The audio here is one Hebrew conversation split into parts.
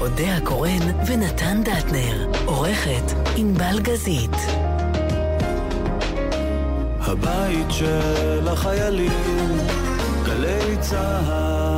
אודה הקורן ונתן דטנר. עורכת ענבל גזית. הבית של החיילים, גלי צהל.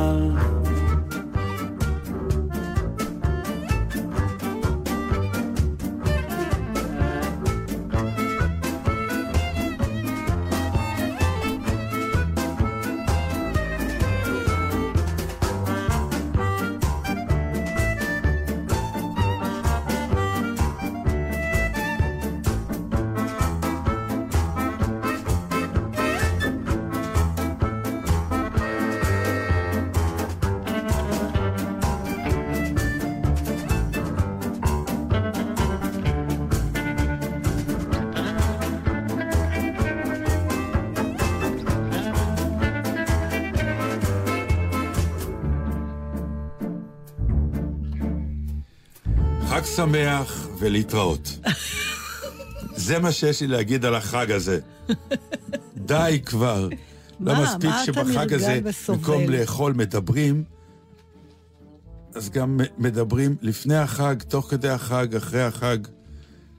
שמח ולהתראות. זה מה שיש לי להגיד על החג הזה. די כבר. לא? מספיק שבחג הזה, וסובל? במקום לאכול מדברים, אז גם מדברים לפני החג, תוך כדי החג, אחרי החג.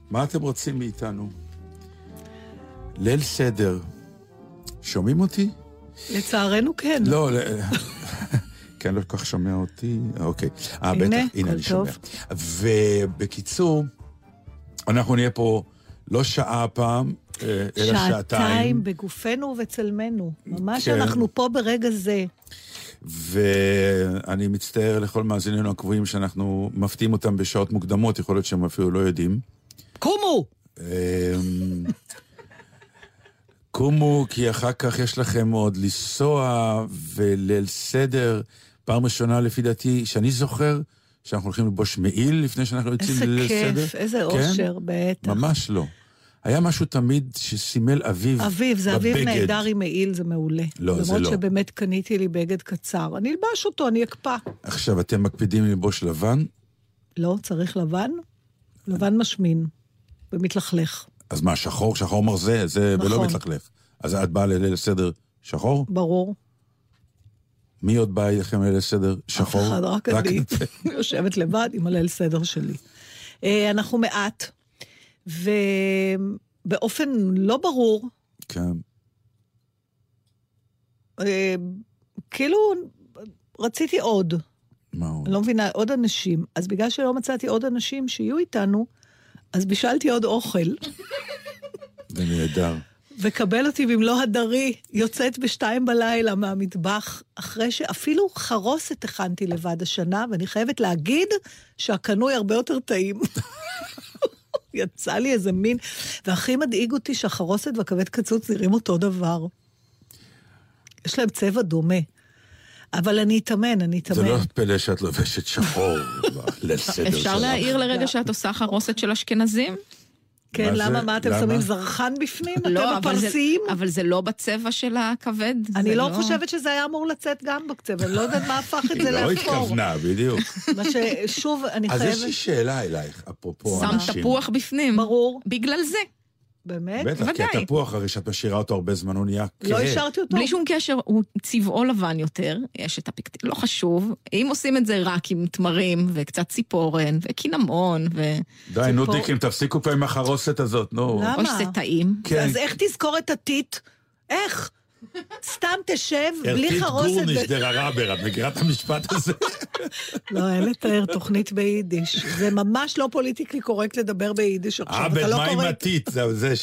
מה אתם רוצים מאיתנו? ליל סדר. שומעים אותי? לצערנו כן. לא, כי אני לא כל כך שומע אותי. אוקיי. אה, הנה, בטח, הנה אני שומע. ובקיצור, אנחנו נהיה פה לא שעה הפעם, אה, אלא שעתיים. שעתיים בגופנו ובצלמנו. ממש כן. אנחנו פה ברגע זה. ואני מצטער לכל מאזיננו הקבועים שאנחנו מפתיעים אותם בשעות מוקדמות, יכול להיות שהם אפילו לא יודעים. קומו! אמ, קומו, כי אחר כך יש לכם עוד לנסוע וליל סדר. פעם ראשונה, לפי דעתי, שאני זוכר, שאנחנו הולכים ללבוש מעיל לפני שאנחנו יוצאים איזה לליל סדר. כיף, איזה כן? אושר, בטח. ממש לא. היה משהו תמיד שסימל אביב אביב, זה אביב בבגד. נהדר עם מעיל, זה מעולה. לא, זה למרות לא. שבאמת קניתי לי בגד קצר. אני אלבש אותו, אני אקפא. עכשיו, אתם מקפידים ללבוש לבן, לא, צריך לבן? לבן משמין. ומתלכלך. אז מה, שחור? שחור מרזה, זה ולא נכון. מתלכלך. אז את באה לליל סדר שחור? ברור. מי עוד בא אליכם לליל סדר שחור? אף אחד, רק אני. יושבת לבד עם הליל סדר שלי. אה, אנחנו מעט, ובאופן לא ברור, כן. אה, כאילו רציתי עוד. מה עוד? אני לא מבינה, עוד אנשים. אז בגלל שלא מצאתי עוד אנשים שיהיו איתנו, אז בישלתי עוד אוכל. זה נהדר. וקבל אותי במלוא הדרי, יוצאת בשתיים בלילה מהמטבח, אחרי שאפילו חרוסת הכנתי לבד השנה, ואני חייבת להגיד שהקנוי הרבה יותר טעים. יצא לי איזה מין, והכי מדאיג אותי שהחרוסת והכבד קצוץ נראים אותו דבר. יש להם צבע דומה. אבל אני אתאמן, אני זה אתאמן. לא פלא שאת לובשת שחור בליל סדר שלך. אפשר להעיר לרגע שאת עושה חרוסת של אשכנזים? כן, מה זה? למה? מה, אתם למה? שמים זרחן בפנים? אתם לא, אבל זה- הפרסיים? אבל זה לא בצבע של הכבד. אני זה לא חושבת שזה היה אמור לצאת גם בקצב, אני לא יודעת מה הפך את היא זה לא לאפור. התכוונה, בדיוק. מה ששוב, אני אז יש לי חייבת... שאלה אלייך, אפרופו שם אנשים. תפוח בפנים. ברור. בגלל זה. באמת? בטח, כי. התפוח, הרי שאת משאירה אותו הרבה זמן, הוא נהיה כהה. לא השארתי אותו. בלי שום קשר, הוא צבעו לבן יותר, יש את הפקט... לא חשוב. אם עושים את זה רק עם תמרים, וקצת ציפורן, וקינמון, ו... די, נו דיקים, תפסיקו כבר עם החרוסת הזאת, נו. למה? או שזה טעים. כן. אז איך תזכור את הטיט? איך? סתם תשב, בלי חרוסת... גורניש ו- דרא רבר, את מכירה את המשפט הזה? לא, אין לתאר תוכנית ביידיש. זה ממש לא פוליטיקלי קורקט לדבר ביידיש עכשיו. עבד, אתה לא מה עם קורא... הטיט? זה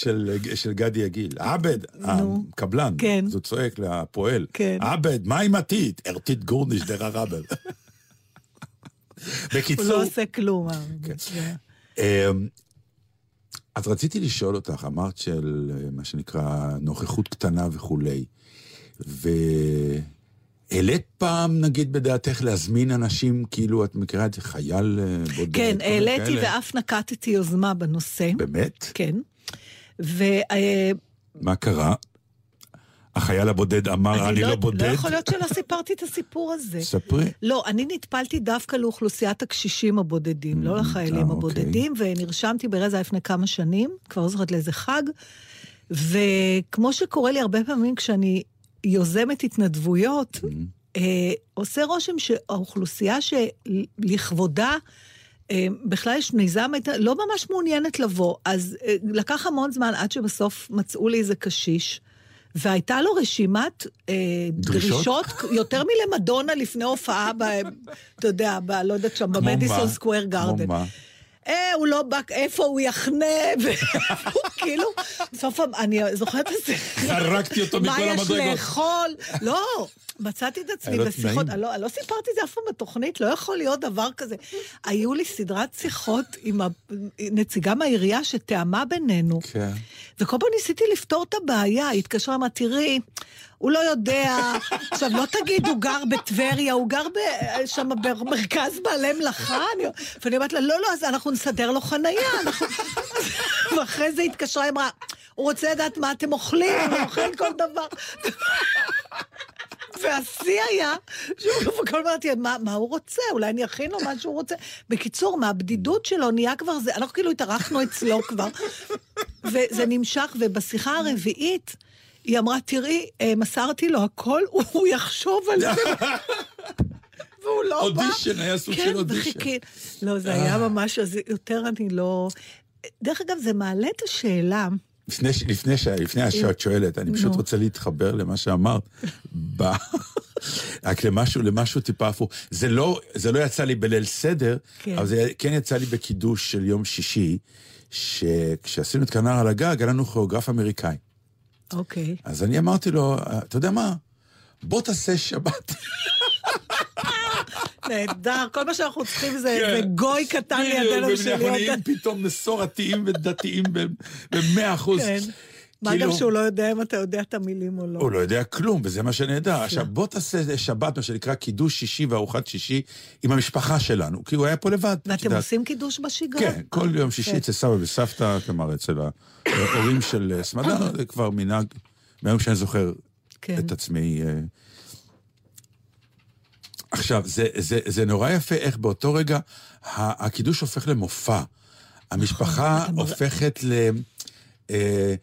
של גדי יגיל. עבד. הקבלן. כן. אז הוא צועק לפועל. כן. עבד, מה עם הטיט? ארתית גורניש רבר. הוא בקיצור, לא עושה כלום. אז רציתי לשאול אותך, אמרת של אה, מה שנקרא נוכחות קטנה וכולי, והעלית פעם, נגיד, בדעתך להזמין אנשים, כאילו, את מכירה את זה, חייל אה, בודד? כן, העליתי כאלה? ואף נקטתי יוזמה בנושא. באמת? כן. אה, מה קרה? החייל הבודד אמר, אני לא בודד? לא יכול להיות שלא סיפרתי את הסיפור הזה. ספרי. לא, אני נטפלתי דווקא לאוכלוסיית הקשישים הבודדים, לא אה, לחיילים אוקיי. הבודדים, ונרשמתי ברזה לפני כמה שנים, כבר לא זוכרת לאיזה חג, וכמו שקורה לי הרבה פעמים כשאני יוזמת התנדבויות, אה, עושה רושם שהאוכלוסייה שלכבודה, אה, בכלל יש מיזם, הייתה לא ממש מעוניינת לבוא. אז אה, לקח המון זמן עד שבסוף מצאו לי איזה קשיש. והייתה לו רשימת אה, דרישות? דרישות יותר מלמדונה לפני הופעה, ב, אתה יודע, ב, לא יודעת שם, במדיסון? סקוויר גארדן. כמו מה? אה, הוא לא בא, איפה הוא יחנה, והוא כאילו, בסוף אני זוכרת את זה. זרקתי אותו מה מכל יש המדרגות. לאכול? לא, מצאתי את עצמי בשיחות? אני לא, לא סיפרתי את זה אף פעם בתוכנית, לא יכול להיות דבר כזה. היו לי סדרת שיחות עם הנציגה מהעירייה שתאמה בינינו, כן. וכל פעם ניסיתי לפתור את הבעיה, היא התקשרה, אמרה, תראי, הוא לא יודע, עכשיו, לא תגיד, הוא גר בטבריה, הוא גר שם במרכז בעלי מלאכה, אני- ואני אומרת לה, לא, לא, אז אנחנו נסדר לו חנייה. ואחרי זה התקשרה, אמרה, הוא רוצה לדעת מה אתם אוכלים, הוא אוכל כל דבר. והשיא היה, שהוא כל הזמן אמרתי, מה, מה הוא רוצה? אולי אני אכין לו מה שהוא רוצה. בקיצור, מהבדידות שלו נהיה כבר זה, אנחנו כאילו התארחנו אצלו כבר. וזה נמשך, ובשיחה הרביעית, היא אמרה, תראי, אה, מסרתי לו הכל, הוא יחשוב על זה. והוא לא בא. אודישן, היה סוג של כן, אודישן. וחיכי. לא, זה היה ממש, אז יותר אני לא... דרך אגב, זה מעלה את השאלה, לפני, לפני, ש- לפני שאת שואלת, אני פשוט. רוצה להתחבר למה שאמרת. רק למשהו, למשהו טיפה הפוך. זה לא, זה לא יצא לי בליל סדר, כן. אבל זה כן יצא לי בקידוש של יום שישי, שכשעשינו את כנר על הגג, היה לנו כוריאוגרף אמריקאי. אוקיי. אז אני אמרתי לו, אתה יודע מה? בוא תעשה שבת. נהדר, כל מה שאנחנו צריכים זה כן. גוי קטן לידינו של אנחנו להיות... נהיים פתאום מסורתיים ודתיים במאה אחוז. כן. מה כאילו- גם שהוא לא יודע אם אתה יודע את המילים או לא. הוא לא יודע כלום, וזה מה שנהדר. עכשיו, בוא תעשה שבת, מה שנקרא קידוש שישי וארוחת שישי עם המשפחה שלנו, כי הוא היה פה לבד. את ואתם. עושים קידוש בשגרה? כן, כל יום שישי. אצל סבא וסבתא, כלומר, אצל ההורים של אה, סמדר, זה כבר מנהג, מהיום שאני זוכר כן. את עצמי. אה. עכשיו, זה, זה, זה נורא יפה איך באותו רגע הקידוש הופך למופע. המשפחה נכון, מראה- הופכת ל... אה,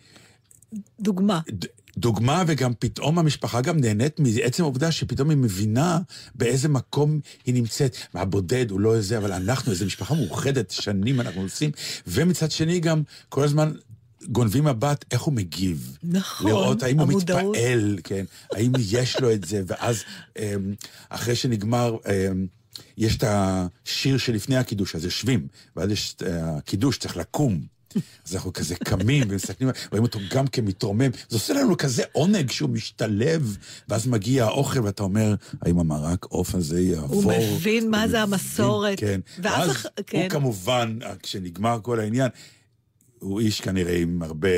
דוגמה. ד- דוגמה, וגם פתאום המשפחה גם נהנית מעצם העובדה שפתאום היא מבינה באיזה מקום היא נמצאת. מהבודד הוא לא איזה, אבל אנחנו, איזו משפחה מאוחדת, שנים אנחנו עושים. ומצד שני גם כל הזמן גונבים מבט איך הוא מגיב. נכון, לראות האם הוא המודעות. מתפעל, כן, האם יש לו את זה, ואז אמ, אחרי שנגמר... אמ, יש את השיר שלפני הקידוש, אז יושבים, ואז יש את הקידוש, צריך לקום. אז אנחנו כזה קמים ומסתכלים, רואים אותו גם כמתרומם. זה עושה לנו כזה עונג שהוא משתלב, ואז מגיע האוכל ואתה אומר, האם המרק עוף הזה יעבור? הוא מבין מה זה המסורת. כן. ואז אחד- כן. הוא כמובן, כשנגמר כל העניין, הוא איש כנראה עם הרבה,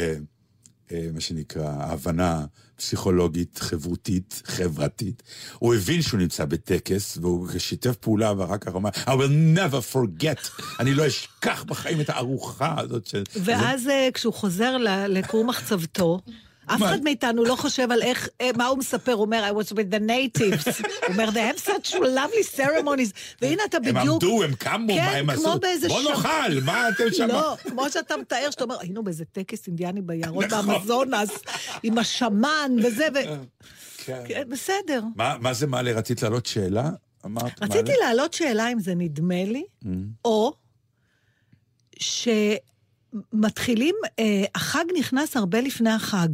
אה, מה שנקרא, הבנה פסיכולוגית, חברותית, חברתית. הוא הבין שהוא נמצא בטקס, והוא שיתף פעולה, ואחר כך אמר, I will never forget, אני לא אשכח בחיים את הארוחה הזאת של... ואז אה, כשהוא חוזר לכור מחצבתו, אף? אחד מאיתנו לא חושב על איך, אה, מה הוא מספר, הוא אומר, I was with the natives. הוא אומר, they have such lovely ceremonies. והנה אתה הם בדיוק... עמדו, הם קמו, כן, מה הם עשו? בוא נאכל, מה אתם שם? לא, כמו שאתה מתאר, שאתה אומר, היינו באיזה טקס אינדיאני ביערות נכון. באמזונס, עם השמן וזה, ו... כן. כן, בסדר. מה זה מעלה? רצית להעלות שאלה? אמרת רציתי? להעלות שאלה אם זה נדמה לי, Mm. או שמתחילים, אה, החג נכנס הרבה לפני החג.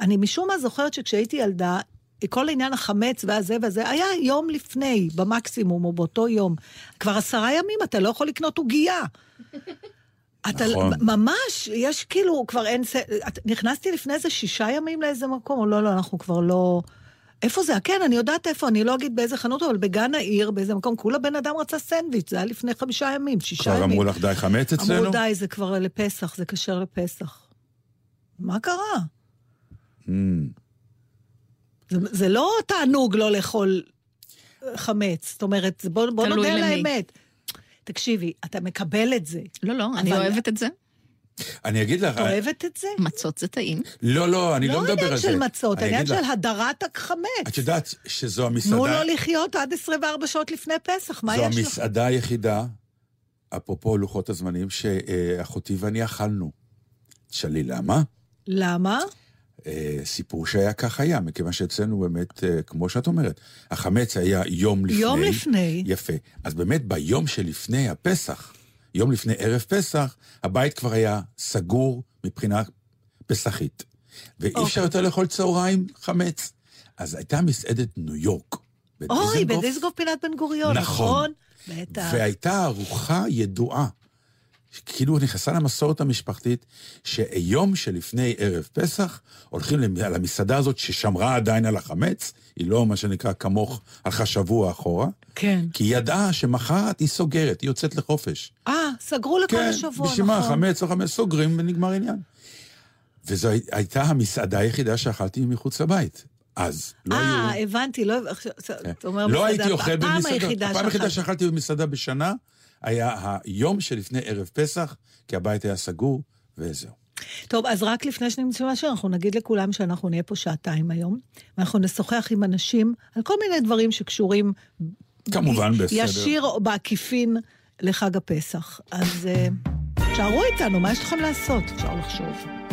אני משום מה זוכרת שכשהייתי ילדה, כל עניין החמץ והזה והזה היה יום לפני, במקסימום, או באותו יום. כבר עשרה ימים אתה לא יכול לקנות עוגייה. אתה נכון. ממש, יש כאילו, כבר אין... את- נכנסתי לפני איזה שישה ימים לאיזה מקום, או לא, לא, אנחנו כבר לא... איפה זה? כן, אני יודעת איפה, אני לא אגיד באיזה חנות, אבל בגן העיר, באיזה מקום, כולה בן אדם רצה סנדוויץ', זה היה לפני חמישה ימים, שישה כבר ימים. אמרו לך די חמץ אצלנו? אמרו די, זה כבר לפסח, זה כשר לפסח. מה קרה? Mm. זה, זה לא תענוג לא לאכול חמץ, זאת אומרת, זה בוא, בוא נודה על. האמת. תקשיבי, אתה מקבל את זה. לא, לא, אני אבל- אוהבת את זה. אני אגיד לך... את אוהבת את זה? מצות זה טעים. לא, לא, אני לא מדבר על זה. עניין של מצות, לך, של הדרת החמץ. את יודעת שזו תנו המסעדה... לו לחיות עד 24 שעות לפני פסח, מה זו יש לך? המסעדה היחידה, אפרופו לוחות הזמנים, שאחותי ואני אכלנו. תשאלי למה? למה? אה, סיפור שהיה כך היה, מכיוון שאצלנו באמת, אה, כמו שאת אומרת, החמץ היה יום לפני. יום לפני. יפה. אז באמת ביום שלפני הפסח, יום לפני ערב פסח, הבית כבר היה סגור מבחינה פסחית. ואי אפשר אוקיי. יותר לאכול צהריים חמץ. אז הייתה מסעדת ניו יורק. אוי, בדיזנגוף, בדיסגוף פינת בן גוריון, נכון. נכון? בטח. והייתה ארוחה ידועה, כאילו נכנסה למסורת המשפחתית, שיום שלפני ערב פסח, הולכים למ- למסעדה הזאת ששמרה עדיין על החמץ, היא לא מה שנקרא כמוך הלכה שבוע אחורה, כן. כי היא ידעה שמחרת היא סוגרת, היא יוצאת לחופש. אה, סגרו לכל כן, השבוע, בשביל מה, נכון. חמץ או חמץ, סוגרים ונגמר עניין. וזו הי- הייתה המסעדה היחידה שאכלתי מחוץ לבית. אז לא היו... אה, הבנתי, לא... אתה אומר לא מסעדה, הייתי אוכל במסעדה. הפעם היחידה שאכלת. שאכלתי במסעדה בשנה היה היום שלפני ערב פסח, כי הבית היה סגור, וזהו. טוב, אז רק לפני שנמצא משהו, אנחנו נגיד לכולם שאנחנו נהיה פה שעתיים היום, ואנחנו נשוחח עם אנשים על כל מיני דברים שקשורים... כמובן, י- בסדר. ישיר או בעקיפין לחג הפסח. אז אה, תשארו איתנו, מה יש לכם לעשות? אפשר לחשוב.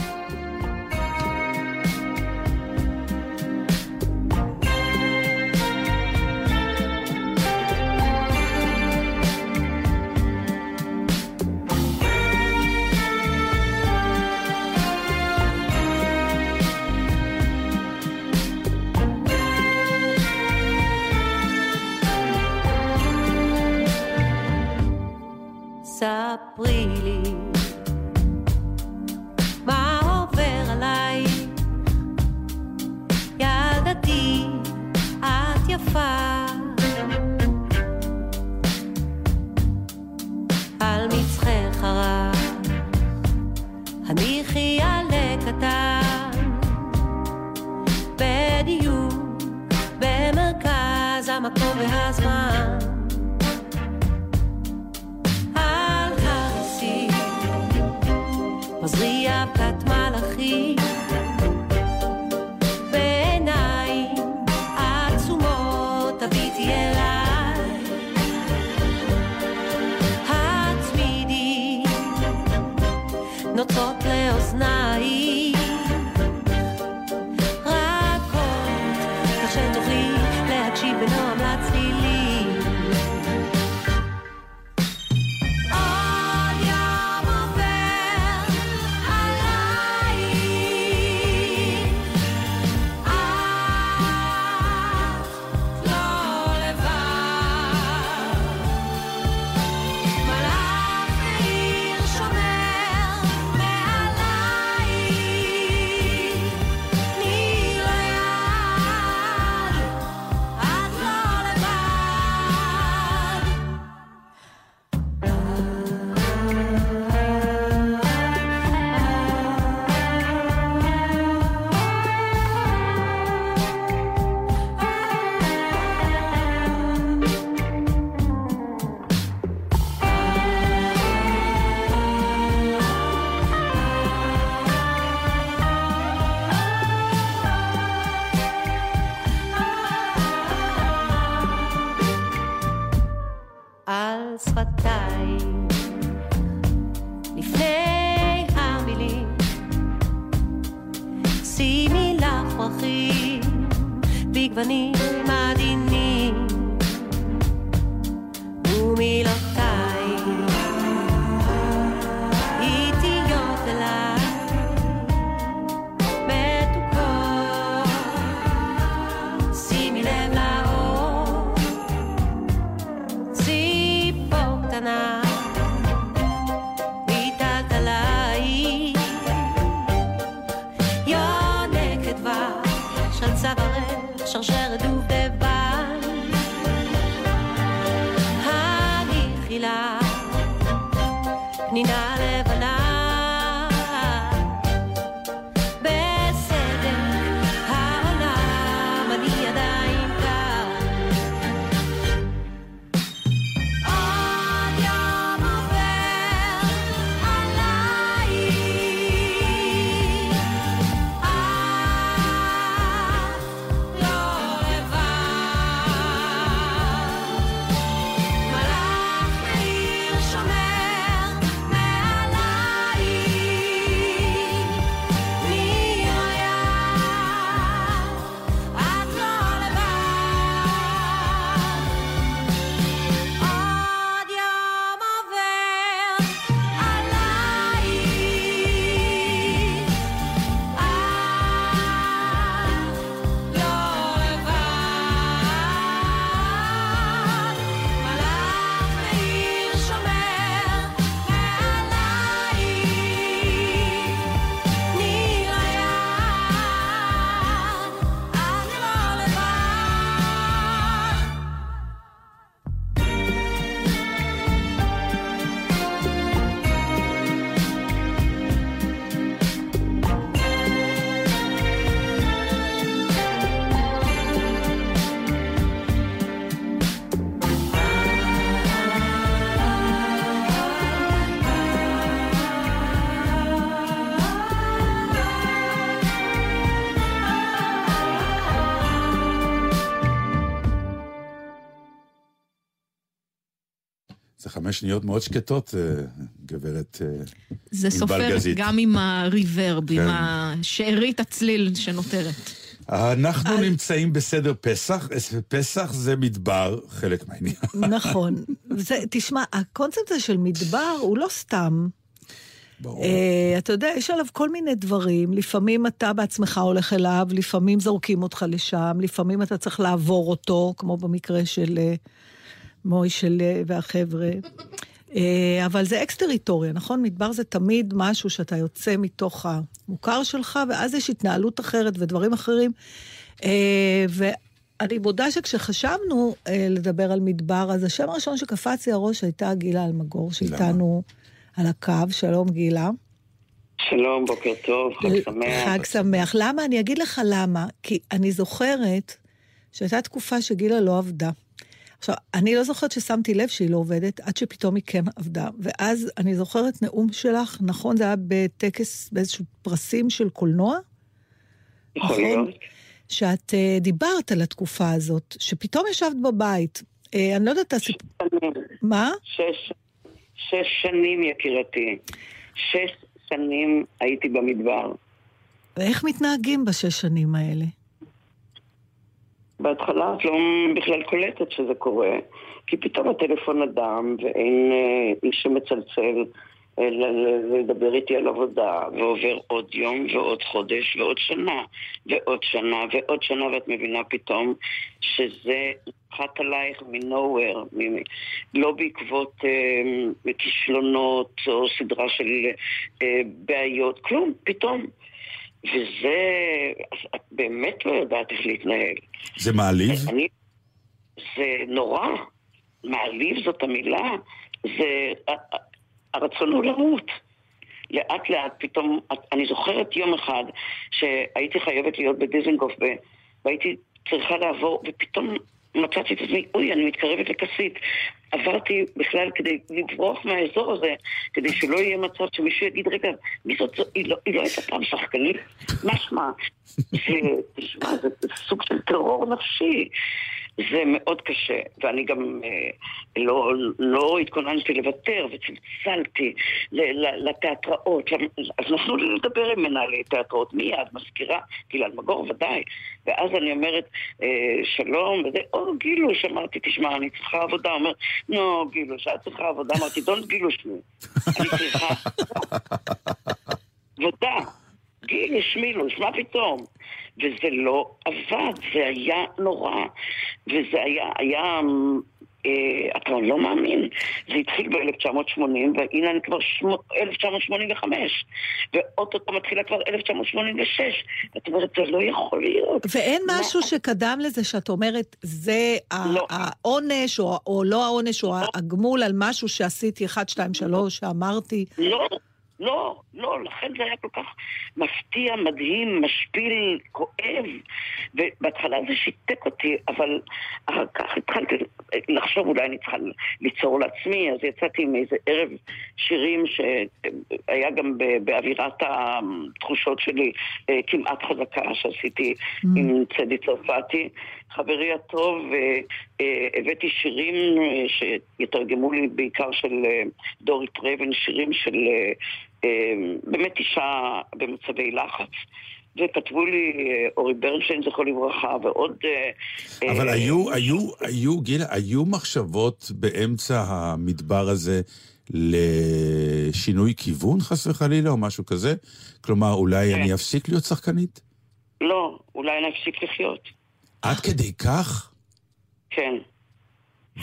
שניות מאוד שקטות, אה, גברת... אה, זה סופר גזית. גם עם הריברב, כן. עם השארית הצליל שנותרת. אנחנו נמצאים בסדר פסח, אה, פסח זה מדבר, חלק מהעניין. נכון. זה, תשמע, הקונספט הזה של מדבר הוא לא סתם. ברור. אה, אתה יודע, יש עליו כל מיני דברים. לפעמים אתה בעצמך הולך אליו, לפעמים זורקים אותך לשם, לפעמים אתה צריך לעבור אותו, כמו במקרה של אה, מוישל אה, והחבר'ה. אה, אבל זה אקס-טריטוריה, נכון? מדבר זה תמיד משהו שאתה יוצא מתוך המוכר שלך, ואז יש התנהלות אחרת ודברים אחרים. אה, ואני מודה שכשחשבנו אה, לדבר על מדבר, אז השם הראשון שקפץ לי לראש הייתה גילה אלמגור, שאיתנו על הקו. שלום, גילה. שלום, בוקר טוב, חג שמח. חג שמח. למה? אני אגיד לך למה. כי אני זוכרת שהייתה תקופה שגילה לא עבדה. עכשיו, אני לא זוכרת ששמתי לב שהיא לא עובדת, עד שפתאום היא כן עבדה. ואז אני זוכרת נאום שלך, נכון? זה היה בטקס, באיזשהו פרסים של קולנוע? יכול נכון. להיות. שאת uh, דיברת על התקופה הזאת, שפתאום ישבת בבית. Uh, אני לא יודעת הסיפור... שנים. מה? שש, שש שנים, יקירתי. שש שנים הייתי במדבר. ואיך מתנהגים בשש שנים האלה? בהתחלה את לא בכלל קולטת שזה קורה, כי פתאום הטלפון אדם ואין אה, איש שמצלצל אה, לדבר איתי על עבודה, ועובר עוד יום ועוד חודש ועוד שנה ועוד שנה ועוד שנה, ואת מבינה פתאום שזה נחת עלייך מ-nowhere, מ- לא בעקבות אה, כישלונות או סדרה של אה, בעיות, כלום, פתאום. וזה, את באמת לא יודעת איך להתנהל. זה מעליב? אני, זה נורא. מעליב זאת המילה. זה... הרצון הוא למות. לאט לאט פתאום, אני זוכרת יום אחד שהייתי חייבת להיות בדיזנגוף והייתי צריכה לעבור, ופתאום מצאתי את עצמי, אוי, אני מתקרבת לכסית. עברתי בכלל כדי לברוח מהאזור הזה, כדי שלא יהיה מצב שמישהו יגיד, רגע, מי זאת? היא לא, היא לא הייתה פעם שחקנית? מה שמה? זה סוג של טרור נפשי. זה מאוד קשה, ואני גם אה, לא, לא התכוננתי לוותר וצלצלתי לתיאטראות, אז נתנו לי לדבר עם מנהלי תיאטראות מיד, מזכירה, גילה אלמגור ודאי, ואז אני אומרת אה, שלום, וזה, או גילוש, אמרתי, תשמע, אני צריכה עבודה, הוא אומר, נו, גילוש, את צריכה עבודה, אמרתי, don't גילוש me, אני צריכה. עבודה, גילוש מילוש, מה פתאום? וזה לא עבד, זה היה נורא. וזה היה, היה, אה, אתה לא מאמין, זה התחיל ב-1980, והנה אני כבר שמו, 1985, ואו-טו-טו מתחילה כבר 1986. את אומרת, זה לא יכול להיות. ואין מה? משהו שקדם לזה שאת אומרת, זה לא. העונש, או, או לא העונש, או הגמול על משהו שעשיתי, 1, 2, 3, שאמרתי. לא, לא, לא, לכן זה היה כל כך מפתיע, מדהים, משפיל, כואב. ובהתחלה זה שיתק אותי, אבל אחר כך התחלתי לחשוב, אולי אני צריכה ליצור לעצמי, אז יצאתי עם איזה ערב שירים שהיה גם באווירת התחושות שלי אה, כמעט חזקה, שעשיתי עם צדי צרפתי. חברי הטוב, אה, הבאתי שירים אה, שיתרגמו לי בעיקר של אה, דורי טרבן, שירים של אה, אה, באמת אישה במצבי לחץ. וכתבו לי אה, אורי ברנשטיין, זכרו לברכה, ועוד... אה, אבל אה, היו, היו, היו, גילה, היו מחשבות באמצע המדבר הזה לשינוי כיוון, חס וחלילה, או משהו כזה? כלומר, אולי כן. אני אפסיק להיות שחקנית? לא, אולי אני אפסיק לחיות. עד כדי כך? כן.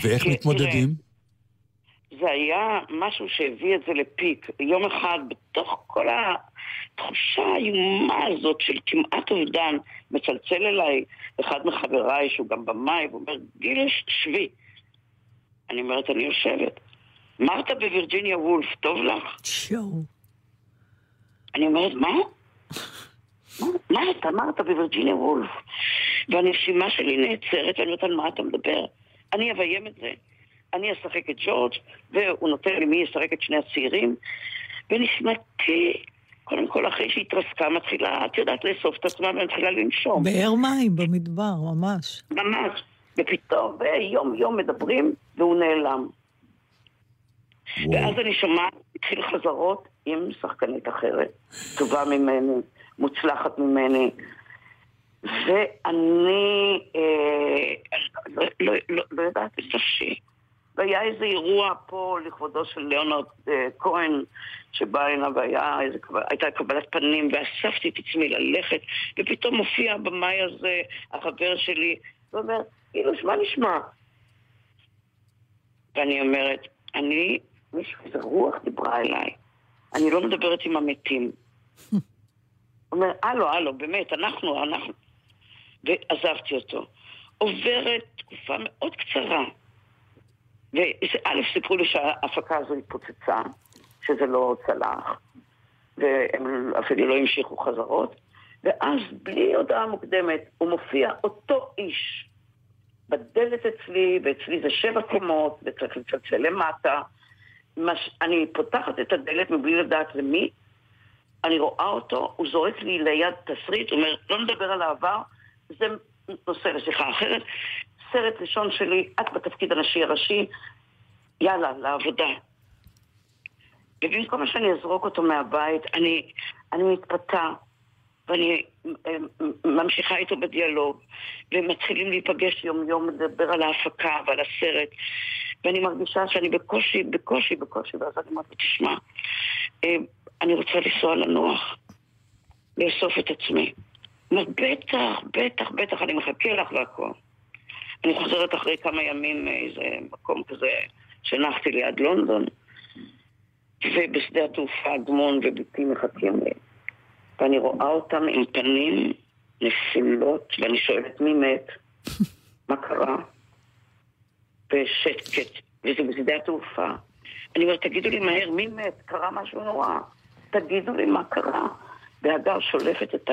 ואיך מתמודדים? זה היה משהו שהביא את זה לפיק. יום אחד, בתוך כל התחושה האיומה הזאת של כמעט אובדן, מצלצל אליי אחד מחבריי, שהוא גם במאי, ואומר, גילש, שבי. אני אומרת, אני יושבת. מרתה בווירג'יניה וולף, טוב לך? שואו. אני אומרת? מה? מה אתה אמרת בווירג'יניה וולף? והנשימה שלי נעצרת, ואני אומרת, על מה אתה מדבר? אני אביים את זה. אני אשחק את ג'ורג', והוא נותן לי מי ישחק את שני הצעירים, ונשמתי, קודם כל אחרי שהיא התרסקה, מתחילה, את יודעת, לאסוף את עצמה ומתחילה לנשום. באר מים במדבר, ממש. ממש. ופתאום, ויום יום מדברים, והוא נעלם. וואו. ואז אני שומעת, התחיל חזרות עם שחקנית אחרת, טובה ממני, מוצלחת ממני. ואני אה, לא, לא, לא, לא יודעת את נפשי. והיה איזה אירוע פה לכבודו של ליאונרד אה, כהן, שבא הנה והיה איזה, קבל- הייתה קבלת פנים, ואספתי את עצמי ללכת, ופתאום מופיע הבמאי הזה, החבר שלי, ואומר, כאילו, מה נשמע? ואני אומרת, אני, מישהו, איזה רוח דיברה אליי. אני לא מדברת עם המתים. אומר, הלו, הלו, באמת, אנחנו, אנחנו. ועזבתי אותו. עוברת תקופה מאוד קצרה. וא', סיפרו לי שההפקה הזו התפוצצה, שזה לא צלח, והם אפילו לא המשיכו חזרות, ואז בלי הודעה מוקדמת הוא מופיע אותו איש בדלת אצלי, ואצלי זה שבע קומות, וצריך לצלצל למטה. מש... אני פותחת את הדלת מבלי לדעת למי, אני רואה אותו, הוא זורק לי ליד תסריט, הוא אומר, לא נדבר על העבר, זה נושא לשיחה אחרת. סרט ראשון שלי, את בתפקיד הנשי הראשי, יאללה, לעבודה. ובמקום שאני אזרוק אותו מהבית, אני, אני מתפתה, ואני אה, ממשיכה איתו בדיאלוג, ומתחילים להיפגש יום-יום, לדבר על ההפקה ועל הסרט, ואני מרגישה שאני בקושי, בקושי, בקושי, ואז אני אומרת, לו, תשמע, אה, אני רוצה לנסוע לנוח, לאסוף את עצמי. הוא אומר, בטח, בטח, בטח, אני מחכה לך והכל. אני חוזרת אחרי כמה ימים מאיזה מקום כזה שנחתי ליד לונדון, ובשדה התעופה אדמון ובתי מחכים לי. ואני רואה אותם עם פנים נפילות, ואני שואלת מי מת, מה קרה? ושקט, וזה בשדה התעופה. אני אומרת, תגידו לי מהר, מי מת? קרה משהו נורא. תגידו לי מה קרה. והגר שולפת את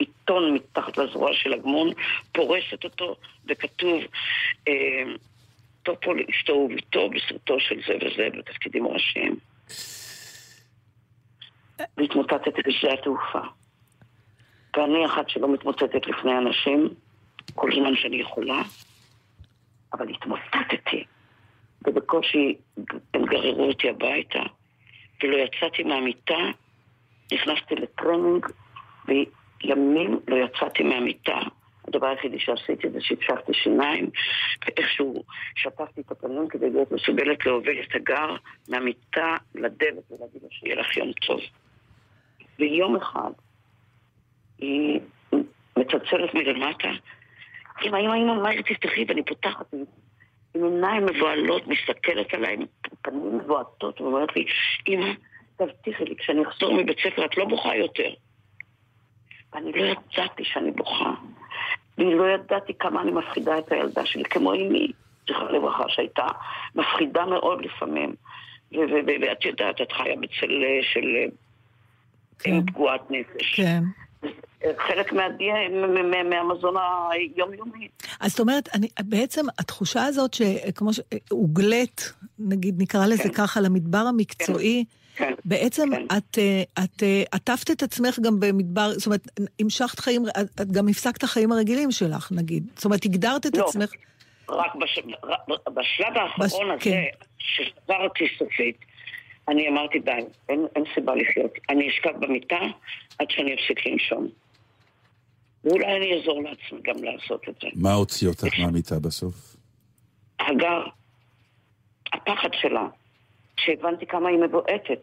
העיתון מתחת לזרוע של אגמון, פורסת אותו, וכתוב, אה, טופו לאשתו וביתו בסרטו של זה וזה, בתפקידים ראשיים. והתמוטטתי בשדה התעופה. ואני אחת שלא מתמוטטת לפני אנשים, כל זמן שאני יכולה, אבל התמוטטתי. ובקושי הם גררו אותי הביתה, ולא יצאתי מהמיטה, נכנסתי לטרנינג, וימים לא יצאתי מהמיטה. הדבר היחידי שעשיתי זה ששפשפתי שיניים, ואיכשהו שטפתי את הפנים כדי להיות מסוגלת להוביל את הגר מהמיטה לדלת ולהגיד לו שיהיה לך יום טוב. ויום אחד היא מצלצלת מלמטה, אמא, אמא, אמא, מהר תפתחי, ואני פותחת עם עיניים מבוהלות, מסתכלת עליי, פנים מבועטות, ואומרת לי, אמא, תבטיחי לי, כשאני אחזור מבית ספר את לא בוכה יותר. ואני לא ידעתי שאני בוכה. ואני לא ידעתי כמה אני מפחידה את הילדה שלי, כמו אמי, זכרה לברכה, שהייתה מפחידה מאוד לפעמים. ואת יודעת, את חיה בצל של כן. פגועת נפש. כן. חלק מה- מה- מה- מהמזון היומיומי. אז זאת אומרת, אני, בעצם התחושה הזאת שכמו שהוגלת, נגיד נקרא לזה כן. ככה, למדבר המקצועי, כן. בעצם כן. את, אה, את אה, עטפת את עצמך גם במדבר, זאת אומרת, המשכת חיים, את את גם הפסקת החיים הרגילים שלך, נגיד. זאת אומרת, הגדרת את לא. עצמך. רק בש... בשלב האחרון בש- הזה, כן. ששברתי סופית, אני אמרתי די, אין, אין סיבה לחיות. אני אשכב במיטה עד שאני אפסיק לנשום. ואולי אני אעזור לעצמי גם לעשות את זה. מה הוציא אותך מהמיטה בסוף? הגר, הפחד שלה, שהבנתי כמה היא מבועטת.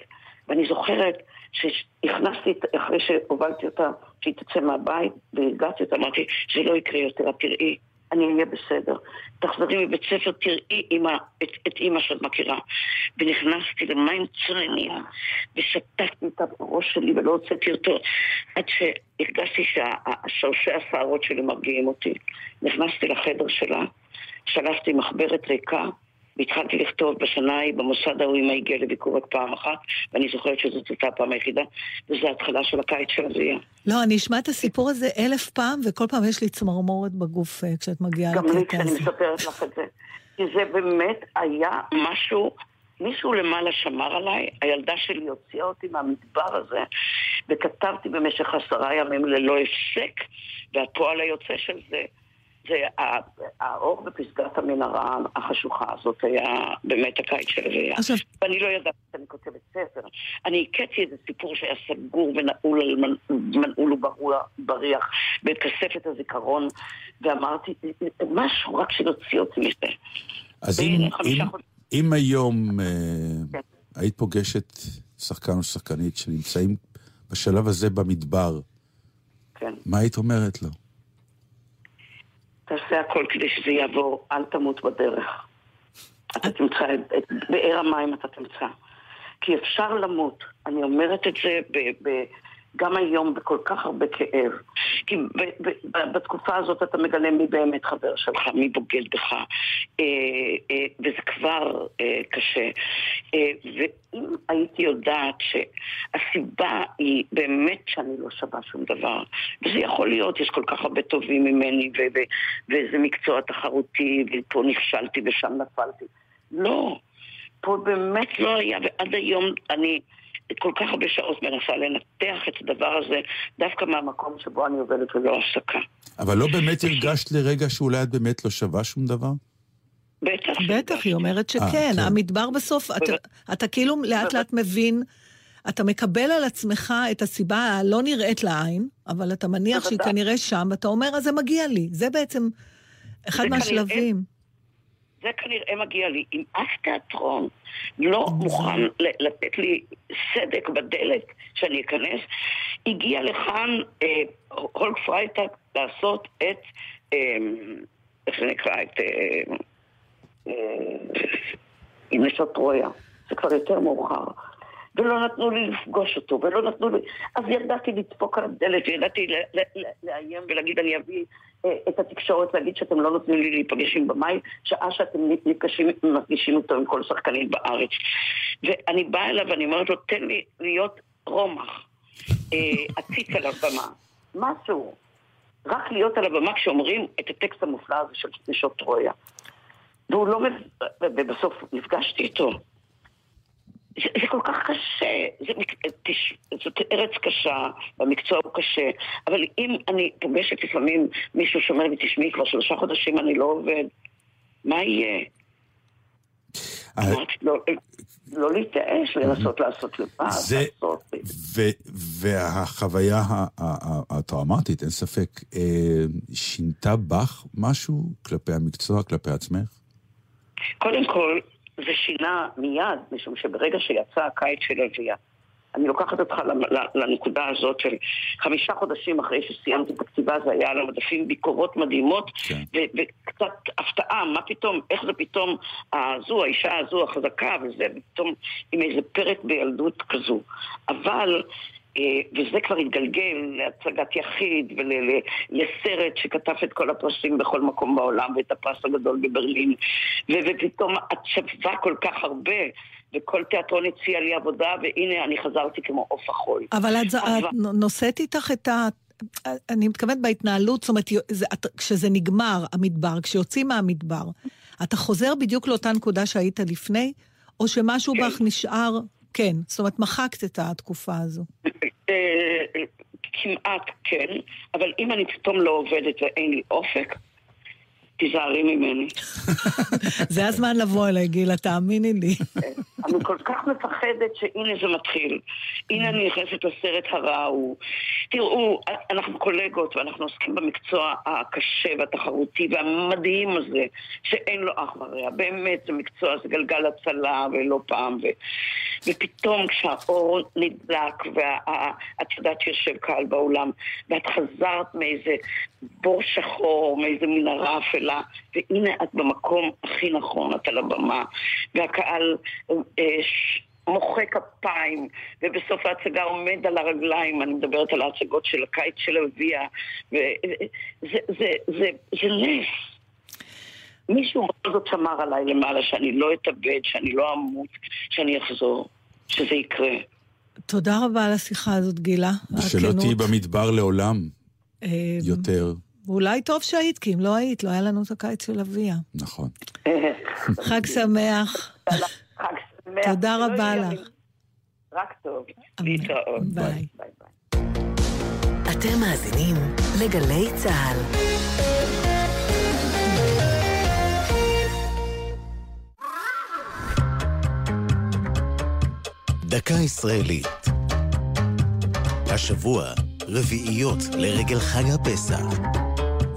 ואני זוכרת שהכנסתי, אחרי שהובלתי אותה, שהיא תצא מהבית, והרגעתי אותה, אמרתי, זה לא יקרה יותר, תראי, אני אהיה בסדר. תחזרי מבית ספר, תראי אמא, את, את אימא שאת מכירה. ונכנסתי למים צרניה, ושתקתי את הראש שלי ולא הוצאתי אותו, עד שהרגשתי שהשורשי השערות שלי מרגיעים אותי. נכנסתי לחדר שלה, שלפתי מחברת ריקה, והתחלתי לכתוב בשנה ההיא במוסד ההוא אמא הגיעה לביקור רק פעם אחת, ואני זוכרת שזאת הייתה הפעם היחידה, וזו ההתחלה של הקיץ של אביה. לא, אני אשמע את הסיפור הזה אלף פעם, וכל פעם יש לי צמרמורת בגוף אה, כשאת מגיעה גם לי לקטע כשאני הזה. מספרת לך את זה. כי זה באמת היה משהו, מישהו למעלה שמר עליי, הילדה שלי הוציאה אותי מהמדבר הזה, וכתבתי במשך עשרה ימים ללא הפסק, והפועל היוצא של זה, זה ה- האור בפסגת המנהרה החשוכה הזאת היה באמת הקיץ של לוויה. עכשיו- ואני לא ידעתי שאני כותבת ספר. אני הכיתי איזה סיפור שהיה סגור ונעול על מנ- מנעול ובריח בכספת הזיכרון, ואמרתי, משהו, רק שנוציא אותי מזה. אז. אם היום אה, כן. היית פוגשת שחקן או שחקנית שנמצאים בשלב הזה במדבר, כן. מה היית אומרת לו? תעשה הכל כדי שזה יעבור, אל תמות בדרך. אתה תמצא את, באר המים אתה תמצא. כי אפשר למות. אני אומרת את זה ב, ב, גם היום בכל כך הרבה כאב. כי ב, ב, בתקופה הזאת אתה מגלה מי באמת חבר שלך, מי בוגד בך. אה, אה, וזה כבר אה, קשה. אה, ואם הייתי יודעת שהסיבה היא באמת שאני לא שווה שום דבר, וזה יכול להיות, יש כל כך הרבה טובים ממני, ו- ו- וזה מקצוע תחרותי, ופה נכשלתי ושם נפלתי. לא, פה באמת לא היה, ועד היום אני כל כך הרבה שעות מנסה לנתח את הדבר הזה, דווקא מהמקום שבו אני עובדת ללא הפסקה. אבל לא באמת הרגשת לרגע שאולי את באמת לא שווה שום דבר? בטח. בטח, היא אומרת אה, שכן. כן. המדבר בסוף, אתה, כאילו לאט לאט מבין, אתה מקבל על עצמך את הסיבה הלא נראית לעין, אבל אתה מניח שהיא. כנראה שם, ואתה אומר, אז זה מגיע לי. זה בעצם אחד זה מהשלבים. זה כנראה מגיע לי. אם אף תיאטרון לא מוכן ל- לתת לי סדק בדלת שאני אכנס, הגיע לכאן אה, הולק פרייטק לעשות את, אה, איך זה נקרא, את אה, אה, עם נשות טרויה. זה כבר יותר מאוחר. ולא נתנו לי לפגוש אותו, ולא נתנו לי... אז ידעתי לדפוק על הדלת, ל- לאיים ולהגיד, אני אביא אה, את התקשורת, להגיד שאתם לא נותנים לי להיפגש עם במאי, שעה שאתם נפגשים, מפגישים אותו עם כל שחקנית בארץ. ואני באה אליו ואני אומרת לו, תן לי להיות רומח, אה, עציץ על הבמה, משהו. רק להיות על הבמה כשאומרים את הטקסט המופלא הזה של נשות טרויה. והוא לא ובסוף נפגשתי איתו. זה, זה כל כך קשה, זה, תש, זאת ארץ קשה, והמקצוע הוא קשה, אבל אם אני פוגשת לפעמים מישהו שאומר לי, תשמעי, כבר שלושה חודשים אני לא עובד, מה יהיה? אה, אמרתי, לא, לא להתייאש, לנסות לעשות לבד, לעשות... והחוויה הטראומטית, אין ספק, אה, שינתה בך משהו כלפי המקצוע, כלפי עצמך? קודם כל, זה שינה מיד, משום שברגע שיצא הקיץ של אביה, אני לוקחת אותך לנקודה הזאת של חמישה חודשים אחרי שסיימתי את הכתיבה, זה היה על המדפים ביקורות מדהימות, כן. ו- וקצת הפתעה, מה פתאום, איך זה פתאום, הזו, האישה הזו החזקה, וזה פתאום עם איזה פרק בילדות כזו. אבל... אה, וזה כבר התגלגל להצגת יחיד ולסרט שכתב את כל הפרסים בכל מקום בעולם ואת הפרס הגדול בברלין ופתאום את שווה כל כך הרבה וכל תיאטרון הציע לי עבודה והנה אני חזרתי כמו עוף החול. אבל את, אבל- את נושאת איתך את ה... אני מתכוונת בהתנהלות, זאת אומרת, כשזה נגמר, המדבר, כשיוצאים מהמדבר, אתה חוזר בדיוק לאותה נקודה שהיית לפני, או שמשהו כן. בך נשאר, כן, זאת אומרת, מחקת את התקופה הזו. אה, כמעט כן, אבל אם אני פתאום לא עובדת ואין לי אופק, תיזהרי ממני. זה הזמן לבוא אליי, גילה, תאמיני לי. אני כל כך מפחדת שהנה זה מתחיל. הנה אני נכנסת לסרט הרע ההוא. תראו, אנחנו קולגות ואנחנו עוסקים במקצוע הקשה והתחרותי והמדהים הזה, שאין לו אח ורע. באמת, זה מקצוע, זה גלגל הצלה ולא פעם. ו... ופתאום כשהאור נדלק ואת יודעת שיושב קהל באולם, ואת חזרת מאיזה בור שחור, מאיזה מנהרה אפלה, והנה את במקום הכי נכון, את על הבמה, והקהל אה, ש- מוחא כפיים, ובסוף ההצגה עומד על הרגליים, אני מדברת על ההצגות של הקיץ של אביה, וזה זה, זה, זה נס. מישהו בכל זאת שמר עליי למעלה, שאני לא אתאבד, שאני לא אמות, שאני אחזור, שזה יקרה. תודה רבה על השיחה הזאת, גילה. ושלא הכנות. תהיי במדבר לעולם אמ, יותר. אולי טוב שהיית, כי אם לא היית, לא היה לנו את הקיץ של אביה. נכון. חג שמח. חג שמח. תודה רבה לך. רק טוב. ביי. אתם מאזינים לגלי צה"ל. דקה ישראלית. השבוע רביעיות לרגל חג הפסח.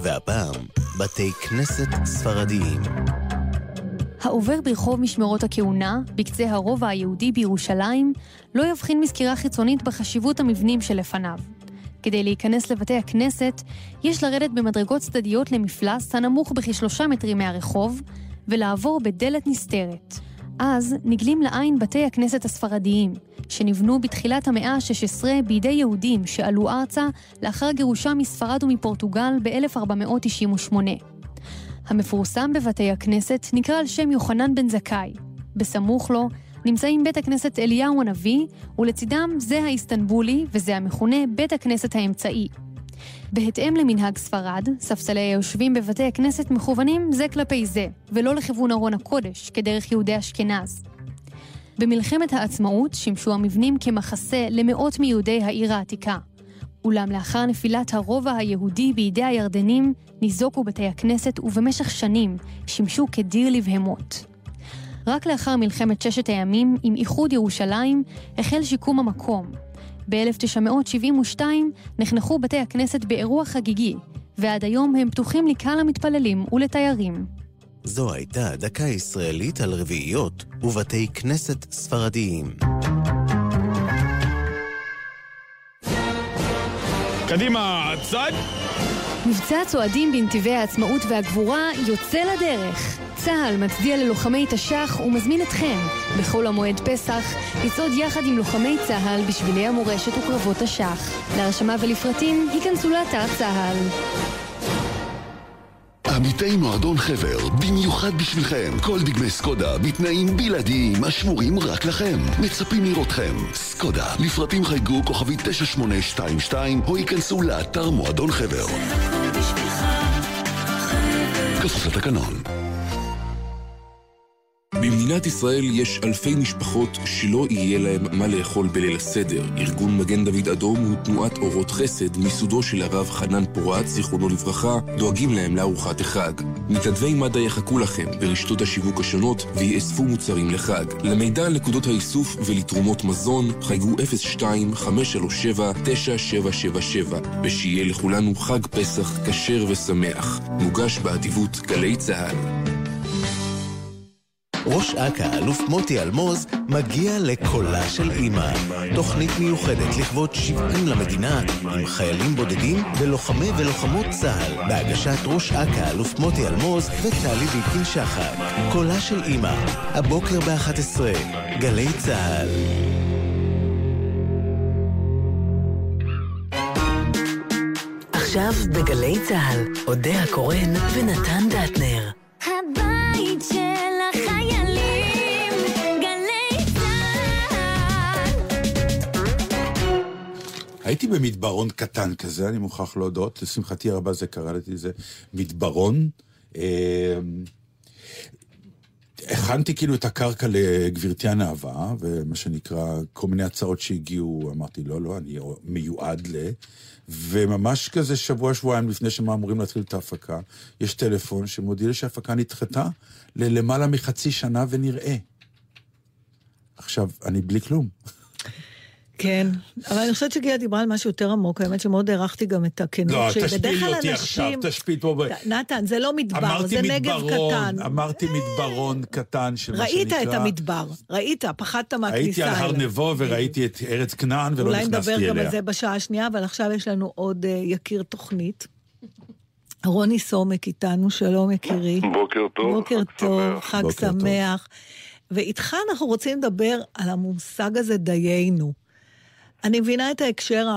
והפעם, בתי כנסת ספרדיים. העובר ברחוב משמרות הכהונה, בקצה הרובע היהודי בירושלים, לא יבחין מסקירה חיצונית בחשיבות המבנים שלפניו. כדי להיכנס לבתי הכנסת, יש לרדת במדרגות צדדיות למפלס הנמוך בכשלושה מטרים מהרחוב, ולעבור בדלת נסתרת. אז נגלים לעין בתי הכנסת הספרדיים, שנבנו בתחילת המאה ה-16 בידי יהודים שעלו ארצה לאחר גירושם מספרד ומפורטוגל ב-1498. המפורסם בבתי הכנסת נקרא על שם יוחנן בן זכאי. בסמוך לו נמצאים בית הכנסת אליהו הנביא, ולצידם זה האיסטנבולי וזה המכונה בית הכנסת האמצעי. בהתאם למנהג ספרד, ספסלי היושבים בבתי הכנסת מכוונים זה כלפי זה, ולא לכיוון ארון הקודש, כדרך יהודי אשכנז. במלחמת העצמאות שימשו המבנים כמחסה למאות מיהודי העיר העתיקה. אולם לאחר נפילת הרובע היהודי בידי הירדנים, ניזוקו בתי הכנסת ובמשך שנים שימשו כדיר לבהמות. רק לאחר מלחמת ששת הימים, עם איחוד ירושלים, החל שיקום המקום. ב-1972 נחנכו בתי הכנסת באירוע חגיגי, ועד היום הם פתוחים לקהל המתפללים ולתיירים. זו הייתה דקה ישראלית על רביעיות ובתי כנסת ספרדיים. קדימה, צד! מבצע צועדים בנתיבי העצמאות והגבורה יוצא לדרך. צה"ל מצדיע ללוחמי תש"ח ומזמין אתכם, בחול המועד פסח, לצעוד יחד עם לוחמי צה"ל בשבילי המורשת וקרבות תש"ח. להרשמה ולפרטים, היכנסו לאתר צה"ל. עמיתי מועדון חבר, במיוחד בשבילכם, כל דגמי סקודה בתנאים בלעדיים השמורים רק לכם. מצפים לראותכם. סקודה, לפרטים חייגו כוכבי 9822 או ייכנסו לאתר מועדון חבר. כפוף לתקנון. במדינת ישראל יש אלפי משפחות שלא יהיה להם מה לאכול בליל הסדר. ארגון מגן דוד אדום הוא תנועת אורות חסד מיסודו של הרב חנן פורת, זיכרונו לברכה, דואגים להם לארוחת החג. מתנדבי מד"א יחכו לכם ברשתות השיווק השונות ויאספו מוצרים לחג. למידע על נקודות האיסוף ולתרומות מזון, חייגו 02-537-9777 ושיהיה לכולנו חג פסח כשר ושמח. מוגש באדיבות גלי צה"ל. ראש אכ"א, אלוף מוטי אלמוז, מגיע לקולה של אימא. תוכנית מיוחדת לכבוד 70 למדינה, עם חיילים בודדים ולוחמי ולוחמות צה"ל, בהגשת ראש אכ"א, אלוף מוטי אלמוז וטלי ביטקין שחר. קולה של אימא, הבוקר ב-11, גלי צה"ל. עכשיו בגלי צה"ל, אודה הקורן ונתן דטנר. הבית של הייתי במדברון קטן כזה, אני מוכרח להודות, לשמחתי הרבה זה קראתי לזה מדברון. אה, הכנתי כאילו את הקרקע לגברתי הנאווה, ומה שנקרא, כל מיני הצעות שהגיעו, אמרתי, לא, לא, אני מיועד ל... וממש כזה שבוע, שבועיים לפני שהם אמורים להתחיל את ההפקה, יש טלפון שמודיע לי שההפקה נדחתה ללמעלה מחצי שנה ונראה. עכשיו, אני בלי כלום. כן, אבל אני חושבת שגילה דיברה על משהו יותר עמוק, האמת שמאוד הערכתי גם את הכנות לא, שלי. בדרך כלל אותי עכשיו, תשפילי פה. נתן, זה לא מדבר, זה נגב קטן. אמרתי מדברון קטן של מה ראית שנקרא... את המדבר, ראית, פחדת מהכניסה הייתי על הר. נבו וראיתי את ארץ כנען ולא אולי נכנסתי נדבר אליה. גם על זה בשעה השנייה, אבל עכשיו יש לנו עוד אה, יקיר תוכנית. רוני סומק איתנו, שלום יקירי. בוקר טוב. בוקר טוב, חג בוקר טוב. שמח. ואיתך אנחנו רוצים לדבר על המושג הזה דיינו. אני מבינה את ההקשר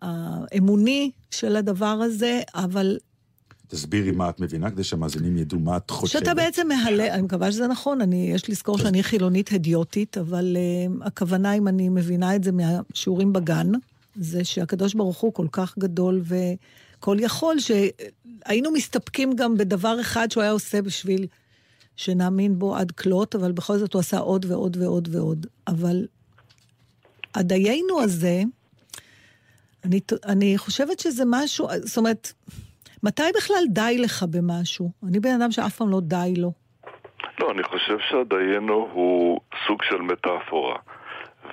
האמוני של הדבר הזה, אבל תסבירי מה את מבינה, כדי שהמאזינים ידעו מה את חושבת. שאתה בעצם מהלל, אני מקווה שזה נכון, אני, יש לזכור שאני חילונית הדיוטית, אבל uh, הכוונה, אם אני מבינה את זה מהשיעורים בגן, זה שהקדוש ברוך הוא כל כך גדול וכל יכול, שהיינו מסתפקים גם בדבר אחד שהוא היה עושה בשביל שנאמין בו עד כלות, אבל בכל זאת הוא עשה עוד ועוד ועוד ועוד. אבל הדיינו הזה, אני, אני חושבת שזה משהו, זאת אומרת, מתי בכלל די לך במשהו? אני בן אדם שאף פעם לא די לו. לא, אני חושב שהדיינו הוא סוג של מטאפורה.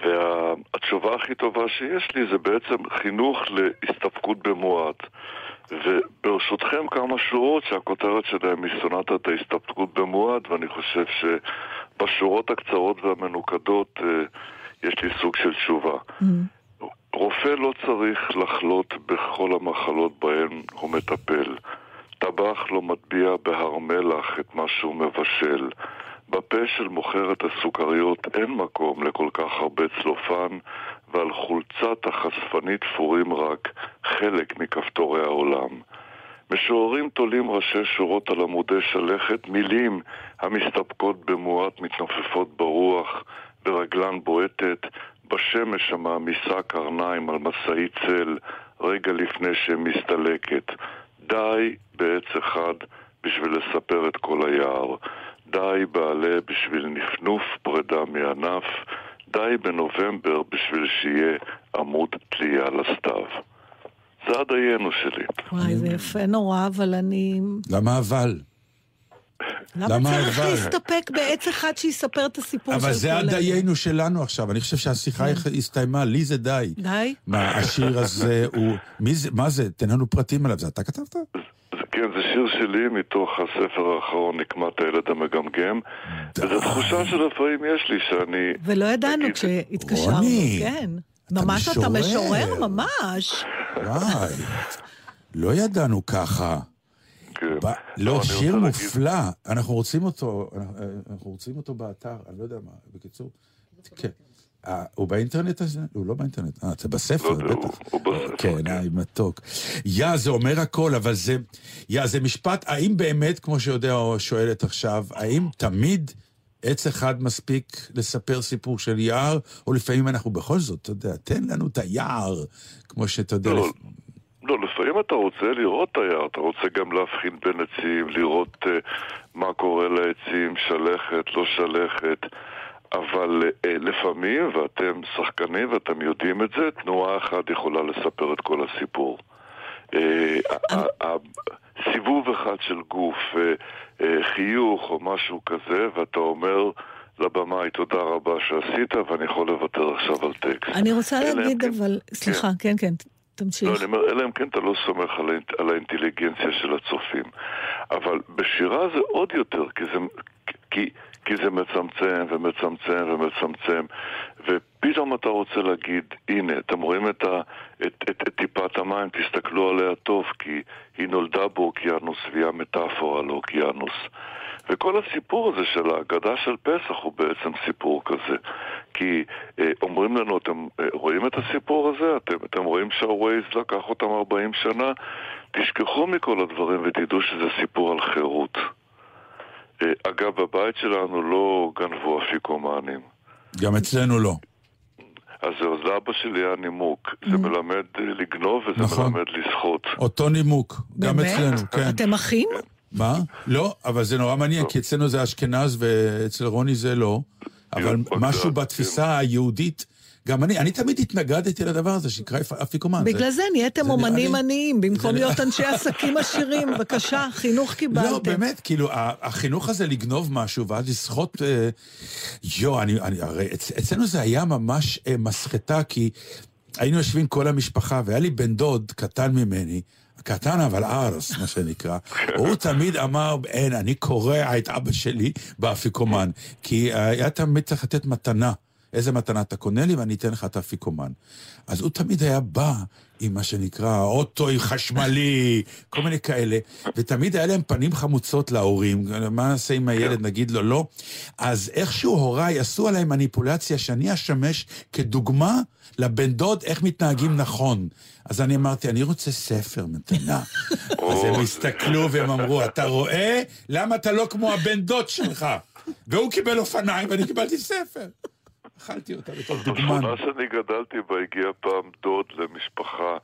והתשובה הכי טובה שיש לי זה בעצם חינוך להסתפקות במועט. וברשותכם כמה שורות שהכותרת שלהם היא סונטת ההסתפקות במועט, ואני חושב שבשורות הקצרות והמנוקדות אה, יש לי סוג של תשובה. רופא לא צריך לחלות בכל המחלות בהן הוא מטפל. טבח לא מטביע בהר מלח את מה שהוא מבשל. בפה של מוכרת הסוכריות אין מקום לכל כך הרבה צלופן, ועל חולצת החשפנית תפורים רק חלק מכפתורי העולם. משוררים תולים ראשי שורות על עמודי שלכת, מילים המסתפקות במועט מתנופפות ברוח, ברגלן בועטת, בשמש המעמיסה קרניים על משאית צל, רגע לפני שמסתלקת. די בעץ אחד בשביל לספר את כל היער. די בעלה בשביל נפנוף פרידה מענף. די בנובמבר בשביל שיהיה עמוד תלייה לסתיו. זה הדיינו שלי. וואי, זה יפה נורא, אבל אני... למה אבל? למה צריך? להסתפק בעץ אחד שיספר את הסיפור של כל אבל זה? הדיינו שלנו עכשיו. אני חושב שהשיחה הסתיימה, לי זה די. די? מה, השיר הזה הוא... מי זה? מה זה? תן לנו פרטים עליו. זה אתה כתבת? כן, זה שיר שלי מתוך הספר האחרון, נקמת הילד המגמגם. וזו תחושה שלפעמים יש לי שאני... ולא ידענו כשהתקשרנו, רוני, כן. ממש אתה משורר. משורר, ממש. וואי, לא ידענו ככה. כן. ב- לא, לא, שיר מופלא. אנחנו רוצים אותו, אנחנו רוצים אותו באתר, אני לא יודע מה, בקיצור. כן. אה, הוא באינטרנט הזה? הוא לא באינטרנט. אה, זה בספר, לא יודע, בטח. הוא- הוא בספר, כן, אה, מתוק. יא, זה אומר הכל, אבל זה... יא, זה משפט, האם באמת, כמו שיודע או שואלת עכשיו, האם תמיד עץ אחד מספיק לספר סיפור של יער, או לפעמים אנחנו בכל זאת, אתה יודע, תן לנו את היער, כמו שאתה יודע... לא, לפ- לפעמים אתה רוצה לראות את היער, אתה רוצה גם להבחין בין עצים, לראות uh, מה קורה לעצים, שלכת, לא שלכת, אבל uh, לפעמים, ואתם שחקנים ואתם יודעים את זה, תנועה אחת יכולה לספר את כל הסיפור. Uh, ה- ה- סיבוב אחד של גוף, חיוך או משהו כזה, ואתה אומר לבמאי תודה רבה שעשית ואני יכול לוותר עכשיו על טקסט. אני רוצה להגיד, כן- אבל... סליחה, כן, כן, תמשיך. לא, אני אומר, אלא אם כן אתה לא סומך על, האינט- על האינטליגנציה של הצופים. אבל בשירה זה עוד יותר, כי זה, כי, כי זה מצמצם ומצמצם ומצמצם, ופתאום אתה רוצה להגיד, הנה, אתם רואים את, ה, את, את, את טיפת המים, תסתכלו עליה טוב, כי היא נולדה באוקיינוס והיא המטאפורה לאוקיינוס. וכל הסיפור הזה של ההגדה של פסח הוא בעצם סיפור כזה. כי אה, אומרים לנו, אתם אה, רואים את הסיפור הזה? אתם, אתם רואים שהווייז לקח אותם 40 שנה? תשכחו מכל הדברים ותדעו שזה סיפור על חירות. אה, אגב, בבית שלנו לא גנבו אפיקומנים. גם אצלנו לא. אז זהו, אז לאבא שלי היה נימוק. זה מלמד אה, לגנוב וזה נכון. מלמד לסחוט. אותו נימוק, גם באמת? אצלנו, כן. אתם אחים? מה? לא, אבל זה נורא מעניין, כי אצלנו זה אשכנז ואצל רוני זה לא. אבל משהו בתפיסה היהודית, גם אני, אני תמיד התנגדתי לדבר הזה שנקרא אפ- אפיקומן. בגלל זה נהייתם זה אומנים עניים, במקום להיות אנשי עסקים עשירים. בבקשה, חינוך קיבלתם. לא, באמת, כאילו, החינוך הזה לגנוב משהו ואז לסחוט... אה, יו, אני, אני, הרי אצ, אצלנו זה היה ממש אה, מסחטה, כי היינו יושבים כל המשפחה, והיה לי בן דוד קטן ממני, קטן אבל ארס, מה שנקרא. הוא תמיד אמר, אין, אני קורע את אבא שלי באפיקומן, כי אה, היה תמיד צריך לתת מתנה. איזה מתנה אתה קונה לי ואני אתן לך את האפיקומן. אז הוא תמיד היה בא עם מה שנקרא אוטו חשמלי, כל מיני כאלה, ותמיד היה להם פנים חמוצות להורים, מה נעשה עם הילד, נגיד לו לא? אז איכשהו הוריי עשו עליי מניפולציה שאני אשמש כדוגמה לבן דוד איך מתנהגים נכון. אז אני אמרתי, אני רוצה ספר מתנה. אז הם הסתכלו והם אמרו, אתה רואה? למה אתה לא כמו הבן דוד שלך? והוא קיבל אופניים ואני קיבלתי ספר. אכלתי אותה בתור דוגמן. בשכונה שאני גדלתי בה הגיע פעם דוד למשפחה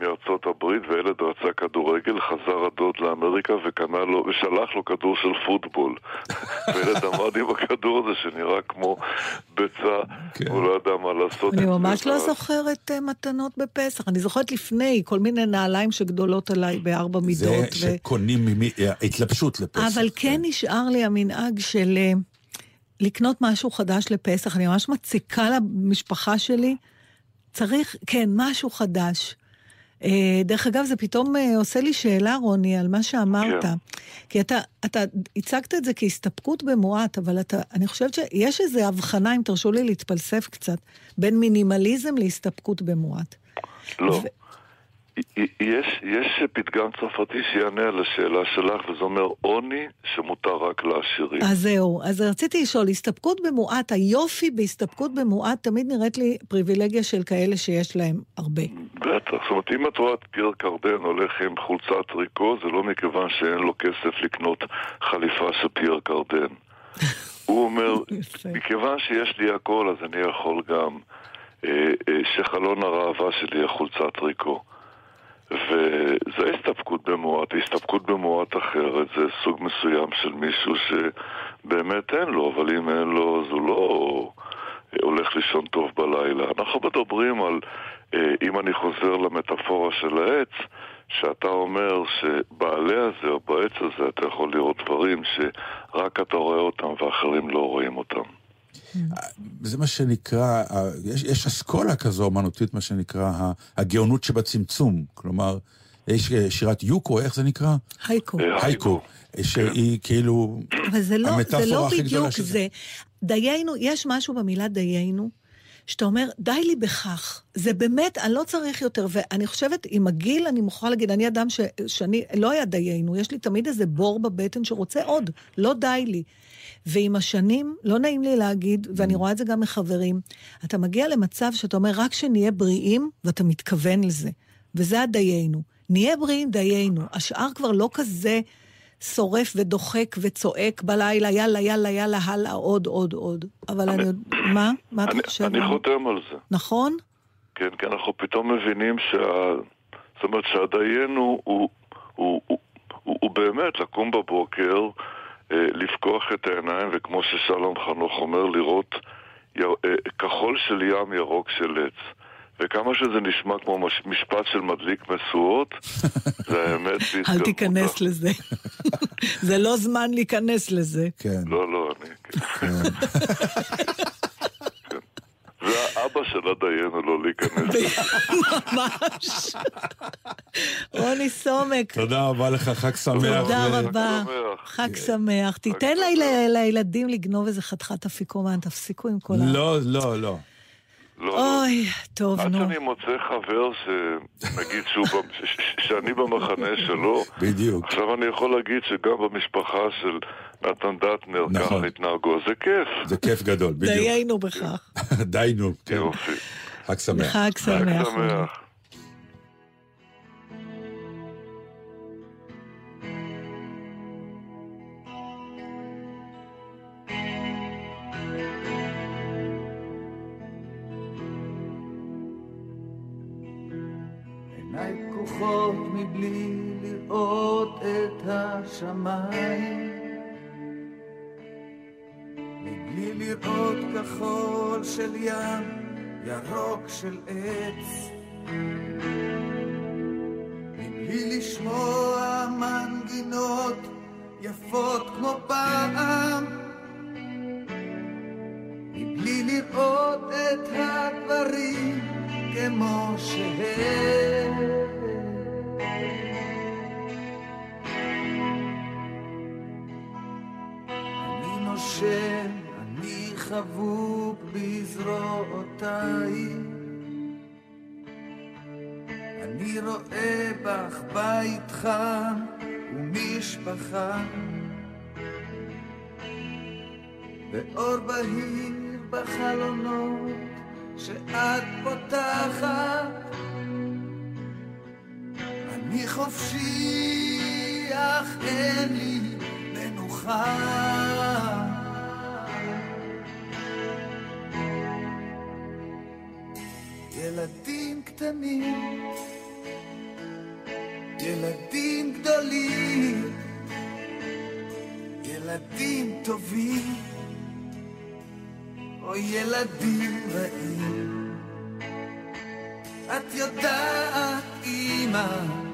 מארצות הברית, והילד רצה כדורגל, חזר הדוד לאמריקה וקנה לו, ושלח לו כדור של פוטבול. וילד עמד עם הכדור הזה שנראה כמו ביצה, הוא לא ידע מה לעשות. אני זה, ממש לא זוכרת אה, מתנות בפסח. אני זוכרת לפני, כל מיני נעליים שגדולות עליי בארבע זה מידות. ו- שקונים ממי- התלבשות לפסח. אבל כן נשאר לי המנהג של... לקנות משהו חדש לפסח, אני ממש מציקה למשפחה שלי. צריך, כן, משהו חדש. אה, דרך אגב, זה פתאום אה, עושה לי שאלה, רוני, על מה שאמרת. כן. כי אתה, אתה הצגת את זה כהסתפקות במועט, אבל אתה, אני חושבת שיש איזו הבחנה, אם תרשו לי להתפלסף קצת, בין מינימליזם להסתפקות במועט. לא. י- יש, יש פתגם צרפתי שיענה על השאלה שלך, וזה אומר עוני שמותר רק לעשירים. אז זהו, אז רציתי לשאול, הסתפקות במועט, היופי בהסתפקות במועט תמיד נראית לי פריבילגיה של כאלה שיש להם הרבה. בטח, זאת אומרת, אם את רואה את פייר קרדן הולך עם חולצת טריקו, זה לא מכיוון שאין לו כסף לקנות חליפה של פייר קרדן. הוא אומר, מכיוון שיש לי הכל, אז אני יכול גם אה, אה, שחלון הראווה שלי יהיה חולצת טריקו. וזה הסתפקות במועט. הסתפקות במועט אחרת זה סוג מסוים של מישהו שבאמת אין לו, אבל אם אין לו, אז הוא לא הולך לישון טוב בלילה. אנחנו מדברים על, אה, אם אני חוזר למטאפורה של העץ, שאתה אומר שבעלה הזה או בעץ הזה אתה יכול לראות דברים שרק אתה רואה אותם ואחרים לא רואים אותם. זה מה שנקרא, יש, יש אסכולה כזו אומנותית, מה שנקרא ה- הגאונות שבצמצום. כלומר, יש אה, שירת יוקו, איך זה נקרא? הייקו. הייקו. שהיא כאילו... אבל זה לא, זה המטאפורה לא הכי גדולה בדיוק שזה. זה. דיינו, יש משהו במילה דיינו, שאתה אומר, די לי בכך. זה באמת, אני לא צריך יותר. ואני חושבת, עם הגיל, אני מוכרחה להגיד, אני אדם ש, שאני, לא היה דיינו, יש לי תמיד איזה בור בבטן שרוצה עוד, לא די לי. ועם השנים, לא נעים לי להגיד, ואני רואה את זה גם מחברים, אתה מגיע למצב שאתה אומר, רק שנהיה בריאים, ואתה מתכוון לזה. וזה הדיינו. נהיה בריאים, דיינו. השאר כבר לא כזה שורף ודוחק וצועק בלילה, יאללה, יאללה, יאללה, הלאה, עוד, עוד, עוד. אבל אני עוד... מה? מה אתה אני, חושב? אני חותם על זה. נכון? כן, כי אנחנו פתאום מבינים שה... זאת אומרת שהדיין הוא, הוא, הוא, הוא, הוא, באמת לקום בבוקר, לפקוח את העיניים, וכמו ששלום חנוך אומר, לראות יר, אה, כחול של ים, ירוק של עץ. וכמה שזה נשמע כמו מש, משפט של מדליק משואות, זה האמת אל בהתגלמותה. תיכנס לזה. זה לא זמן להיכנס לזה. כן. לא, לא, אני... כן. זה האבא של הדיין, הוא לא להיכנס לזה. ממש. רוני סומק, תודה רבה לך, חג שמח. תודה רבה. חג שמח. תיתן לי- לילדים לגנוב איזה חתיכת אפיקומן, תפסיקו עם כל ה... לא, לא, לא. אוי, טוב, עד נו. שאני מוצא חבר שנגיד שהוא, במ- ש- ש- שאני במחנה שלו, בדיוק. עכשיו אני יכול להגיד שגם במשפחה של נתן דטנר ככה נכון. התנהגו, זה כיף. זה כיף גדול, בדיוק. דיינו בכך. דיינו, כן. יופי. חג שמח. חג שמח. פקוחות מבלי לראות את השמיים. מבלי לראות כחול של ים, ירוק של עץ. מבלי לשמוע מנגינות יפות כמו פעם. מבלי לראות את הדברים כמו שהם אני נושם, אני חבוק בזרועותיי. אני רואה בך בית חם ומשפחה. ואור בהיר בחלונות שאת פותחת אני חופשי אך אין לי מנוחה. ילדים קטנים ילדים גדולים ילדים טובים או ילדים רעים. את יודעת אמא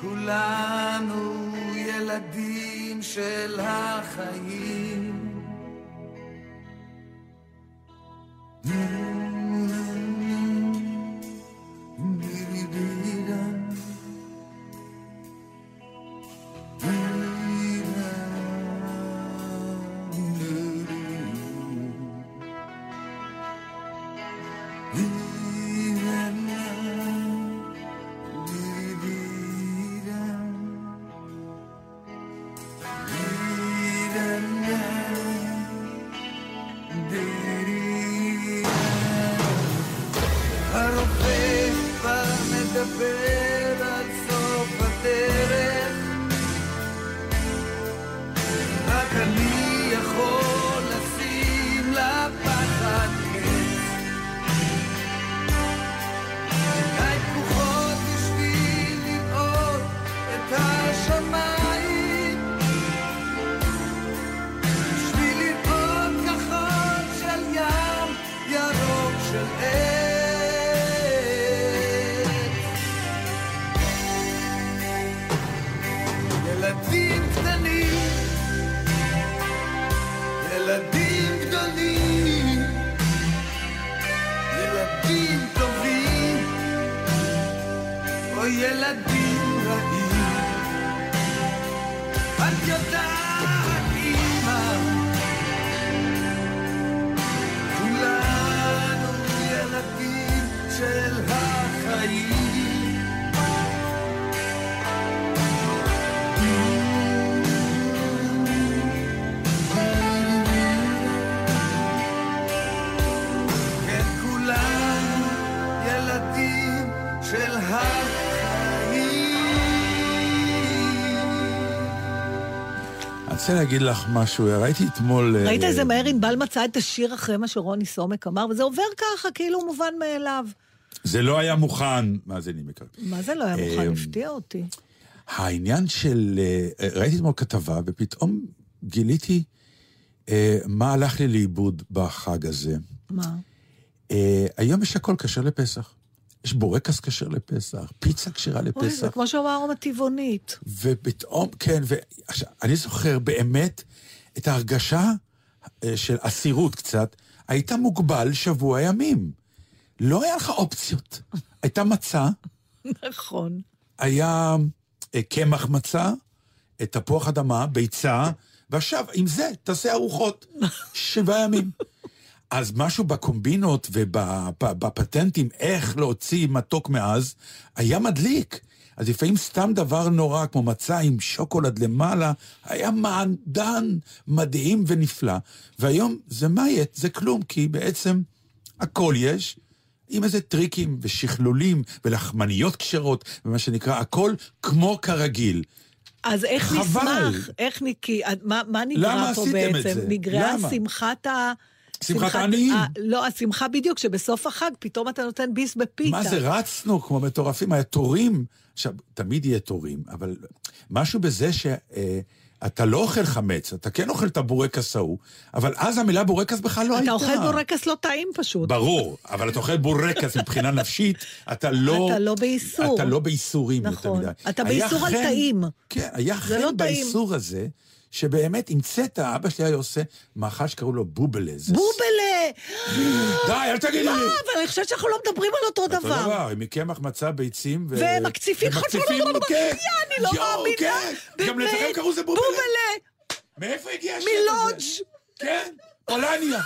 כולנו ילדים של החיים. הרופא להגיד לך משהו, ראיתי אתמול... ראית אה, איזה מהר ענבל מצא את השיר אחרי מה שרוני סומק אמר, וזה עובר ככה, כאילו מובן מאליו. זה לא היה מוכן, מאזינים יקרים. מה זה לא היה מוכן? אמ, הפתיע אותי. העניין של... אה, ראיתי אתמול כתבה, ופתאום גיליתי אה, מה הלך לי לאיבוד בחג הזה. מה? אה, היום יש הכל כשר לפסח. יש בורקס כשר לפסח, פיצה כשרה אוי, לפסח. זה כמו שאמר ארומה טבעונית. ופתאום, כן, ועכשיו, אני זוכר באמת את ההרגשה אה, של אסירות קצת. היית מוגבל שבוע ימים. לא היה לך אופציות. הייתה מצה, נכון. היה אה, קמח מצה, תפוח אדמה, ביצה, ועכשיו, עם זה תעשה ארוחות. שבעה ימים. אז משהו בקומבינות ובפטנטים, איך להוציא מתוק מעז, היה מדליק. אז לפעמים סתם דבר נורא, כמו מצה עם שוקולד למעלה, היה מעדן מדהים ונפלא. והיום זה מאייט, זה כלום, כי בעצם הכל יש, עם איזה טריקים ושכלולים ולחמניות כשרות, ומה שנקרא, הכל כמו כרגיל. אז איך חבל. נשמח, איך ניקי, מה, מה נגרע פה בעצם? נגרעה למה? שמחת ה... שמחת העניים. ה- לא, השמחה בדיוק, שבסוף החג פתאום אתה נותן ביס בפיתה. מה זה, רצנו כמו מטורפים, היה תורים. עכשיו, תמיד יהיה תורים, אבל משהו בזה שאתה לא אוכל חמץ, אתה כן אוכל את הבורקס ההוא, אבל אז המילה בורקס בכלל לא אתה הייתה. אוכל בורקס לא טעים פשוט. ברור, אבל אתה אוכל בורקס מבחינה נפשית, אתה לא... אתה לא באיסור. אתה לא באיסורים יותר נכון. מדי. אתה באיסור על טעים. כן, היה לא חן טעים. באיסור הזה, שבאמת המצאת, אבא שלי היה עושה מאכל שקראו לו בובלה. זה בובלה! די, אל תגידי לא, לי. אבל אני חושבת שאנחנו לא מדברים על אותו אותו דבר. דבר, מקמח מצה, ביצים ו... ומקציפים, ומקציפים, כן. אני לא מאמינה. כן. גם. אצלכם קראו לזה בובלה. בובלה! מאיפה הגיע השם הזה? מלודג'. כן, פולניה.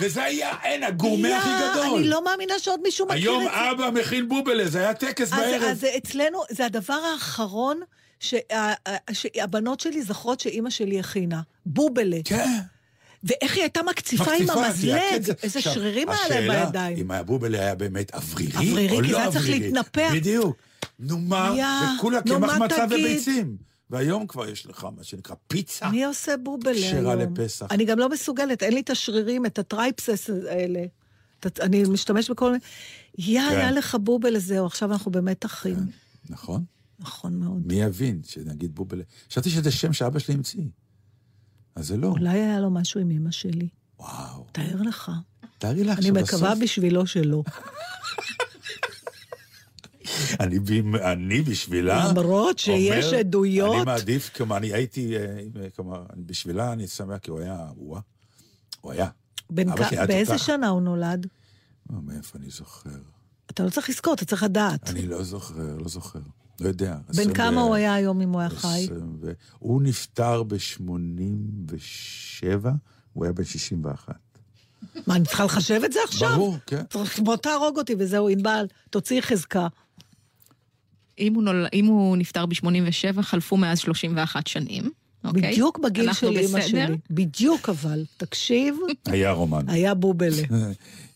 וזה היה, אין, הגורמה הכי גדול. אני לא מאמינה שעוד מישהו מכיר היום את זה. אבא מכין בובלה, זה היה טקס אז, בערב. אז אצלנו, זה הדבר האחרון שה- שהבנות שלי זוכרות שאימא שלי הכינה. בובלה. כן. ואיך היא הייתה מקציפה עם זה המזלג. איזה שרירים היה להם השאלה, בידיים. אם הבובלה היה באמת אוורירי, אוורירי, או כי לא זה היה צריך אוורירי. להתנפח. בדיוק. נו מה, וכולה נו, קמח מצה? וביצים. והיום כבר יש לך מה שנקרא פיצה. מי עושה בובלה כשרה היום? לפסח. אני גם לא מסוגלת, אין לי את השרירים, את הטרייפסס האלה. אני משתמש בכל מיני... יא, כן. היה לך בובלה, זהו, עכשיו אנחנו באמת אחים. נכון? נכון מאוד. מי יבין שנגיד בובלה? חשבתי שזה שם שאבא שלי המציא. אז זה לא. אולי היה לו משהו עם אמא שלי. וואו. תאר לך. תארי לך אני שבסוף... מקווה בשבילו שלא. אני, אני בשבילה... למרות שיש אומר, עדויות. אני מעדיף, כמו אני הייתי, אה, כמו, בשבילה אני שמח, כי הוא היה, הוא, הוא היה. בן כ- באיזה תותח. שנה הוא נולד? אה, מאיפה אני זוכר? אתה לא צריך לזכור, אתה צריך לדעת. אני לא זוכר, לא זוכר. לא יודע. בן כמה הוא היה היום אם הוא היה חי? ו- הוא נפטר ב-87, הוא היה בן 61. מה, אני צריכה לחשב את זה עכשיו? ברור, כן. צריך, בוא תהרוג אותי וזהו, ענבל, תוציאי חזקה. אם הוא, נול... אם הוא נפטר ב-87, חלפו מאז 31 שנים. אוקיי? בדיוק בגיל של אימא? שלי. בדיוק אבל, תקשיב, היה רומן. היה בובלה.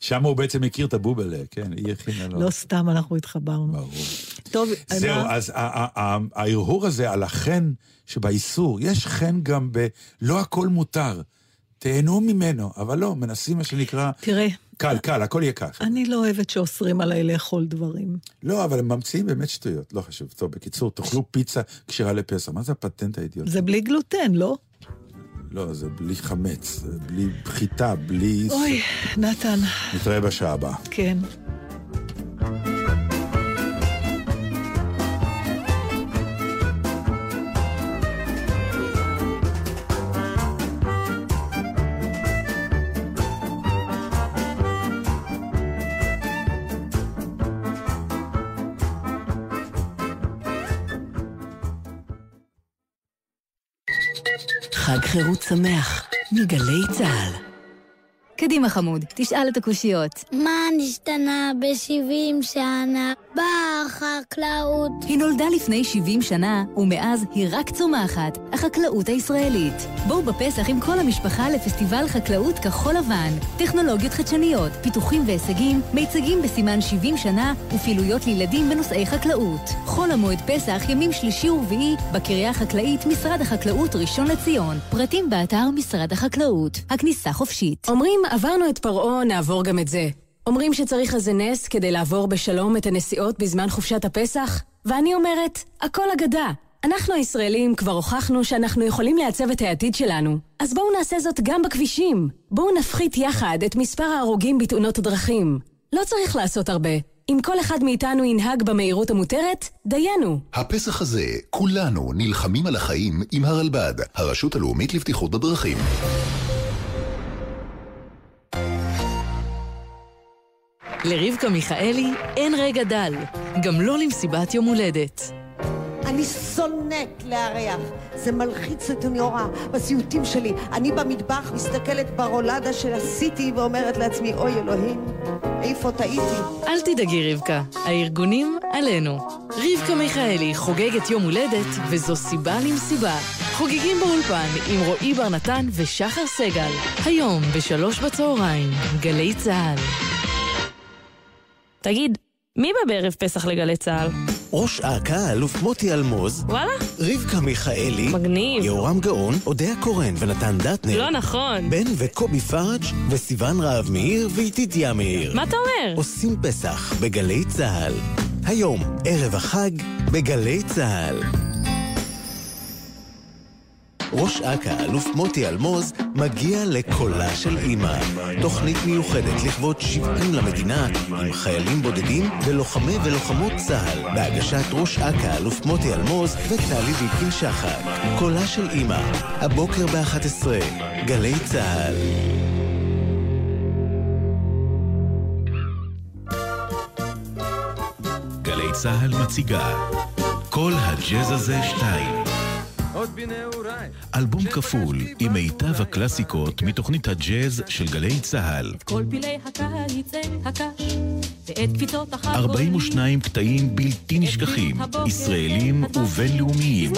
שם הוא בעצם הכיר את הבובלה, כן, היא הכינה לו. לא סתם אנחנו התחברנו. ברור. טוב, זהו, מה? אז ההרהור הזה על החן שבאיסור, יש חן גם ב... לא הכל מותר. תהנו ממנו, אבל לא, מנסים מה שנקרא... תראה, קל, קל, הכל יהיה קל. אני לא אוהבת שאוסרים עליי לאכול דברים. לא, אבל הם ממציאים באמת שטויות, לא חשוב. טוב, בקיצור, תאכלו פיצה כשרה לפסח. מה זה הפטנט האידיוטי? זה בלי גלוטן, לא? לא, זה בלי חמץ, זה בלי חיטה, בלי... אוי, נתן, נתראה בשעה הבאה. כן. חג חירות שמח, מגלי צה"ל. קדימה חמוד, תשאל את הקושיות. מה נשתנה ב-70 שנה בחקלאות? היא נולדה לפני 70 שנה, ומאז היא רק צומחת, החקלאות הישראלית. בואו בפסח עם כל המשפחה לפסטיבל חקלאות כחול לבן. טכנולוגיות חדשניות, פיתוחים והישגים, מיצגים בסימן 70 שנה, ופעילויות לילדים בנושאי חקלאות. חול המועד פסח, ימים שלישי ורביעי, בקריה החקלאית, משרד החקלאות ראשון לציון. פרטים באתר משרד החקלאות. הכניסה חופשית. אומרים, עברנו את פרעה, נעבור גם את זה. אומרים שצריך איזה נס כדי לעבור בשלום את הנסיעות בזמן חופשת הפסח? ואני אומרת, הכל אגדה. אנחנו הישראלים כבר הוכחנו שאנחנו יכולים לעצב את העתיד שלנו. אז בואו נעשה זאת גם בכבישים. בואו נפחית יחד את מספר ההרוגים בתאונות הדרכים. לא צריך לעשות הרבה. אם כל אחד מאיתנו ינהג במהירות המותרת, דיינו. הפסח הזה, כולנו נלחמים על החיים עם הרלב"ד, הרשות הלאומית לבטיחות בדרכים. לרבקה מיכאלי אין רגע דל, גם לא למסיבת יום הולדת. אני שונאת לארח. זה מלחיץ אותי נורא בסיוטים שלי. אני במטבח מסתכלת ברולדה שעשיתי ואומרת לעצמי, אוי אלוהים, איפה טעיתי? אל תדאגי רבקה, הארגונים עלינו. רבקה מיכאלי חוגגת יום הולדת, וזו סיבה למסיבה. חוגגים באולפן עם רועי בר נתן ושחר סגל. היום בשלוש בצהריים, גלי צה"ל. תגיד, מי בא בערב פסח לגלי צה"ל? ראש אכ"א, אלוף מוטי אלמוז, וואלה? רבקה מיכאלי, מגניב. יהורם גאון, אודיה קורן ונתן דטנר, לא נכון. בן וקובי פראג' וסיון רהב מאיר ואיתיתיה מאיר. מה אתה אומר? עושים פסח בגלי צה"ל. היום, ערב החג, בגלי צה"ל. ראש אכ"א, אלוף מוטי אלמוז, מגיע לקולה של אימא. תוכנית מיוחדת לכבוד 70 למדינה, עם חיילים בודדים ולוחמי ולוחמות צה"ל, בהגשת ראש אכ"א, אלוף מוטי אלמוז וטלי ליפקין שחק. קולה של אימא, הבוקר ב-11, גלי צה"ל. גלי צה"ל מציגה כל הג'אז הזה שתיים. אלבום כפול עם מיטב הקלאסיקות מתוכנית הג'אז של גלי צה"ל. כל פילי הקיץ אין הקש, ואת קפיצות החגורים. 42 קטעים בלתי נשכחים, ישראלים ובינלאומיים.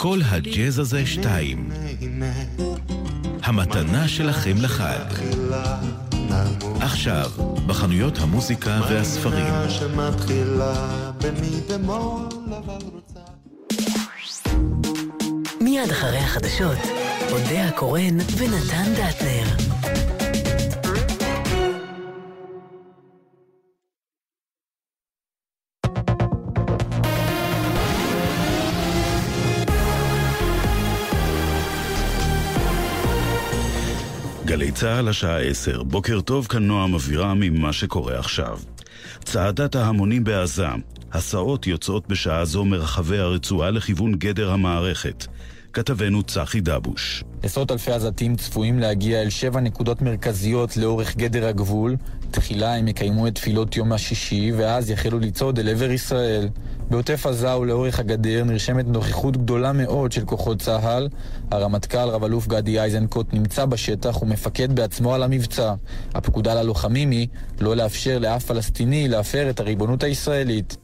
כל. הג'אז הזה שתיים. המתנה שלכם לחג. עכשיו, בחנויות המוזיקה והספרים מיד אחרי החדשות, אודיה קורן ונתן דטנר. גלי צה"ל השעה 10, בוקר טוב, כאן נועם אבירם עם מה שקורה עכשיו. צעדת ההמונים בעזה, הסעות יוצאות בשעה זו מרחבי הרצועה לכיוון גדר המערכת. כתבנו צחי דבוש. עשרות אלפי עזתים צפויים להגיע אל שבע נקודות מרכזיות לאורך גדר הגבול. תחילה הם יקיימו את תפילות יום השישי, ואז יחלו לצעוד אל עבר ישראל. בעוטף עזה ולאורך הגדר נרשמת נוכחות גדולה מאוד של כוחות צה"ל. הרמטכ"ל רב-אלוף גדי איזנקוט נמצא בשטח ומפקד בעצמו על המבצע. הפקודה ללוחמים היא לא לאפשר לאף פלסטיני להפר את הריבונות הישראלית.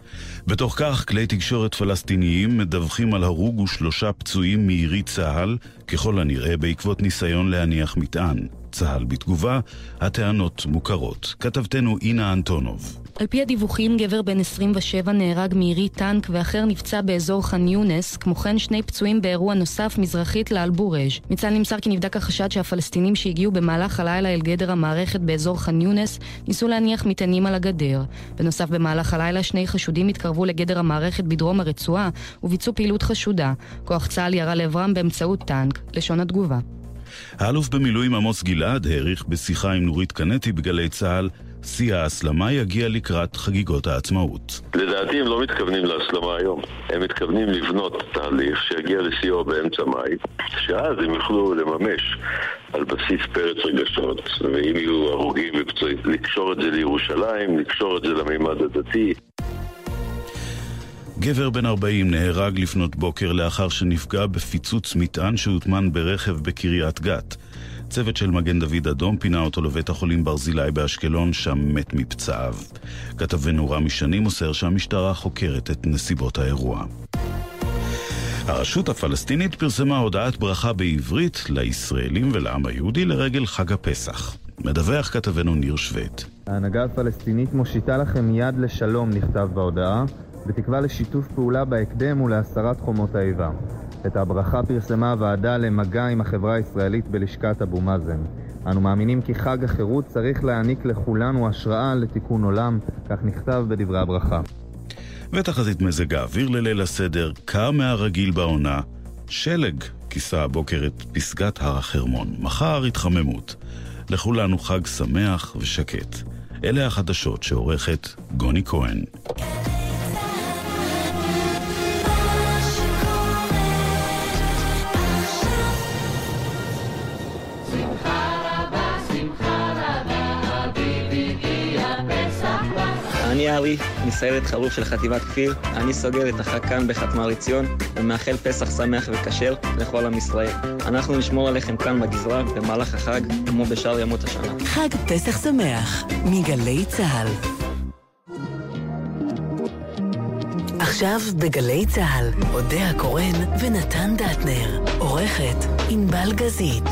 בתוך כך, כלי תקשורת פלסטיניים מדווחים על הרוג ושלושה פצועים מירי צה"ל, ככל הנראה בעקבות ניסיון להניח מטען. צה"ל בתגובה, הטענות מוכרות. כתבתנו אינה אנטונוב. על פי הדיווחים, גבר בן 27 נהרג מירית טנק ואחר נפצע באזור ח'אן יונס, כמו כן שני פצועים באירוע נוסף מזרחית לאלבורג'. מצה"ל נמסר כי נבדק החשד שהפלסטינים שהגיעו במהלך הלילה אל גדר המערכת באזור ח'אן יונס ניסו להניח מטענים על הגדר. בנוסף, במהלך הלילה שני חשודים התקרבו לגדר המערכת בדרום הרצועה וביצעו פעילות חשודה. כוח צה"ל ירה לעברם באמצעות טנק, לשון התגובה. האלוף במילואים עמוס גלעד העריך בשיחה עם נורית קנטי בגלי צה"ל שיא ההסלמה יגיע לקראת חגיגות העצמאות. לדעתי הם לא מתכוונים להסלמה היום. הם מתכוונים לבנות תהליך שיגיע לשיאו באמצע מאי, שאז הם יוכלו לממש על בסיס פרץ רגשות, ואם יהיו הרוגים ופצועים, לקשור את זה לירושלים, לקשור את זה למימד הדתי. גבר בן 40 נהרג לפנות בוקר לאחר שנפגע בפיצוץ מטען שהוטמן ברכב בקריית גת. צוות של מגן דוד אדום פינה אותו לבית החולים ברזילי באשקלון, שם מת מפצעיו. כתבנו רמי שני מוסר שהמשטרה חוקרת את נסיבות האירוע. הרשות הפלסטינית פרסמה הודעת ברכה בעברית לישראלים ולעם היהודי לרגל חג הפסח. מדווח כתבנו ניר שווט. ההנהגה הפלסטינית מושיטה לכם יד לשלום, נכתב בהודעה, בתקווה לשיתוף פעולה בהקדם ולהסרת חומות האיבה. את הברכה פרסמה הוועדה למגע עם החברה הישראלית בלשכת אבו מאזן. אנו מאמינים כי חג החירות צריך להעניק לכולנו השראה לתיקון עולם, כך נכתב בדברי הברכה. ותחזית מזג האוויר לליל הסדר, קר מהרגיל בעונה, שלג כיסה הבוקר את פסגת הר החרמון. מחר התחממות. לכולנו חג שמח ושקט. אלה החדשות שעורכת גוני כהן. אני ארי, מסיירת חרוב של חטיבת כפיר. אני סוגר את החג כאן בחתמה רציון, ומאחל פסח שמח וכשר לכל עם ישראל. אנחנו נשמור עליכם כאן בגזרה במהלך החג, כמו בשאר ימות השנה. חג פסח שמח, מגלי צה"ל. עכשיו בגלי צה"ל, אודה הקורן ונתן דטנר, עורכת ענבל גזית.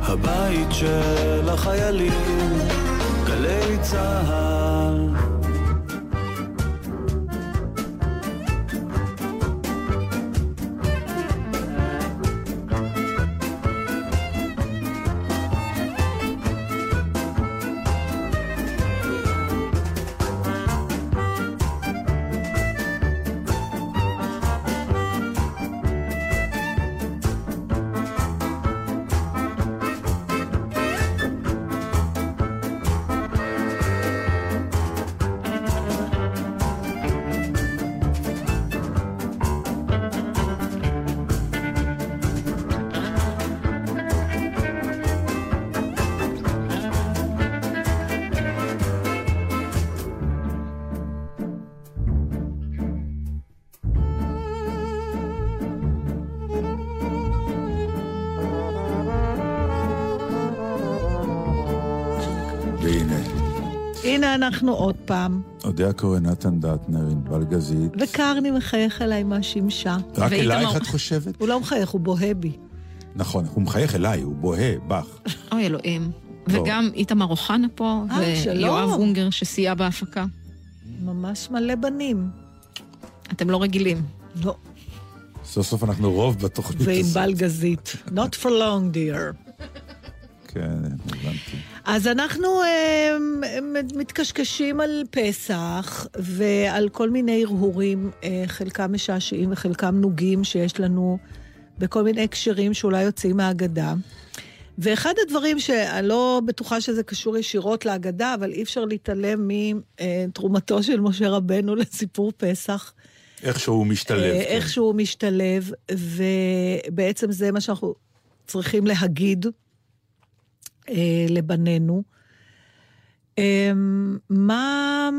הבית של החיילים, גלי צה"ל. אנחנו עוד פעם, אודה הקורן, נתן דטנר, ענבל גזית. וקרני מחייך אליי מהשמשה. רק אלייך את חושבת? הוא לא מחייך, הוא בוהה בי. נכון, הוא מחייך אליי, הוא בוהה, בך. אוי אלוהים. לא. וגם איתמר אוחנה פה, אה. ויואב הונגר שסייע בהפקה. ממש מלא בנים. אתם לא רגילים. לא. סוף סוף אנחנו רוב בתוכנית הזאת. וענבל גזית. Not for long, dear. כן, הבנתי. אז אנחנו אה, מתקשקשים על פסח ועל כל מיני הרהורים, אה, חלקם משעשעים וחלקם נוגים שיש לנו בכל מיני הקשרים שאולי יוצאים מהאגדה. ואחד הדברים שאני לא בטוחה שזה קשור ישירות להגדה, אבל אי אפשר להתעלם מתרומתו של משה רבנו לסיפור פסח. איך שהוא משתלב. אה, כן. איך שהוא משתלב, ובעצם זה מה שאנחנו צריכים להגיד אה, לבנינו. אה, מה...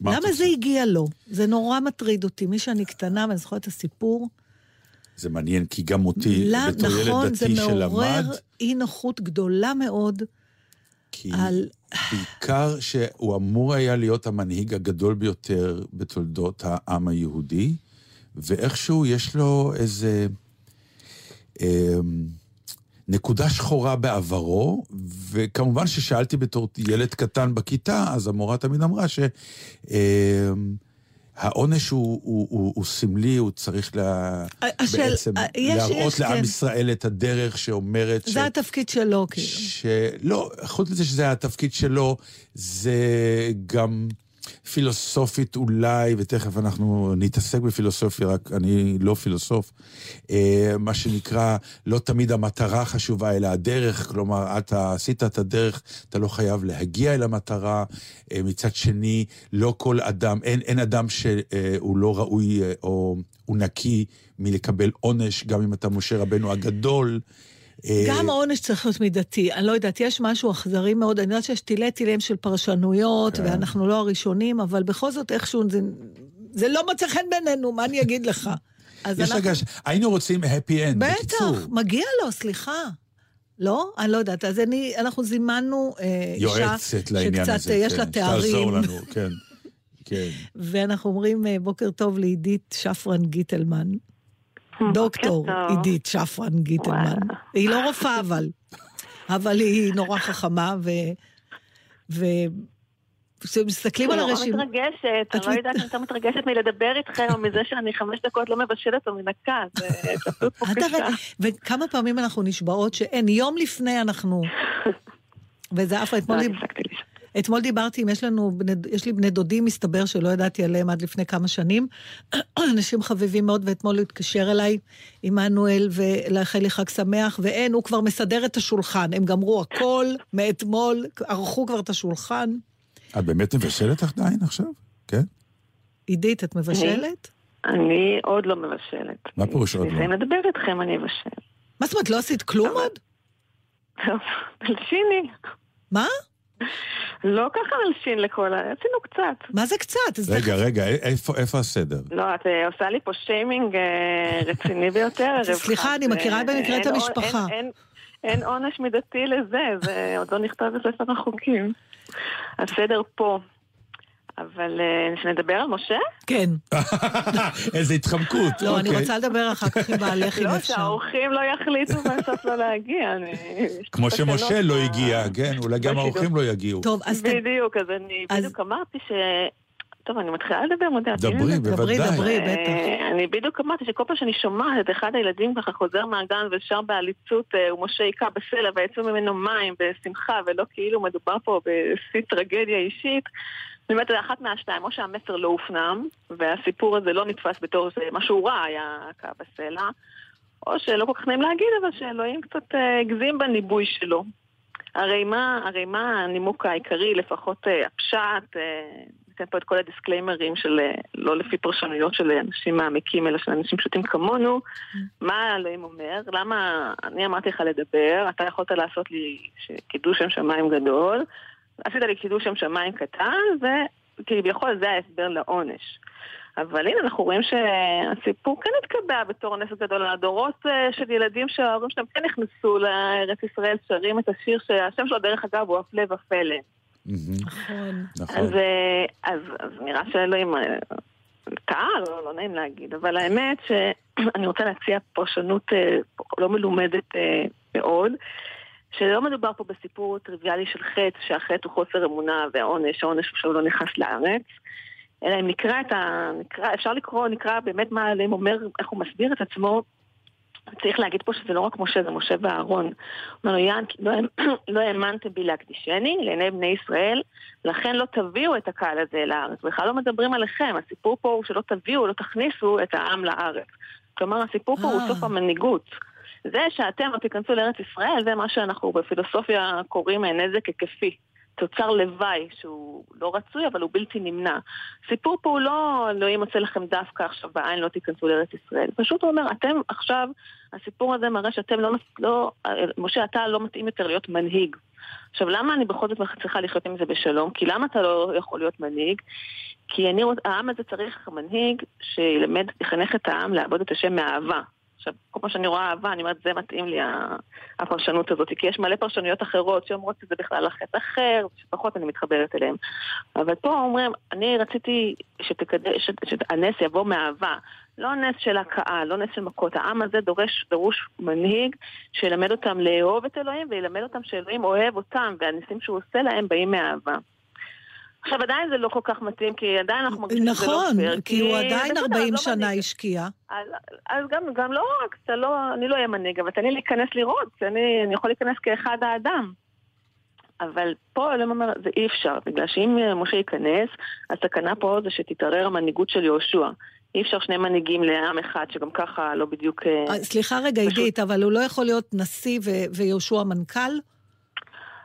מה למה זה הגיע לו? זה נורא מטריד אותי. מי שאני קטנה, ואני זוכרת את הסיפור, זה מעניין, כי גם אותי, לא, בתור ילד נכון, זה דתי מעורר שלמד, אי נוחות גדולה מאוד כי על... בעיקר שהוא אמור היה להיות המנהיג הגדול ביותר בתולדות העם היהודי, ואיכשהו יש לו איזה אה, נקודה שחורה בעברו, וכמובן ששאלתי בתור ילד קטן בכיתה, אז המורה תמיד אמרה ש... אה, העונש הוא, הוא, הוא, הוא סמלי, הוא צריך לה, השאל- בעצם אה, יש- להראות יש, לעם כן. ישראל את הדרך שאומרת זה התפקיד שלו, כאילו. שלא, חוץ מזה שזה התפקיד שלו, זה גם פילוסופית אולי, ותכף אנחנו נתעסק בפילוסופיה, רק אני לא פילוסוף, אה, מה שנקרא, לא תמיד המטרה חשובה, אלא הדרך, כלומר, אתה עשית את הדרך, אתה לא חייב להגיע אל המטרה. אה, מצד שני, לא כל אדם, אין, אין אדם שהוא לא ראוי אה, או הוא נקי מלקבל עונש, גם אם אתה משה רבנו הגדול. אה, גם העונש צריך להיות מידתי. אני לא יודעת, יש משהו אכזרי מאוד. אני יודעת שיש תילי תילים של פרשנויות, כן. ואנחנו לא הראשונים, אבל בכל זאת איכשהו זה, זה לא מוצא חן בינינו, מה אני אגיד לך? אז יש אנחנו... הרגש, היינו רוצים happy end, בקיצור. בטח, מגיע לו, סליחה. לא? אני לא יודעת. אז אני, אנחנו זימנו אה, אישה שקצת הזה, אה, יש כן, לה תארים. שתעזור לנו, כן. כן. ואנחנו אומרים אה, בוקר טוב לעידית שפרן גיטלמן. דוקטור טוב. עידית שפרן גיטלמן. היא לא רופאה אבל, אבל היא נורא חכמה, ו... ו... כשמסתכלים על אני הרשימה... נורא מתרגשת, אני לא יודעת אם יותר מתרגשת מלדבר איתכם, או מזה שאני חמש דקות לא מבשלת או מנקה, זה פשוט פה תראה, וכמה פעמים אנחנו נשבעות שאין, יום לפני אנחנו... וזה אף אתמול, לא, דיב... אתמול דיברתי עם, יש לנו, בני... יש לי בני דודים, מסתבר שלא ידעתי עליהם עד לפני כמה שנים, אנשים חביבים מאוד, ואתמול הוא התקשר אליי, עמנואל, ולאחל לי חג שמח, ואין, הוא כבר מסדר את השולחן, הם גמרו הכל מאתמול, ערכו כבר את השולחן. את באמת מבשלת עדיין עכשיו? כן? עידית, את מבשלת? אני עוד לא מבשלת. מה פירוש עוד לא? נסיים לדבר איתכם, אני אבשל. מה זאת אומרת, לא עשית כלום עוד? מלשיני. מה? לא ככה מלשין לכל ה... עשינו קצת. מה זה קצת? רגע, רגע, איפה הסדר? לא, את אה, עושה לי פה שיימינג אה, רציני ביותר. סליחה. אני מכירה אה, במקרה את המשפחה. אין עונש מידתי לזה, זה עוד לא נכתב בספר החוקים. הסדר פה. אבל אה, שנדבר על משה? כן. איזה התחמקות. לא, אני אוקיי. רוצה לדבר אחר כך עם בעלך, אם לא, אפשר. שהאורחים לא יחליטו בסוף לא להגיע. כמו שמשה לא הגיע, כן? אולי גם. האורחים לא יגיעו. טוב, אז... בדיוק, אז אני בדיוק אמרתי ש... טוב, אני מתחילה לדבר, מודה. דברי, בוודאי. דברי, דברי, בטח. אה, אני בדיוק אמרתי שכל פעם שאני שומעת את אחד הילדים ככה חוזר מהגן ושר בעליצות אה, ומשה היכה בסלע ויצאו ממנו מים בשמחה ולא כאילו מדובר פה בשיא טרגדיה אישית. אומרת, זה אחת מהשתיים, או שהמסר לא הופנם והסיפור הזה לא נתפס בתור משהו רע היה הכה בסלע, או שלא כל כך נעים להגיד, אבל שאלוהים קצת אה, הגזים בניבוי שלו. הרי מה, הרי מה הנימוק העיקרי, לפחות אה, הפשט, אה, ניתן פה את כל הדיסקליימרים של לא לפי פרשנויות של אנשים מעמיקים, אלא של אנשים פשוטים כמונו. מה אלוהים אומר? למה אני אמרתי לך לדבר, אתה יכולת לעשות לי קידוש שם שמיים גדול, עשית לי קידוש שם שמיים קטן, וכביכול זה ההסבר לעונש. אבל הנה, אנחנו רואים שהסיפור כן התקבע בתור נס גדול. הדורות אה, של ילדים שההורים שלהם כן נכנסו לארץ ישראל, שרים את השיר שהשם שלו, דרך אגב, הוא הפלא ופלא. נכון. אז, אה, אז, אז נראה שאלוהים אה, טעה, לא, לא נעים להגיד, אבל האמת שאני רוצה להציע פרשנות אה, לא מלומדת אה, מאוד, שלא מדובר פה בסיפור טריוויאלי של חטא, שהחטא הוא חוסר אמונה והעונש, העונש הוא שהוא לא נכנס לארץ. אלא אם נקרא את ה... נקרא, אפשר לקרוא, נקרא באמת מה עליהם אומר, איך הוא מסביר את עצמו. צריך להגיד פה שזה לא רק משה, זה משה ואהרון. אומר לו, יען, לא, לא האמנתם בי להקדישני לעיני בני ישראל, לכן לא תביאו את הקהל הזה אל הארץ. בכלל לא מדברים עליכם, הסיפור פה הוא שלא תביאו, לא תכניסו את העם לארץ. כלומר, הסיפור פה הוא אה. סוף המנהיגות. זה שאתם לא תיכנסו לארץ ישראל, זה מה שאנחנו בפילוסופיה קוראים אה, נזק היקפי. תוצר לוואי שהוא לא רצוי, אבל הוא בלתי נמנע. סיפור פה הוא לא אלוהים יוצא לכם דווקא עכשיו בעין, לא תיכנסו לארץ ישראל. פשוט הוא אומר, אתם עכשיו, הסיפור הזה מראה שאתם לא, לא משה, אתה לא מתאים יותר להיות מנהיג. עכשיו, למה אני בכל זאת צריכה לחיות עם זה בשלום? כי למה אתה לא יכול להיות מנהיג? כי אני, העם הזה צריך מנהיג שילמד, יחנך את העם לעבוד את השם מאהבה. עכשיו, כל פעם שאני רואה אהבה, אני אומרת, זה מתאים לי הפרשנות הזאת, כי יש מלא פרשנויות אחרות שאומרות שזה בכלל החטא אחר, שפחות אני מתחברת אליהן. אבל פה אומרים, אני רציתי שתקדש, שהנס יבוא מאהבה. לא נס של הכאה, לא נס של מכות. העם הזה דורש, דרוש מנהיג שילמד אותם לאהוב את אלוהים וילמד אותם שאלוהים אוהב אותם, והניסים שהוא עושה להם באים מאהבה. עכשיו עדיין זה לא כל כך מתאים, כי עדיין אנחנו מרגישים נכון, שזה לא פייר. נכון, כי הוא עדיין 40 לא שנה השקיע. אז, אז גם, גם לא רק, לא, אני לא אהיה מנהיג, אבל תן לי להיכנס לראות, אני, אני יכול להיכנס כאחד האדם. אבל פה אלוהים אומר, זה אי אפשר, בגלל שאם משה ייכנס, הסכנה פה זה שתתערער המנהיגות של יהושע. אי אפשר שני מנהיגים לעם אחד, שגם ככה לא בדיוק... אה, סליחה רגע, פשוט... עידית, אבל הוא לא יכול להיות נשיא ויהושע מנכ"ל?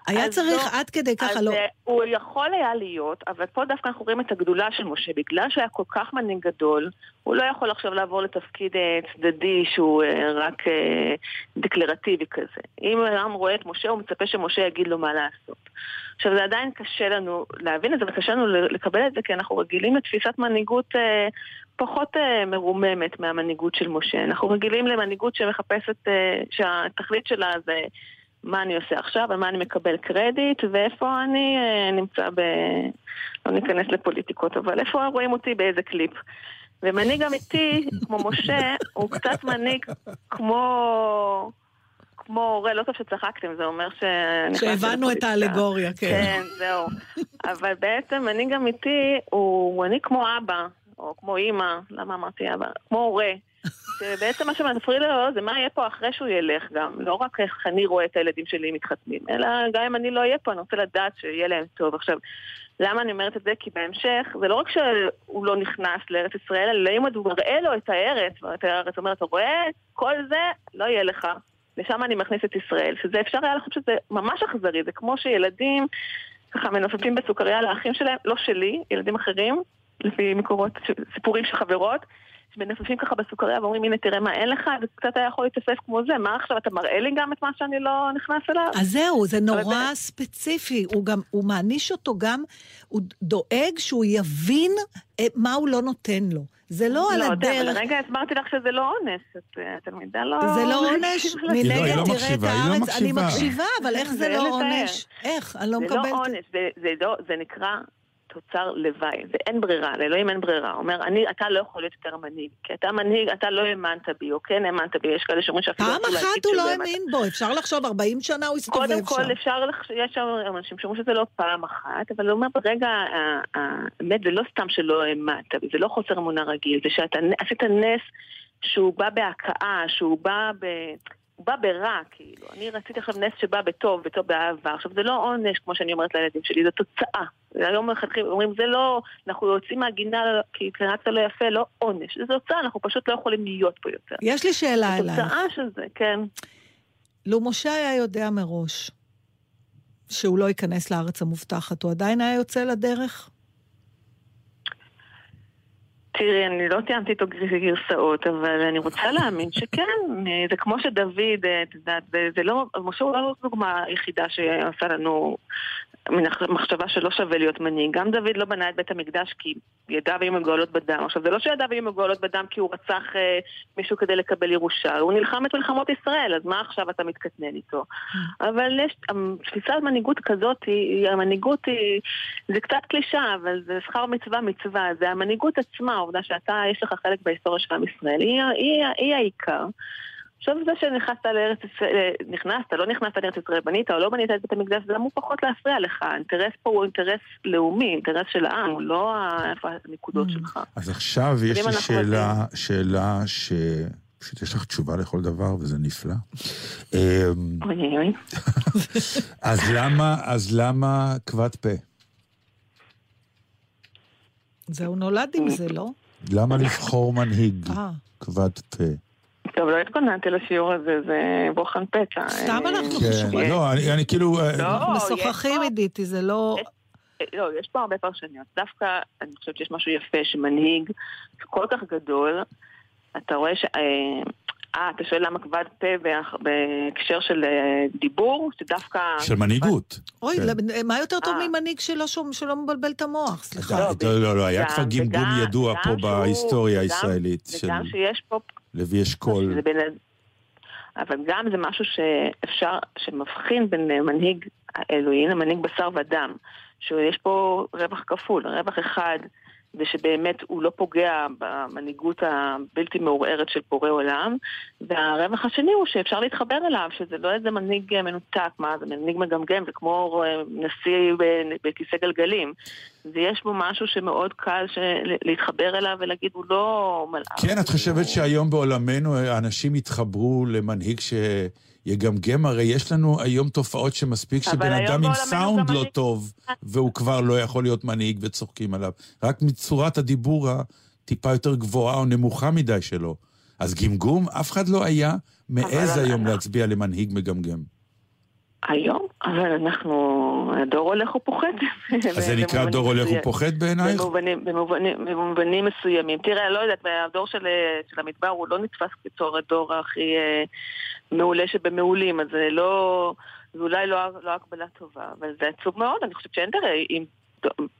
היה צריך לא, עד כדי ככה לא... אז הוא יכול היה להיות, אבל פה דווקא אנחנו רואים את הגדולה של משה. בגלל שהיה כל כך מנהיג גדול, הוא לא יכול עכשיו לעבור לתפקיד אה, צדדי שהוא אה, רק אה, דקלרטיבי כזה. אם העם רואה את משה, הוא מצפה שמשה יגיד לו מה לעשות. עכשיו, זה עדיין קשה לנו להבין את זה, וקשה לנו לקבל את זה, כי אנחנו רגילים לתפיסת מנהיגות אה, פחות אה, מרוממת מהמנהיגות של משה. אנחנו רגילים למנהיגות שמחפשת, אה, שהתכלית שלה זה... מה אני עושה עכשיו, על מה אני מקבל קרדיט, ואיפה אני אה, נמצא ב... לא ניכנס לפוליטיקות, אבל איפה רואים אותי באיזה קליפ. ומנהיג אמיתי, כמו משה, הוא קצת מנהיג כמו... כמו הורה, לא טוב שצחקתם, זה אומר ש... שהבנו את האלגוריה, כן. כן, זהו. אבל בעצם מנהיג אמיתי הוא מנהיג כמו אבא, או כמו אימא, למה אמרתי אבא? כמו הורה. שבעצם מה שמפריע לו זה מה יהיה פה אחרי שהוא ילך גם. לא רק איך אני רואה את הילדים שלי מתחתנים, אלא גם אם אני לא אהיה פה, אני רוצה לדעת שיהיה להם טוב. עכשיו, למה אני אומרת את זה? כי בהמשך, זה לא רק שהוא לא נכנס לארץ ישראל, אלא אם הוא מראה לו את הארץ, את הארץ אומרת, אתה רואה? כל זה לא יהיה לך. לשם אני מכניס את ישראל, שזה אפשר היה לחשוב שזה ממש אכזרי, זה כמו שילדים ככה מנופפים בסוכריה לאחים שלהם, לא שלי, ילדים אחרים, לפי מקורות, סיפורים של חברות, מנפפים ככה בסוכריה ואומרים, הנה תראה מה אין לך, זה קצת היה יכול להתאפס כמו זה, מה עכשיו, אתה מראה לי גם את מה שאני לא נכנס אליו? אז זהו, זה נורא אבל... ספציפי, הוא גם, הוא מעניש אותו גם, הוא דואג שהוא יבין אה, מה הוא לא נותן לו. זה לא, לא על הדרך. אבל רגע הסברתי לך שזה לא אונס, את התלמידה לא... זה לא עונש, מנגד לא תראה את הארץ, אני מקשיבה, אבל איך זה לא עונש? איך? אני לא מקבלת. זה לא עונש, לא- זה נקרא תוצר לוואי, ואין ברירה, לאלוהים אין ברירה. הוא אומר, אני, אתה לא יכול להיות יותר מנהיג, כי אתה מנהיג, אתה לא האמנת בי, או כן האמנת בי, יש כאלה שאומרים שאפילו... פעם אחת הוא לא האמין בו, אפשר לחשוב 40 שנה הוא הסתובב שם. קודם כל, אפשר לחשוב, יש שם אנשים שאומרים שזה לא פעם אחת, אבל הוא אומר, ברגע, האמת, זה לא סתם שלא האמנת בי, זה לא חוסר אמונה רגיל, זה שאתה עשית נס שהוא בא בהכאה, שהוא בא ב... הוא בא ברע, כאילו. אני רציתי עכשיו נס שבא בטוב, בטוב באהבה. עכשיו, זה לא עונש, כמו שאני אומרת לילדים שלי, זו תוצאה. היום מלכתחילה אומרים, זה לא, אנחנו יוצאים מהגינה כי התנהגת לא יפה, לא עונש. זו תוצאה, אנחנו פשוט לא יכולים להיות פה יותר. יש לי שאלה אלייך. זו תוצאה של זה, כן. לו משה היה יודע מראש שהוא לא ייכנס לארץ המובטחת, הוא עדיין היה יוצא לדרך? תראי, אני לא תיאמתי איתו גרסאות, אבל אני רוצה להאמין שכן. זה כמו שדוד, את יודעת, זה לא, משה הוא לא דוגמה היחידה שעשה לנו מחשבה שלא שווה להיות מנהיג. גם דוד לא בנה את בית המקדש כי ידיו היו מגואלות בדם. עכשיו, זה לא שידיו היו מגואלות בדם כי הוא רצח אה, מישהו כדי לקבל ירושה, הוא נלחם את מלחמות ישראל, אז מה עכשיו אתה מתקטנן איתו? אבל יש, תפיסת מנהיגות כזאת, היא, המנהיגות היא, זה קצת קלישה, אבל זה שכר מצווה מצווה, זה המנהיגות עצמה, העובדה שאתה, יש לך חלק בהיסטוריה של עם ישראל, היא, היא, היא, היא העיקר. עכשיו זה שנכנסת לארץ ישראל, אה, נכנסת, לא נכנסת לארץ ישראל, בנית או לא בנית את בית המקדש, זה אמור פחות להפריע לך. האינטרס פה הוא אינטרס לאומי, אינטרס של העם, הוא לא איפה הנקודות mm. שלך. אז עכשיו יש לי שאלה, שאלה ש... פשוט יש לך תשובה לכל דבר, וזה נפלא. אמ. אז למה, אז למה כבד פה? זהו, נולד עם זה, לא? למה לבחור מנהיג אה. כבד פה? טוב, לא התכוננתי לשיעור הזה, זה בוחן פתע. סתם אה, אנחנו כן, חושבים. לא, אני כאילו... אה, לא, אנחנו משוחחים, פה- עידית, זה לא... לא, יש פה הרבה פרשניות. דווקא, אני חושבת שיש משהו יפה שמנהיג כל כך גדול, אתה רואה ש... אה, אה, אתה שואל למה כבד פה בהקשר של דיבור? שדווקא... של מנהיגות. אוי, כן. מה יותר טוב ממנהיג שלא מבלבל את המוח? סליחה. לא, לא, לא, היה כבר גמגום ידוע פה בהיסטוריה הישראלית וגם שיש פה לוי אשכול. אבל גם זה משהו שאפשר, שמבחין בין מנהיג אלוהים למנהיג בשר ודם. שיש פה רווח כפול, רווח אחד זה שבאמת הוא לא פוגע במנהיגות הבלתי מעורערת של בורא עולם, והרווח השני הוא שאפשר להתחבר אליו, שזה לא איזה מנהיג מנותק, מה זה מנהיג מגמגם, זה כמו אה, נשיא בכיסא גלגלים. ויש בו משהו שמאוד קל להתחבר אליו ולהגיד, הוא לא מלאך. כן, את חושבת שהיום בעולמנו האנשים יתחברו למנהיג שיגמגם? הרי יש לנו היום תופעות שמספיק שבן אדם עם סאונד לא טוב, והוא כבר לא יכול להיות מנהיג וצוחקים עליו. רק מצורת הדיבור הטיפה יותר גבוהה או נמוכה מדי שלו. אז גמגום, אף אחד לא היה מעז היום להצביע למנהיג מגמגם. היום? אבל אנחנו, הדור הולך ופוחת. אז זה נקרא דור הולך ופוחת בעינייך? במובנים, במובנים, במובנים מסוימים. תראה, לא יודעת, הדור של, של המדבר הוא לא נתפס בתור הדור הכי אה, מעולה שבמעולים, אז זה לא, זה אולי לא, לא הקבלה טובה, אבל זה עצוב מאוד, אני חושבת שאין דרך, אם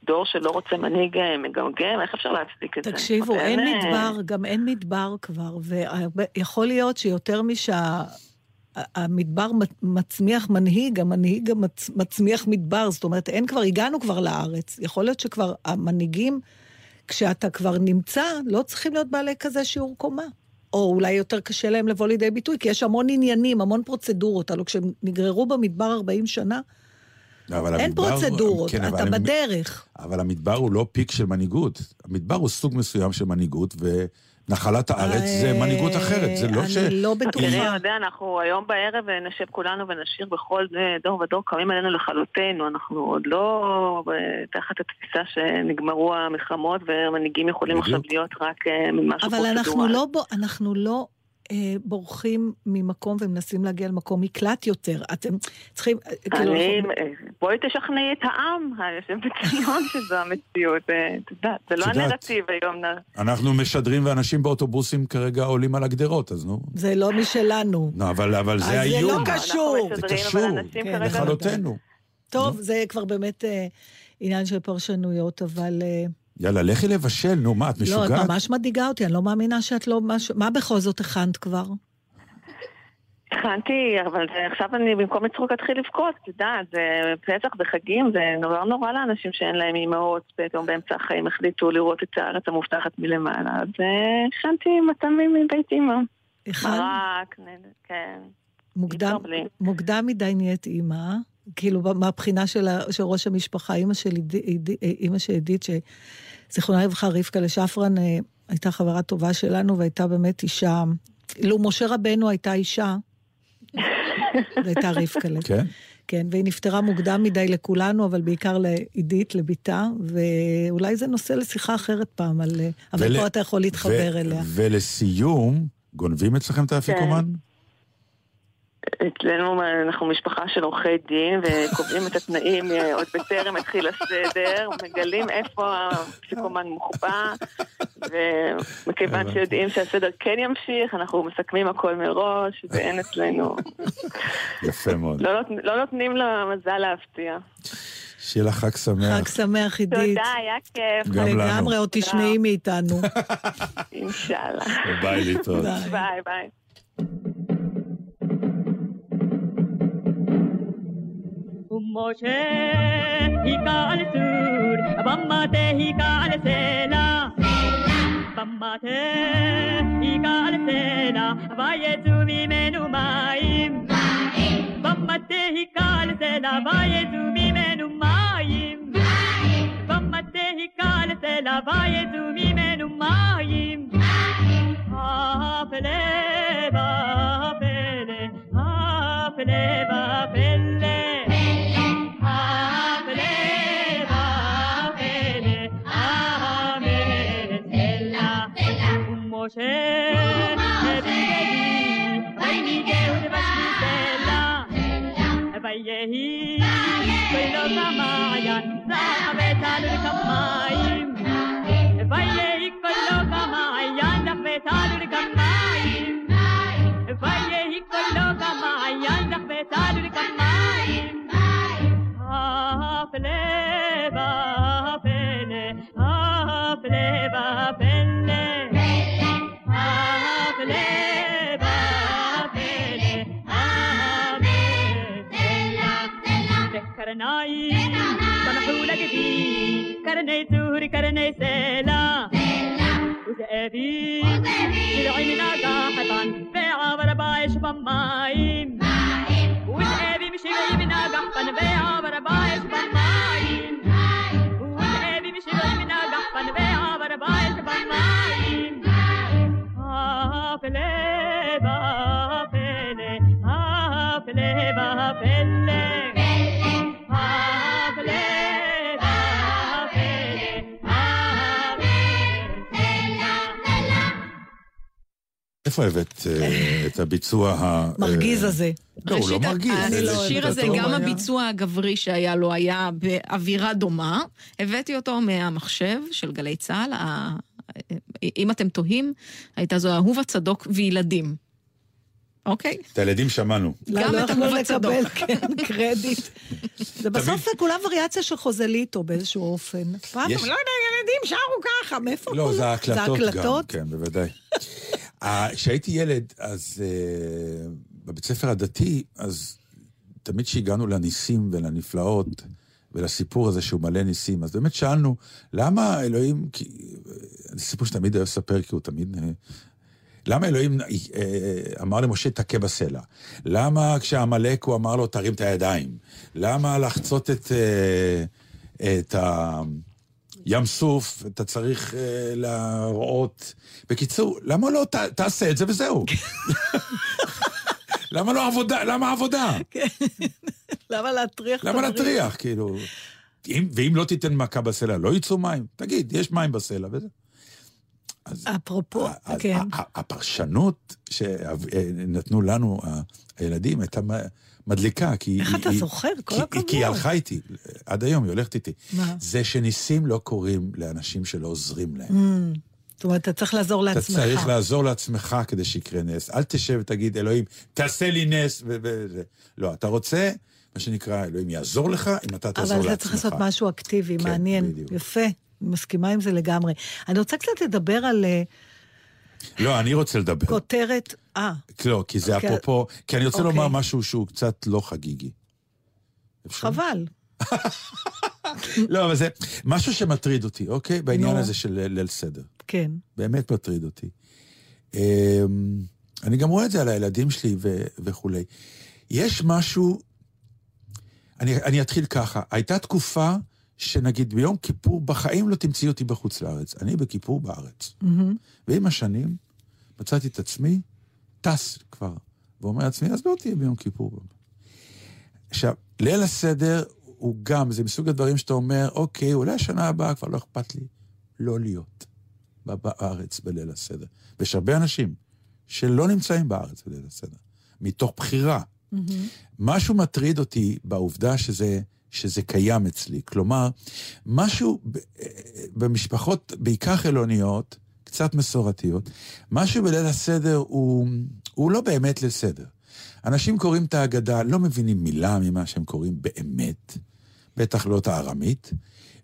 דור- שלא רוצה מנהיג אה, מגמגם, איך אפשר להצדיק את זה? תקשיבו, אין אה, מדבר, גם אין מדבר כבר, ויכול להיות שיותר משהמדבר מצמיח מנהיג, המנהיג גם מצ- מצמיח מדבר, זאת אומרת, אין כבר, הגענו כבר לארץ. יכול להיות שכבר המנהיגים, כשאתה כבר נמצא, לא צריכים להיות בעלי כזה שיעור קומה. או אולי יותר קשה להם לבוא לידי ביטוי, כי יש המון עניינים, המון פרוצדורות. הלוא כשהם נגררו במדבר 40 שנה, אבל אין המדבר- פרוצדורות, כן, אתה אני- בדרך. אבל המדבר הוא לא פיק של מנהיגות. המדבר הוא סוג מסוים של מנהיגות, ונחלת הארץ זה מנהיגות אחרת. זה לא ש... אני לא תראה, בטוחה. אתה יודע, אנחנו היום בערב אה, נשב כולנו ונשיר בכל אה, דור ודור קמים עלינו לכלותנו. אנחנו עוד לא אה, תחת התפיסה שנגמרו המלחמות ומנהיגים יכולים. עכשיו להיות רק אה, ממשהו אבל אנחנו לא, אנחנו לא אה, בורחים ממקום ומנסים להגיע למקום מקלט יותר. אתם צריכים... אה, כאילו, אני, אה, בואי תשכנעי את העם היושב בציון שזו המציאות. אה, זה לא. הנרטיב היום. אנחנו משדרים ואנשים באוטובוסים כרגע עולים על הגדרות, אז נו. זה לא משלנו. לא, אבל, אבל אז זה זה האיום. לא קשור. זה משדרים, קשור, כן, כרגע... לכלותנו. טוב, זה כבר באמת אה, עניין של פרשנויות, אבל... אה, יאללה, לכי לבשל, נו, מה, את לא, את משוגעת? ממש מדאיגה אותי, אני לא מאמינה שאת לא... מש... מה בכל זאת הכנת כבר? הכנתי, אבל עכשיו אני במקום לצחוק אתחיל לבכות, את יודעת, זה פסח וחגים, זה נורא נורא לאנשים שאין להם אימהות, פתאום באמצע החיים החליטו לראות את הארץ המובטחת מלמעלה, אז אה, הכנתי מתנים מבית אימא. הכנת? מרק, כן. מוקדם. מוקדם מדי נהיית אימא, אה? כאילו מהבחינה של, של ראש המשפחה, אימא של עידי- עידי- אימא של עידית, שזיכרונה לברכה, רבקה לשפרן, אה, הייתה חברה טובה שלנו והייתה באמת אישה, לו משה רבנו הייתה אישה, והייתה רבקה. כן? כן, והיא נפטרה מוקדם מדי לכולנו, אבל בעיקר לעידית, לביתה, ואולי זה נושא לשיחה אחרת פעם, על... אה, אבל ול- פה אתה יכול להתחבר ו- אליה. ולסיום, גונבים אצלכם את האפיקומן? אצלנו אנחנו משפחה של עורכי דין וקובעים את התנאים אה, עוד בטרם התחיל הסדר, מגלים איפה הפסיקומן מוחבא, ומכיוון שיודעים שהסדר כן ימשיך, אנחנו מסכמים הכל מראש, ואין אצלנו, יפה מאוד. לא לא נותנים למזל להפתיע. שיהיה לך חג שמח. חג שמח, עידית. תודה, היה כיף. גם לנו. לגמרי, עוד תשמעי מאיתנו. אינשאללה. ביי להתראות. ביי ביי. Moshe hikal sur, bammate hikal sela. Bammate hikal sela, vayetu mimenu maim. Bammate hikal sela, vayetu mimenu maim. Bammate hikal sela, vayetu mimenu maim. Hafele, hafele, hafele, pele Sahi, Sahi, Sahi, Sahi, Sahi, Sahi, Sahi, Sahi, Sahi, Sahi, سجدي كرني سوري كرني سيلا وزقابي العين ناقا حطان بيعة ورا بايش مايم وزقابي مش من ناقا حطان بيعة ورا بايش איפה הבאת אה, את הביצוע ה... מרגיז אה, הזה. לא, הוא לא מרגיז. השיר הזה, לדעתו גם הביצוע הגברי שהיה לו היה באווירה דומה. הבאתי אותו מהמחשב של גלי צה"ל. אם אתם תוהים, הייתה זו אהובה צדוק וילדים. אוקיי? את הילדים שמענו. גם לא את יכלו אהובה צדוק. לקבל, כן, קרדיט. זה בסוף זה כולה וריאציה של חוזליטו באיזשהו אופן. פעם, לא יודע, ילדים שרו ככה, מאיפה לא, כל זה ההקלטות גם. כן, בוודאי. כשהייתי ילד, אז אה, בבית ספר הדתי, אז תמיד כשהגענו לניסים ולנפלאות ולסיפור הזה שהוא מלא ניסים, אז באמת שאלנו, למה אלוהים, כי, אה, זה סיפור שתמיד היה לספר, כי הוא תמיד... אה, למה אלוהים אמר למשה, תכה בסלע? למה כשעמלק הוא אמר לו, תרים את הידיים? למה לחצות את, את הים סוף, אתה צריך אה, להראות... בקיצור, למה לא ת, תעשה את זה וזהו? למה לא עבודה? למה עבודה? למה להטריח? למה? להטריח, כאילו? אם, ואם לא תיתן מכה בסלע, לא יצאו מים? תגיד, יש מים בסלע וזה. אפרופו, אז כן. הפרשנות שנתנו לנו הילדים הייתה מדליקה, כי... איך היא- אתה היא- זוכר? כל הכבוד. כי היא הלכה איתי, עד היום היא הולכת איתי. מה? זה שניסים לא קורים לאנשים שלא עוזרים להם. Mm, זאת אומרת, אתה צריך לעזור אתה לעצמך. צריך לעזור לעצמך כדי שיקרה נס. אל תשב ותגיד, אלוהים, תעשה לי נס. ו- ו- ו- לא, אתה רוצה, מה שנקרא, אלוהים יעזור לך אם אתה תעזור אבל לעצמך. אתה צריך לעשות משהו אקטיבי, כן, מעניין. בדיוק. יפה, מסכימה עם זה לגמרי. אני רוצה קצת לדבר על אה, לא, אני רוצה לדבר. כותרת... אה, לא, כי זה אוקיי. אפרופו, כי אני רוצה אוקיי. לומר משהו שהוא קצת לא חגיגי. חבל. לא, אבל זה משהו שמטריד אותי, אוקיי? בעניין. הזה של ליל סדר. כן. באמת מטריד אותי. אמ, אני גם רואה את זה על הילדים שלי ו- וכולי. יש משהו, אני, אני אתחיל ככה, הייתה תקופה שנגיד ביום כיפור, בחיים לא תמצאי אותי בחוץ לארץ. אני בכיפור בארץ. מהמם. ועם השנים מצאתי את עצמי טס כבר, ואומר לעצמי, אז לא תהיה ביום כיפור. עכשיו, ליל הסדר הוא גם, זה מסוג הדברים שאתה אומר, אוקיי, אולי השנה הבאה כבר לא אכפת לי לא להיות בארץ בליל הסדר. ויש הרבה אנשים שלא נמצאים בארץ בליל הסדר, מתוך בחירה. משהו מטריד אותי בעובדה שזה, שזה קיים אצלי. כלומר, משהו ב- במשפחות, בעיקר חילוניות, קצת מסורתיות, משהו בליל הסדר הוא, הוא לא באמת ליל סדר. אנשים קוראים את ההגדה, לא מבינים מילה ממה שהם קוראים באמת, בטח לא את הארמית,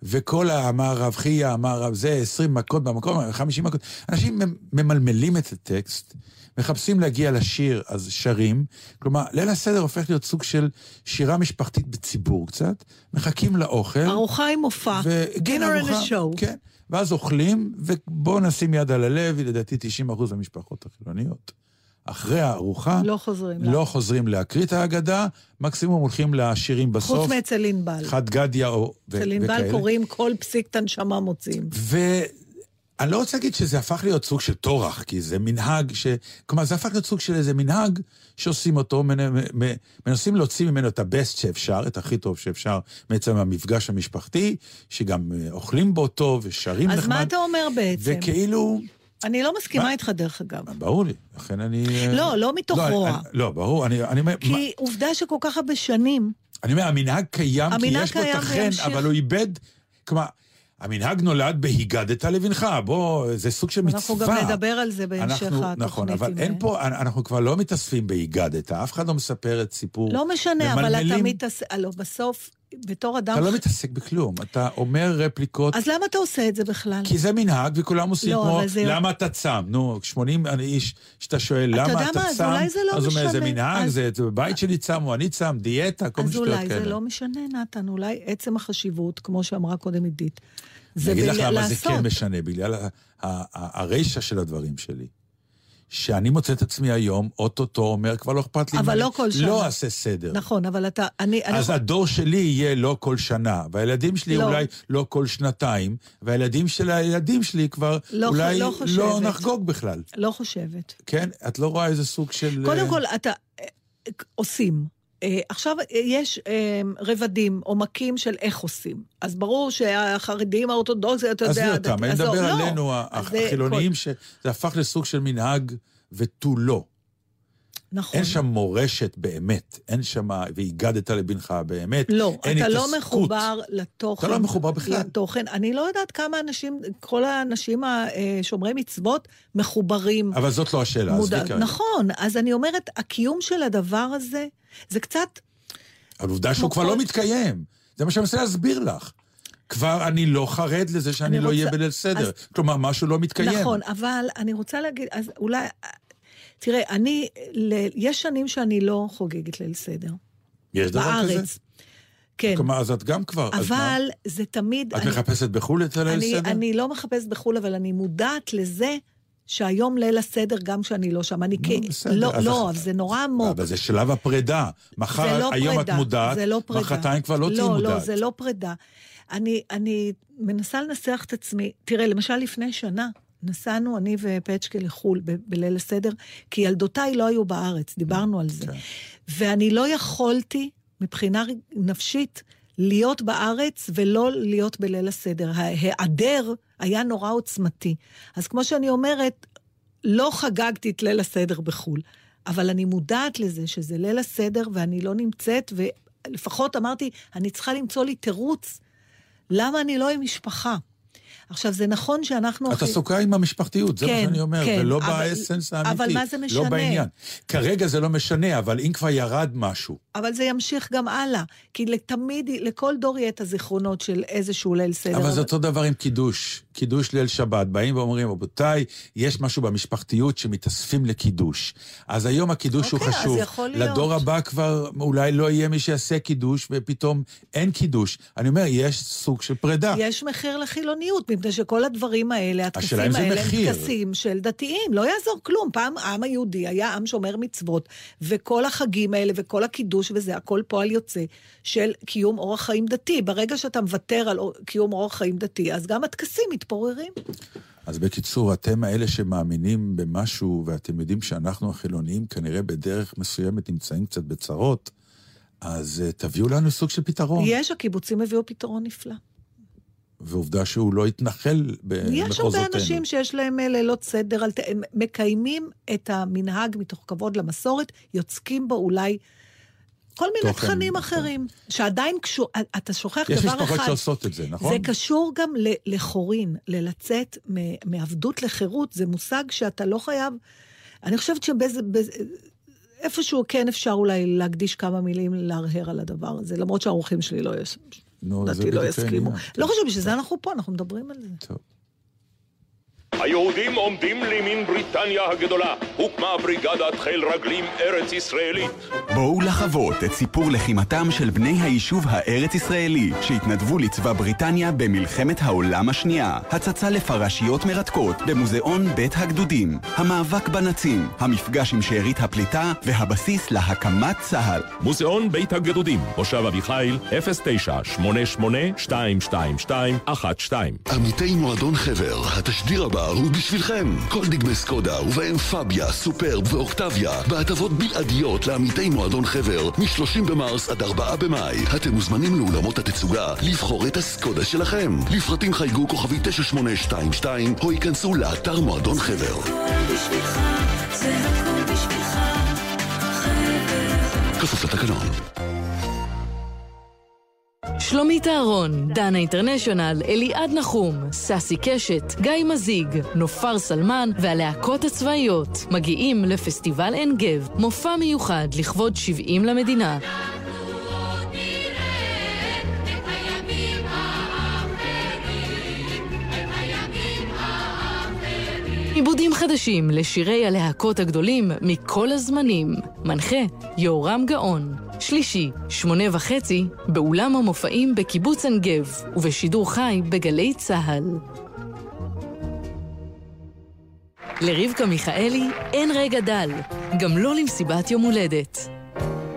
וכל האמר רב חייא, אמר רב זה, 20 מכות במקום, 50 מכות. אנשים ממלמלים את הטקסט, מחפשים להגיע לשיר, אז שרים. כלומר, ליל הסדר הופך להיות סוג של שירה משפחתית בציבור קצת, מחכים לאוכל. ארוחה עם מופע. ו- כן, ארוחה. כן, ואז אוכלים, ובואו נשים יד על הלב, לדעתי 90 אחוז מהמשפחות החילוניות. אחרי הארוחה, לא חוזרים. לא חוזרים להקריא את ההגדה, מקסימום הולכים לשירים בסוף. חוץ מאצל ענבל. חד גדיא או... ו- אצל ענבל. קוראים כל פסיק את הנשמה מוצאים. ואני לא רוצה להגיד שזה הפך להיות סוג של טורח, כי זה מנהג ש... כלומר, זה הפך להיות סוג של איזה מנהג שעושים אותו, מנסים להוציא ממנו את הבסט שאפשר, את הכי טוב שאפשר, בעצם המפגש המשפחתי, שגם אה, אוכלים בו טוב ושרים אז נחמד. מה אתה אומר בעצם? וכאילו... אני לא מסכימה מה? איתך, דרך אגב. ברור לי, לכן אני... אה, לא, לא מתוך לא, רוע. אני- לא, ברור, אני אני אומר... מה- כי עובדה שכל כך הרבה שנים אני אומר, המנהג קיים כי המנהג יש בו קיים את החן, וימשיך. אבל הוא איבד... כלומר, המנהג נולד בהיגדת לבנך, בוא, זה סוג של מצווה. אנחנו גם נדבר על זה בהמשך אנחנו- התוכנית. נכון, אבל אין פה, אנחנו כבר לא מתאספים בהיגדת, אף אחד לא מספר את סיפור. לא משנה, אבל אתה. מתעסק... הלוא בסוף, בתור אדם... אתה לא מתעסק בכלום, אתה אומר רפליקות, אז למה אתה עושה את זה בכלל? כי זה מנהג וכולם עושים לא, כמו, זה- למה אתה צם? נו, 80 איש שאתה שואל, אתה למה יודע אתה מה, אז צם? אולי זה לא אז הוא אומר, זה משנה. מנהג, אז- זה בבית שלי צמו, אני צם, דיאטה, כל מיני אז שטויות אולי זה כאלה. לא משנה, נתן, אולי עצם החשיבות, כמו שאמרה קודם עידית. זה אני אגיד לך למה זה לעשות. כן משנה, בגלל ה- ה- ה- הרישא של הדברים שלי. שאני מוצא את עצמי היום, אוטוטו אומר, כבר לא אכפת לי אבל לא אני כל שנה. לא אעשה סדר. נכון, אבל אתה... אני... אני אז יכול- הדור שלי יהיה לא כל שנה, והילדים שלי לא. אולי לא כל שנתיים, והילדים של הילדים שלי כבר לא אולי לא חושבת. לא נחגוג בכלל. לא חושבת. כן? את לא רואה איזה סוג של... קודם אה, כל, אתה... אה, עושים. אה, עכשיו אה, יש אה, רבדים, עומקים של איך עושים. אז ברור שהחרדים האורתודוקסים, אתה יודע... עזבי אותם, אני מדבר לא. עלינו, כל- שזה הפך לסוג של מנהג ותו לא. נכון. אין שם מורשת באמת, אין שם, והגדת לבנך באמת. לא, אתה לא התעסקות. מחובר לתוכן. אתה לא מחובר בכלל. לתוכן. אני לא יודעת כמה אנשים, כל האנשים השומרי מצוות מחוברים. אבל זאת לא השאלה, עזבי מודע- כרגע. נכון, אז אני אומרת, הקיום של הדבר הזה, זה קצת... אבל עובדה שהוא כבר לא מתקיים. זה מה שאני מנסה להסביר לך. כבר אני לא חרד לזה שאני אני לא אהיה רוצה- בליל סדר. אז- כלומר, משהו לא מתקיים. נכון, אבל אני רוצה להגיד, אז אולי... תראה, אני, ל- יש שנים שאני לא חוגגת ליל סדר. יש דבר כזה? בארץ. כן. כלומר, אז את גם כבר? אבל זה תמיד... את אני- מחפשת בחו"ל את הליל סדר? אני לא מחפשת בחו"ל, אבל אני מודעת לזה שהיום ליל הסדר, גם כשאני לא שם. אני כ... לא, לא, אבל זה נורא עמוק. אבל זה שלב הפרידה. מחר, לא היום פרידה, את מודעת, זה לא פרידה. מחרתיים כבר לא תהיי לא, מודעת. לא, זה לא פרידה. אני, אני מנסה לנסח את עצמי. תראה, למשל לפני שנה, נסענו, אני ופצ'קה לחו"ל ב- בליל הסדר, כי ילדותיי לא היו בארץ, דיברנו על זה. כן. ואני לא יכולתי, מבחינה נפשית, להיות בארץ ולא להיות בליל הסדר. ההיעדר היה נורא עוצמתי. אז כמו שאני אומרת, לא חגגתי את ליל הסדר בחו"ל, אבל אני מודעת לזה שזה ליל הסדר ואני לא נמצאת, ולפחות אמרתי, אני צריכה למצוא לי תירוץ למה אני לא עם משפחה. עכשיו, זה נכון שאנחנו... את עסוקה עם המשפחתיות, זה מה כן, שאני אומר, כן, ולא אבל- באסנס האמיתי. אבל מה זה לא משנה? בעניין. כרגע זה לא משנה, אבל אם כבר ירד משהו, אבל זה ימשיך גם הלאה, כי תמיד, לכל דור יהיה את הזיכרונות של איזשהו ליל סדר. אבל זה אותו דבר עם קידוש, קידוש ליל שבת. באים ואומרים, רבותיי, יש משהו במשפחתיות שמתאספים לקידוש. אז היום הקידוש הוא אוקיי, אז חשוב. יכול להיות. לדור הבא כבר אולי לא יהיה מי שיעשה קידוש, ופתאום אין קידוש. אני אומר, יש סוג של פרידה. יש מחיר לחילוניות, מפני שכל הדברים האלה, הטקסים האלה, הם. טקסים של דתיים, לא יעזור כלום. פעם העם היהודי היה עם שומר מצוות, וכל החגים האלה וכל הקידוש וזה, הכל פועל יוצא של קיום אורח חיים דתי. ברגע שאתה מוותר על קיום אורח חיים דתי, אז גם הטקסים מתפוררים. אז בקיצור, אתם האלה שמאמינים במשהו, ואתם יודעים שאנחנו החילונים כנראה בדרך מסוימת נמצאים קצת בצרות, אז uh, תביאו לנו סוג של פתרון. יש, הקיבוצים הביאו פתרון נפלא. ועובדה שהוא לא התנחל במחוזותינו. יש הרבה אנשים שיש להם אה, לילות סדר, הם מקיימים את המנהג מתוך כבוד למסורת, יוצקים בו אולי כל מיני תוכן, תכנים כן. אחרים, שעדיין קשור, אתה שוכח יש דבר משפחות אחד. שעושות את זה, נכון? זה קשור גם ל- לחורין, ללצאת מ- מעבדות לחירות, זה מושג שאתה לא חייב... אני חושבת שבאיזה... באיזה- איפשהו כן אפשר אולי להקדיש כמה מילים להרהר על הדבר הזה, למרות שהאורחים שלי לא, יש... לדעתי לא יסכימו. לא חשוב, בשביל זה אנחנו פה, אנחנו מדברים על זה. היהודים עומדים לימין בריטניה הגדולה. הוקמה בריגדת חיל רגלים ארץ ישראלית. בואו לחוות את סיפור לחימתם של בני היישוב הארץ-ישראלי שהתנדבו לצבא בריטניה במלחמת העולם השנייה. הצצה לפרשיות מרתקות במוזיאון בית הגדודים. המאבק בנאצים, המפגש עם שארית הפליטה והבסיס להקמת צה"ל. מוזיאון בית הגדודים, מושב אביחיל, 09-88-222-12. עמיתי מועדון חבר, התשדיר הבא הוא בשבילכם. כל דגמי סקודה, ובהם פביה, סופרב ואוקטביה, בהטבות בלעדיות לעמיתי מועדון חבר, מ-30 במרס עד 4 במאי. אתם מוזמנים לאולמות התצוגה לבחור את הסקודה שלכם. לפרטים חייגו כוכבי 9822, או ייכנסו לאתר מועדון חבר. כפוף לתקנון. שלומית אהרון, דנה אינטרנשיונל, אליעד נחום, ססי קשת, גיא מזיג, נופר סלמן והלהקות הצבאיות מגיעים לפסטיבל עין גב, מופע מיוחד לכבוד 70 למדינה. עיבודים חדשים לשירי הלהקות הגדולים מכל הזמנים. מנחה יהורם גאון. שלישי, שמונה וחצי, באולם המופעים בקיבוץ עין גב, ובשידור חי בגלי צה"ל. לרבקה מיכאלי אין רגע דל, גם לא למסיבת יום הולדת.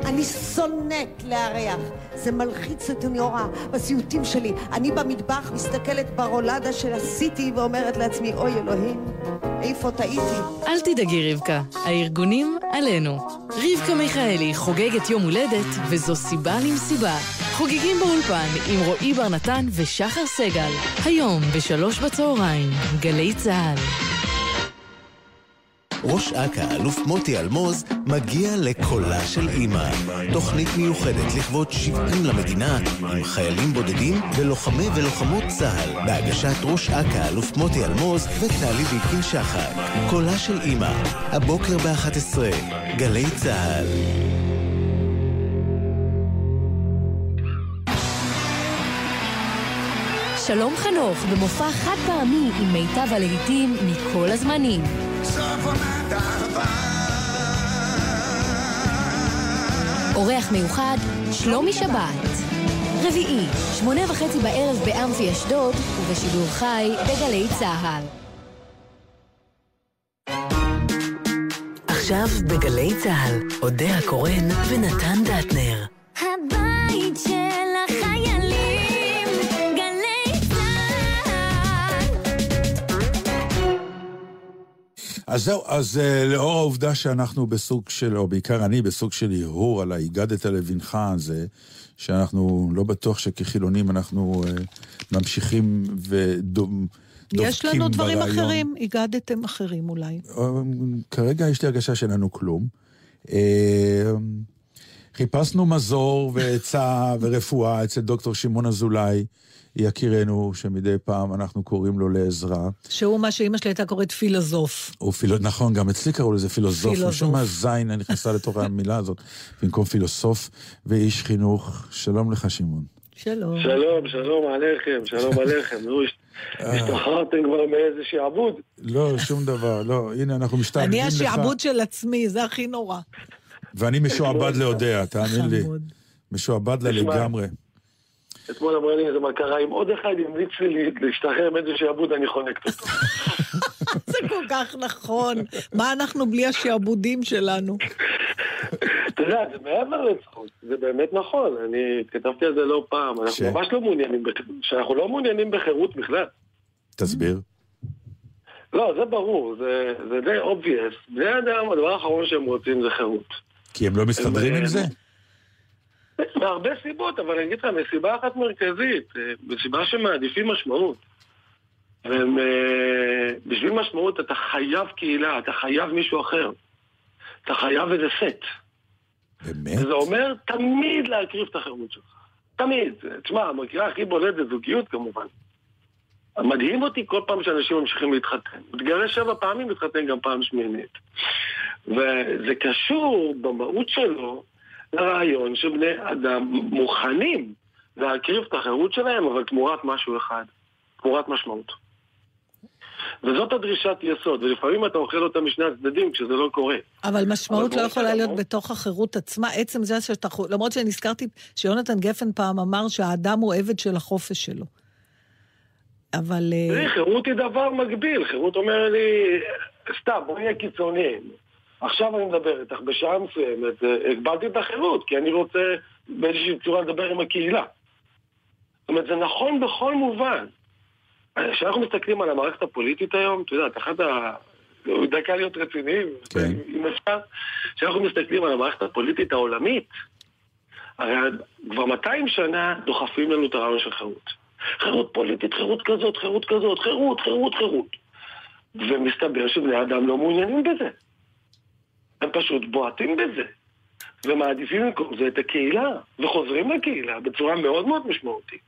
אני שונאת לארח. זה מלחיץ אותי נורא בסיוטים שלי. אני במטבח מסתכלת ברולדה שעשיתי ואומרת לעצמי, אוי אלוהים, איפה טעיתי? אל תדאגי רבקה, הארגונים עלינו. רבקה מיכאלי חוגגת יום הולדת, וזו סיבה למסיבה. חוגגים באולפן עם רועי בר נתן ושחר סגל. היום בשלוש בצהריים, גלי צה"ל. ראש אכ"א, אלוף מוטי אלמוז, מגיע לקולה של אימא. תוכנית מיוחדת לכבוד 70 למדינה, עם חיילים בודדים ולוחמי ולוחמות צה"ל, בהגשת ראש אכ"א, אלוף מוטי אלמוז וטלי ביפקין שחק. קולה של אימא, הבוקר ב-11, גלי צה"ל. שלום חנוך במופע חד פעמי עם מיטב הלהיטים מכל הזמנים. אורח מיוחד, שלומי שבת. רביעי, שמונה וחצי בערב באמפי אשדוד, ובשידור חי בגלי צה"ל. עכשיו בגלי צה"ל, אודה הקורן ונתן דטנר. הבית של אז זהו, אז uh, לאור העובדה שאנחנו בסוג של, או בעיקר אני בסוג של הרהור על ההיגדת לבנך הזה, שאנחנו לא בטוח שכחילונים אנחנו uh, ממשיכים ודומ... יש לנו דברים ברעיון. אחרים, הגדתם אחרים אולי. כרגע יש לי הרגשה שאין לנו כלום. אה, חיפשנו מזור ועצה ורפואה אצל דוקטור שמעון אזולאי, יקירנו, שמדי פעם אנחנו קוראים לו לעזרה. שהוא מה שאימא שלי הייתה קוראת פילוסוף. הוא פילו... נכון, גם אצלי קראו לזה פילוסוף. פילוסוף. משום מה זין נכנסה לתוך המילה הזאת, במקום פילוסוף ואיש חינוך. שלום לך, שמעון. שלום. שלום, שלום עליכם, שלום עליכם. נו, הש- השתחררתם כבר מאיזה שעבוד? לא, שום דבר, לא. הנה, אנחנו משתעבדים אני לך. השעבוד של עצמי, זה הכי נורא. ואני משועבד לאודיה, תאמין לי. משועבד לה. לגמרי. אתמול אמרה לי איזה מכרה, אם עוד אחד ימליץ לי להשתחרר מאיזה שעבוד, אני חונקת אותו. זה כל כך נכון. מה אנחנו בלי השעבודים שלנו? אתה יודע, זה מעבר לצחוק, זה באמת נכון, אני כתבתי על זה לא פעם, אנחנו ממש לא מעוניינים, שאנחנו לא מעוניינים בחירות בכלל. תסביר. לא, זה ברור, זה זה די obvious. בני אדם, הדבר האחרון שהם רוצים זה חירות. כי הם לא מסתדרים עם זה? מהרבה סיבות, אבל אני אגיד לך, מסיבה אחת מרכזית, אה, מסיבה שמעדיפים משמעות. והם, אה, בשביל משמעות אתה חייב קהילה, אתה חייב מישהו אחר. אתה חייב איזה סט. באמת? וזה אומר תמיד להקריב את החירות שלך. תמיד. תשמע, המקרה הכי בולט זה זוגיות כמובן. מדהים אותי כל פעם שאנשים ממשיכים להתחתן. מתגרש שבע פעמים, מתחתן גם פעם שמינית. וזה קשור במהות שלו לרעיון שבני אדם מוכנים להקריב את החירות שלהם, אבל תמורת משהו אחד, תמורת משמעות. וזאת הדרישת יסוד, ולפעמים אתה אוכל אותה משני הצדדים כשזה לא קורה. אבל משמעות אבל לא יכולה להיות נו. בתוך החירות עצמה. עצם זה שאתה... למרות שנזכרתי שיונתן גפן פעם אמר שהאדם הוא עבד של החופש שלו. אבל... אה, תראי, חירות היא דבר מגביל. חירות אומר לי, סתם, בואי נהיה קיצוניים. עכשיו אני מדבר איתך בשעה מסוימת, אה, הגבלתי את החירות, כי אני רוצה באיזושהי צורה לדבר עם הקהילה. זאת אומרת, זה נכון בכל מובן. כשאנחנו מסתכלים על המערכת הפוליטית היום, אתה יודע, אחת ה... דקה להיות רציניים, אם אפשר, כשאנחנו מסתכלים על המערכת הפוליטית העולמית, הרי כבר 200 שנה דוחפים לנו את הרעיון של חירות. חירות פוליטית, חירות כזאת, חירות כזאת, חירות, חירות, חירות. ומסתבר שבני אדם לא מעוניינים בזה. הם פשוט בועטים בזה. ומעדיפים במקום זה את הקהילה, וחוזרים לקהילה בצורה מאוד מאוד משמעותית.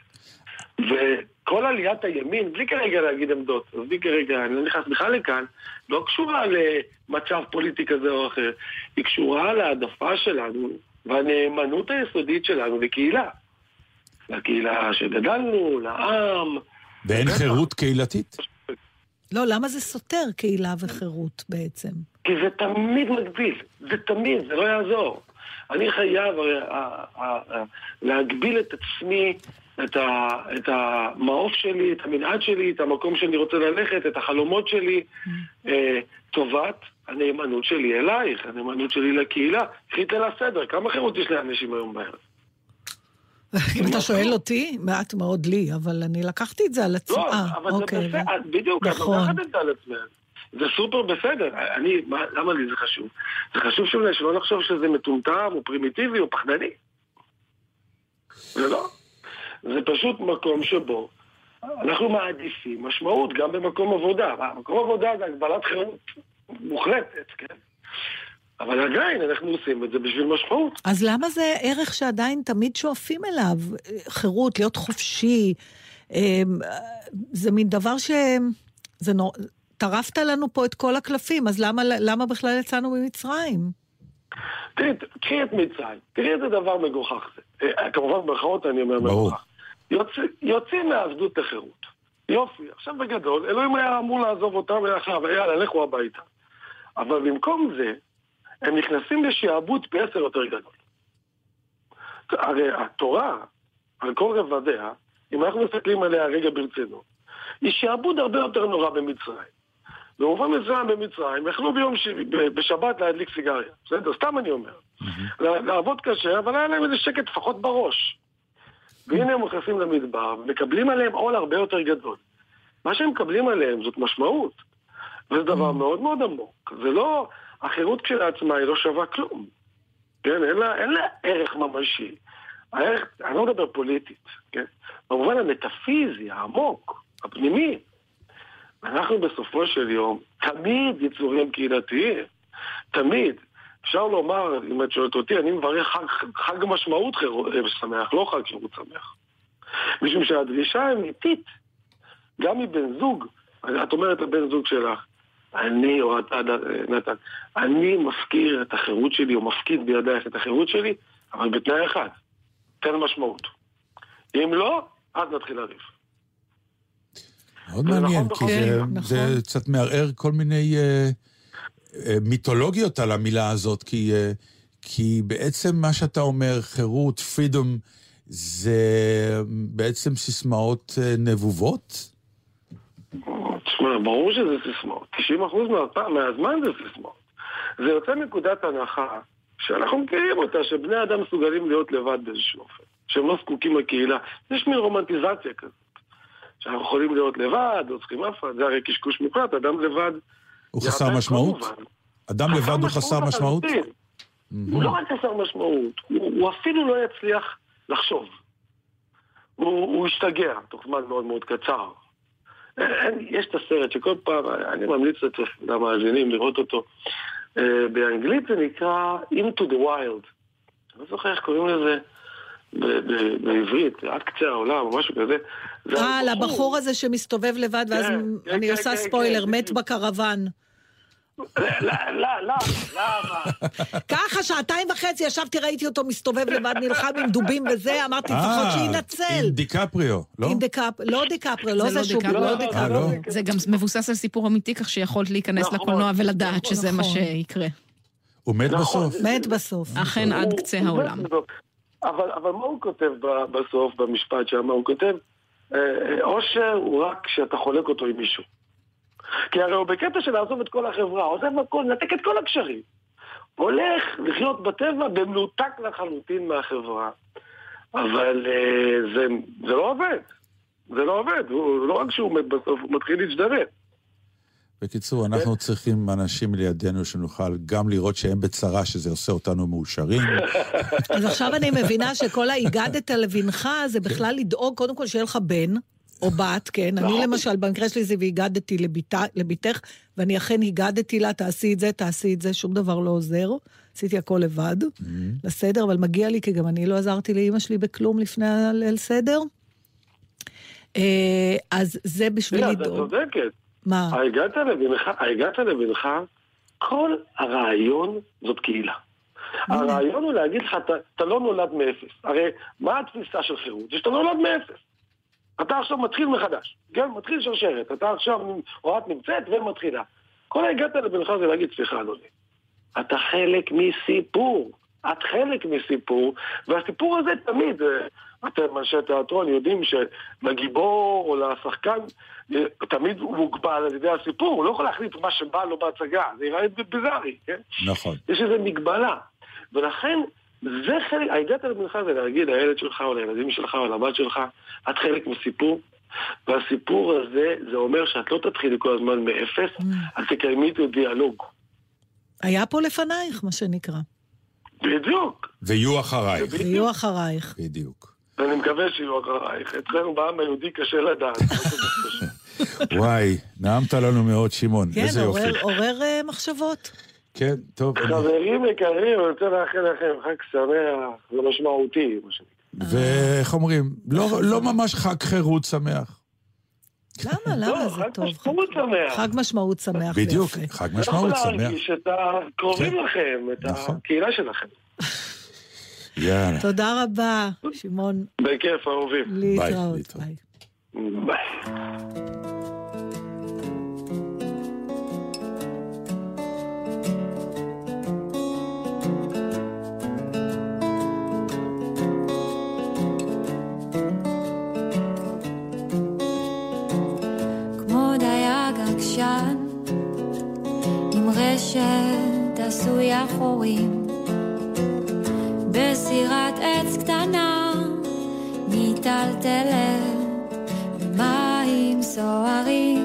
וכל עליית הימין, בלי כרגע להגיד עמדות, אז בלי כרגע, אני לא נכנס בכלל לכאן, לא קשורה למצב פוליטי כזה או אחר, היא קשורה להעדפה שלנו והנאמנות היסודית שלנו לקהילה. לקהילה שגדלנו, לעם. ואין חירות קהילתית? לא, למה זה סותר קהילה וחירות בעצם? כי זה תמיד מגביל, זה תמיד, זה לא יעזור. אני חייב אה, אה, אה, להגביל את עצמי, את, ה, את המעוף שלי, את המנעד שלי, את המקום שאני רוצה ללכת, את החלומות שלי, אה, טובת הנאמנות שלי אלייך, הנאמנות שלי לקהילה. את ליל הסדר, כמה חירות יש לאנשים היום בערב? אם אתה שואל אותי, מעט מאוד לי, אבל אני לקחתי את זה על. לא, אה, אבל אוקיי, זה בסדר, הבנתי. בדיוק, את נכון. לוקחת את זה על עצמך. זה סופר בסדר. אני, מה, למה לי זה חשוב? זה חשוב שאולי שלא נחשוב שזה מטומטם, או פרימיטיבי, או פחדני. זה לא. זה פשוט מקום שבו אנחנו מעדיפים משמעות גם במקום עבודה. מקום עבודה זה הגבלת חירות מוחלטת, כן? אבל עדיין אנחנו עושים את זה בשביל משמעות. אז למה זה ערך שעדיין תמיד שואפים אליו? חירות, להיות חופשי. אמ, זה מין דבר ש... זה נור... טרפת לנו פה את כל הקלפים, אז למה, למה בכלל יצאנו ממצרים? תראי, קחי את מצרים, תראי איזה דבר מגוחך זה. אה, כמובן במרכאות אני אומר מגוחך. יוצא, יוצאים מהעבדות לחירות. יופי, עכשיו בגדול, אלוהים היה אמור לעזוב אותם ולאחר, ויאללה, לכו הביתה. אבל במקום זה, הם נכנסים לשעבוד פי עשר יותר גדול. הרי התורה, על כל רבדיה, אם אנחנו מסתכלים עליה רגע ברצינות, היא שעבוד הרבה יותר נורא במצרים. במובן מסוים במצרים, יכלו ביום ש... בשבת להדליק סיגריה. בסדר? סתם אני אומר. לעבוד קשה, אבל היה להם איזה שקט לפחות בראש. והנה הם נכנסים למדבר, ומקבלים עליהם עול הרבה יותר גדול. מה שהם מקבלים עליהם זאת משמעות. וזה דבר מאוד מאוד עמוק. זה לא, החירות כשלעצמה היא לא שווה כלום. כן, אין לה, אין לה ערך ממשי. הערך, אני לא מדבר פוליטית, כן? במובן המטאפיזי, העמוק, הפנימי. אנחנו בסופו של יום תמיד יצורים קהילתיים. תמיד. אפשר לומר, אם את שואלת אותי, אני מברך חג, חג משמעות חירות, אה, שמח, לא חג שירות שמח. משום שהדרישה האמיתית, גם מבן זוג, את אומרת לבן זוג שלך, אני או אתה, נתן, אני מפקיר את החירות שלי, או מפקיד בידייך את החירות שלי, אבל בתנאי אחד, תן משמעות. אם לא, אז נתחיל לריב. מאוד מעניין, נכון כי זה, מקום. זה קצת מערער כל מיני אה, אה, מיתולוגיות על המילה הזאת, כי, אה, כי בעצם מה שאתה אומר, חירות, פרידום, זה בעצם סיסמאות אה, נבובות? תשמע, ברור שזה סיסמאות. 90% מהפעם, מהזמן זה סיסמאות. זה יוצא מנקודת הנחה שאנחנו מכירים אותה, שבני אדם מסוגלים להיות לבד באיזשהו אופן. שהם לא זקוקים לקהילה. יש מין רומנטיזציה כזאת. שאנחנו יכולים להיות לבד, לא צריכים אף אחד, זה הרי קשקוש מוחלט, אדם לבד... הוא חסר משמעות? אדם לבד הוא חסר משמעות? הוא לא רק חסר משמעות, הוא, אפילו לא יצליח לחשוב. הוא, ישתגע תוך זמן מאוד מאוד קצר. אין, יש את הסרט שכל פעם, אני ממליץ למאזינים לראות אותו. אה, באנגלית זה נקרא Into the Wild. אני לא זוכר איך קוראים לזה בעברית, עד קצה העולם או משהו כזה. זה אה, לבחור הזה שמסתובב לבד, ואז כן, אני כן, עושה כן, ספוילר, כן, מת בקרוון. לא, לא, לא, למה? ככה, שעתיים וחצי ישבתי, ראיתי אותו מסתובב לבד, נלחם עם דובים וזה, אמרתי, לפחות אה, שינצל. עם דיקפריו, לא? עם דקפ... לא דיקפריו, לא זה שהוא... דיקפריו. לא אה, דיקפריו. לא? זה גם מבוסס על סיפור אמיתי, כך שיכולת להיכנס נכון, לקולנוע ולדעת שזה מה נכון. שיקרה. הוא מת נכון. בסוף. מת בסוף. אכן עד קצה העולם. אבל, אבל מה הוא כותב בסוף, במשפט שם? הוא כותב, אה, אה, אושר הוא רק כשאתה חולק אותו עם מישהו. כי הרי הוא בקטע של לעזוב את כל החברה, עוזב הכל, נתק את כל הקשרים. הולך לחיות בטבע במנותק לחלוטין מהחברה. אבל אה, זה, זה לא עובד. זה לא עובד. הוא לא רק שהוא מת בסוף, הוא מתחיל להזדרד. בקיצור, אנחנו צריכים אנשים לידינו שנוכל גם לראות שהם בצרה, שזה עושה אותנו מאושרים. אז עכשיו אני מבינה שכל ההיגדת לבנך זה בכלל לדאוג קודם כל שיהיה לך בן, או בת, כן. אני נכון. למשל, במקרה שלי זה והגדתי לביתך, ואני אכן הגדתי לה, תעשי את זה, תעשי את זה, שום דבר לא עוזר. עשיתי הכל לבד, לסדר, אבל מגיע לי, כי גם אני לא עזרתי לאימא שלי בכלום לפני הליל סדר. אה, אז זה בשביל את לדאוג. צודקת. מה? הגעת לבנך, כל הרעיון זאת קהילה. הרעיון הוא להגיד לך, אתה, אתה לא נולד מאפס. הרי מה התפיסה של חירות? זה שאתה נולד מאפס. אתה עכשיו מתחיל מחדש, כן? מתחיל שרשרת. אתה עכשיו, או את נמצאת ומתחילה. כל הגעת לבנך זה להגיד, סליחה אדוני, אתה חלק מסיפור. את חלק מסיפור, והסיפור הזה תמיד, אה, אתם אנשי תיאטרון יודעים שלגיבור או לשחקן אה, תמיד הוא מוגבל על ידי הסיפור, הוא לא יכול להחליט מה שבא לו בהצגה, זה יראה ביזארי, כן? נכון. יש איזו מגבלה. ולכן, זה חלק, הגעת לבנך זה להגיד לילד שלך או לילדים שלך או לבת שלך, את חלק מסיפור, והסיפור הזה, זה אומר שאת לא תתחילי כל הזמן מאפס, את תקיימי איתו דיאלוג. היה פה לפנייך, מה שנקרא. בדיוק. ויהיו אחרייך. ויהיו אחרייך. בדיוק. ואני מקווה שיהיו אחרייך. אצלנו בעם היהודי קשה לדעת. וואי, נעמת לנו מאוד, שמעון. כן, איזה יופי. עורר- עורר אה, מחשבות. כן, טוב. חברים יקרים, אני רוצה לאחל לכם חג שמח ומשמעותי, מה שנקרא. ואיך אומרים? לא לא ממש חג חירות שמח. למה? למה? זה טוב. משמעות שמח. חג משמעות שמח. בדיוק. חג משמעות יכול שמח. להרגיש את הקרובים כן. לכם, את נכון. הקהילה שלכם. יאללה. תודה רבה, שמעון. בכיף, אהובים. להתראות. ביי. ביי. כמו דייג בסירת עץ קטנה, מיטלטלת, במים סוערים,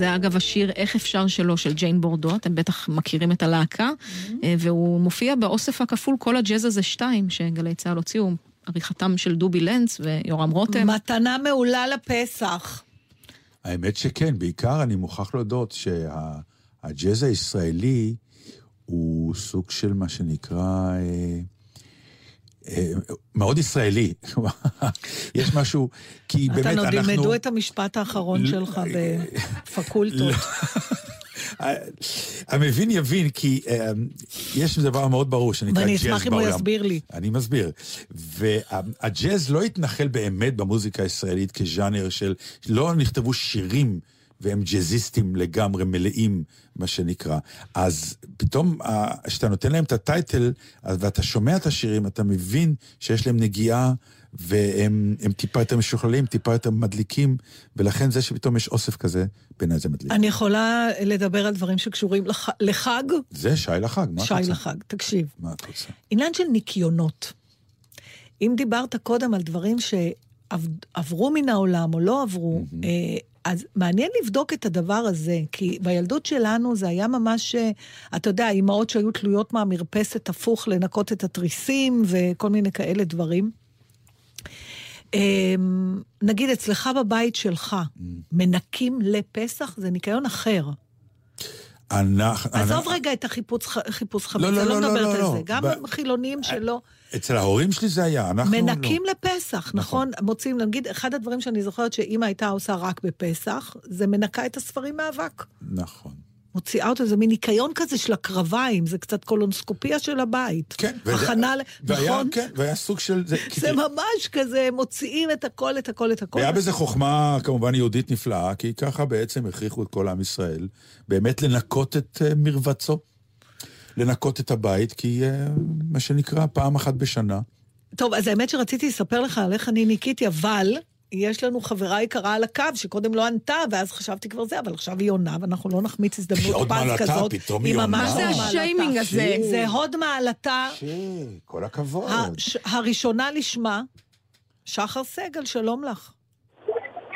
זה אגב השיר "איך אפשר שלא" של ג'יין בורדו, אתם בטח מכירים את הלהקה, אה, והוא מופיע באוסף הכפול כל הג'אז הזה שתיים, שגלי צה"ל הוציאו, עריכתם של דובי לנץ ויורם רותם. מתנה מעולה לפסח. האמת שכן, בעיקר אני מוכרח להודות שהג'אז הישראלי הוא סוג של מה שנקרא... אה, מאוד ישראלי. יש משהו, כי באמת אתן עוד אנחנו... ילמדו את המשפט האחרון לא- שלך בפקולטות. המבין יבין, כי אה, יש דבר מאוד ברור שנקרא ואני ג'אז אשמח אם הוא בעולם. יסביר לי. אני מסביר. והג'אז לא התנחל באמת במוזיקה הישראלית כז'אנר של... לא נכתבו שירים והם ג'אזיסטים לגמרי מלאים, מה שנקרא. אז פתאום, אה, כשאתה נותן להם את הטייטל, ואתה שומע את השירים, אתה מבין שיש להם נגיעה, והם הם טיפה יותר משוכללים, טיפה יותר מדליקים, ולכן זה שפתאום יש אוסף כזה, בעיניי זה מדליק. אני יכולה לדבר על דברים שקשורים לח... לחג? זה שי לחג, מה את שי רוצה? לחג, תקשיב. מה את רוצה? עניין של ניקיונות. אם דיברת קודם על דברים שעברו מן העולם או לא עברו, אה, אז מעניין לבדוק את הדבר הזה, כי בילדות שלנו זה היה ממש, אה, אתה יודע, אימהות שהיו תלויות מהמרפסת הפוך לנקות את התריסים וכל מיני כאלה דברים. אה, נגיד, אצלך בבית שלך, מנקים לפסח, זה ניקיון אחר. אנחנו... עזוב רגע את החיפוש חיפוש חמץ, לא, אני לא, לא לא, מדברת לא, על לא. זה. גם ב- חילונים שלא... אצל ההורים שלי זה היה, אנחנו לא. מנקים לפסח, נכון? מוצאים, נגיד, אחד הדברים שאני זוכרת שאימא הייתה עושה רק בפסח, זה מנקה את הספרים מאבק. נכון. מוציאה אותו, זה מין ניקיון כזה של הקרביים, זה קצת קולונסקופיה של הבית. כן, וזה- הכנה, ל- והיה, נכון? כן, והיה סוג של... זה, זה ממש כזה, מוציאים את הכל, את הכל, את הכל. והיה בזה חוכמה כמובן יהודית נפלאה, כי ככה בעצם הכריחו את כל עם ישראל באמת לנקות את אה, מרבצו. לנקות את הבית, כי אה, מה שנקרא פעם אחת בשנה. טוב, אז האמת שרציתי לספר לך על איך אני ניקיתי, אבל יש לנו חברה יקרה על הקו, שקודם לא ענתה, ואז חשבתי כבר זה, אבל עכשיו היא עונה, ואנחנו לא נחמיץ היא הזדמנות פז מעלתה, כזאת. פתאום היא עונה. ממש מה זה מעלתה. השיימינג הזה? זה הוד מעלתה. כל הכבוד. הראשונה לשמה, שחר סגל, שלום לך.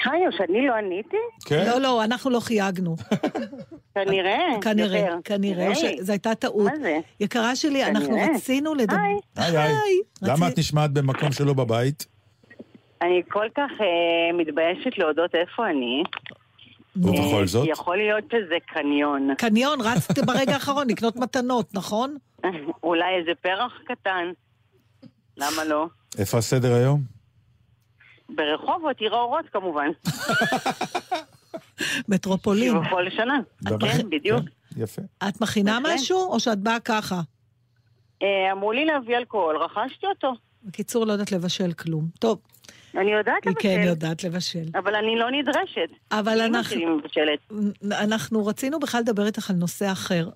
או שאני לא עניתי? כן. לא, לא, אנחנו לא חייגנו. כנראה. כנראה. כנראה. שזו הייתה טעות. מה זה? יקרה שלי, אנחנו. רצינו לדבר... היי. היי היי. למה את נשמעת במקום שלא בבית? אני כל כך אה, מתביישת להודות איפה אני. ובכל אה, זאת? יכול להיות שזה קניון. קניון, רצת ברגע האחרון לקנות מתנות, נכון? אולי איזה פרח קטן. למה לא? איפה הסדר היום? ברחובות, עיר האורות כמובן. מטרופולין. בכל שנה. דבר- כן, בדיוק. יפה. את מכינה. משהו, או שאת באה ככה? אה, אמרו לי להביא אלכוהול, רכשתי אותו. בקיצור, לא יודעת לבשל כלום. טוב, אני יודעת היא לבשל. כן יודעת לבשל. אבל אני לא נדרשת. אבל אנחנו-. אנחנו רצינו בכלל לדבר איתך על נושא אחר.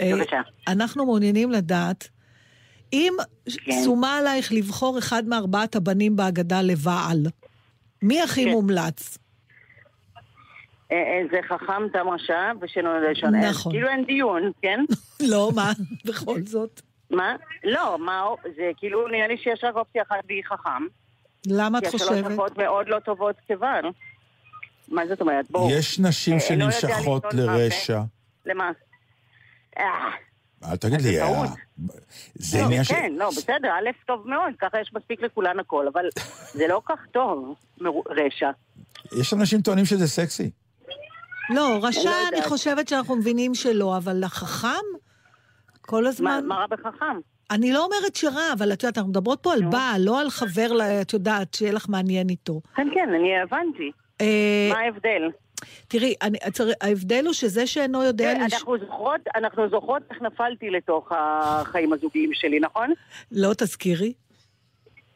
אה, בבקשה. אנחנו מעוניינים לדעת, אם כן. שומה עלייך לבחור אחד מארבעת הבנים בהגדה לבעל, מי הכי כן. מומלץ? אה, אה, זה חכם תם רשע ושנולד ראשון. נכון. כאילו אין דיון, כן? לא, מה? בכל זאת. מה? לא, מה, זה כאילו נראה לי שיש רק אופציה אחת והיא חכם. למה את כי חושבת? השלוש דקות מאוד לא טובות כבעל. מה זאת אומרת? בואו. יש נשים אה, לא שנמשכות לרשע. למה? אל תגיד לי, טעות. אה, זה לא, עניין ש... כן, לא, בסדר, א', טוב מאוד, ככה יש מספיק לכולן הכל, אבל זה לא כך טוב, רשע. יש אנשים טוענים שזה סקסי. לא, רשע, לא אני יודעת. חושבת שאנחנו מבינים שלא, אבל החכם? כל הזמן... מה רע בחכם? אני לא אומרת שרע, אבל את יודעת, אנחנו מדברות פה על בעל, לא על חבר, את יודעת, שיהיה לך מעניין איתו. כן, כן, אני הבנתי. אה, מה ההבדל? תראי, אני, צר- ההבדל הוא שזה שאינו יודע... כן, לש- אנחנו זוכרות, אנחנו זוכרות איך נפלתי לתוך החיים הזוגיים שלי, נכון? לא תזכירי.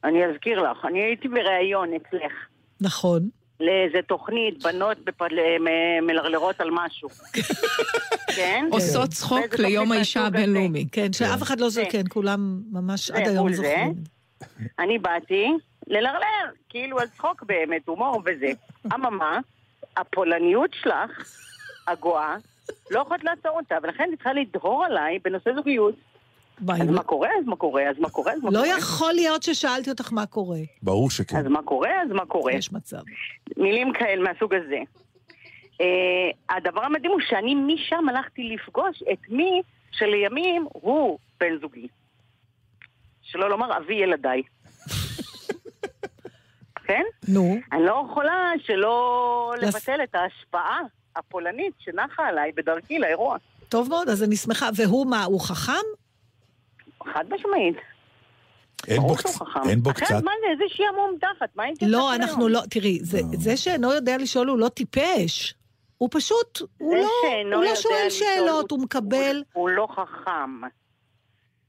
אני אזכיר לך, אני הייתי בריאיון אצלך. נכון. לאיזה תוכנית, בנות בפל... מלרלרות על משהו. כן? עושות צחוק באיזה ליום האישה. הבינלאומי. כן, שאף אחד לא. זוכר, כן, כולם ממש עד היום. זוכרים. אני באתי ללרלר, כאילו על צחוק באמת, הומור וזה. אממה, הפולניות שלך, הגואה, לא יכולת לעצור אותה, ולכן היא צריכה לדהור עליי בנושא זוגיות. אז מה קורה? אז מה קורה? אז מה קורה? אז מה לא קורה? יכול להיות ששאלתי אותך מה קורה. ברור שכן. אז מה קורה? אז מה קורה? יש מצב. מילים כאלה מהסוג הזה. אה, הדבר המדהים הוא שאני משם הלכתי לפגוש את מי שלימים הוא בן זוגי. שלא לומר אבי ילדיי. כן? נו. אני לא יכולה שלא לבטל את ההשפעה הפולנית שנחה עליי בדרכי לאירוע. טוב מאוד, אז אני שמחה. והוא מה, הוא חכם? חד משמעית. אין בו, חכם. אין בו אחרת קצת... מה זה, איזה שעמום תחת, מה האינטרס לא? אנחנו לא, תראי, זה, זה שאינו יודע לשאול הוא לא טיפש. הוא פשוט, הוא לא, הוא לא שואל שאלות, הוא מקבל... הוא לא חכם,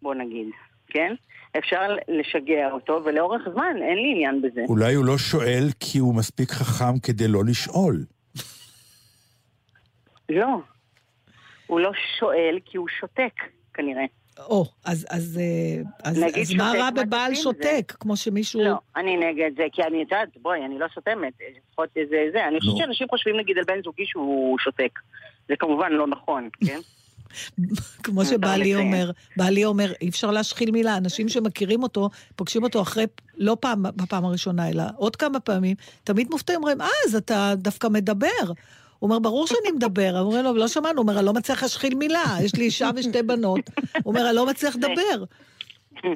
בוא נגיד, כן? אפשר לשגע אותו, ולאורך זמן אין לי עניין בזה. אולי הוא לא שואל כי הוא מספיק חכם כדי לא לשאול. לא. הוא לא שואל כי הוא שותק, כנראה. או, אז, אז, אה, אז, נגיד אז מה רע בבעל שותק? כמו שמישהו... לא, אני נגד זה, כי אני יודעת, בואי, אני לא סותמת, לפחות זה זה. אני חושבת נו. שאנשים חושבים נגיד על בן זוגי שהוא שותק. זה כמובן לא נכון, כן? כמו מותר שבעלי לציין. אומר, בעלי אומר, אי אפשר להשחיל מילה. אנשים שמכירים אותו, פוגשים אותו אחרי, לא פעם, בפעם הראשונה, אלא עוד כמה פעמים, תמיד מופתעים, אומרים, אה, אז אתה דווקא מדבר. הוא אומר, ברור שאני מדבר. אומרים לו, לא שמענו. הוא אומר, אני לא מצליח להשחיל מילה, יש לי אישה ושתי בנות. הוא אומר, אני לא מצליח לדבר.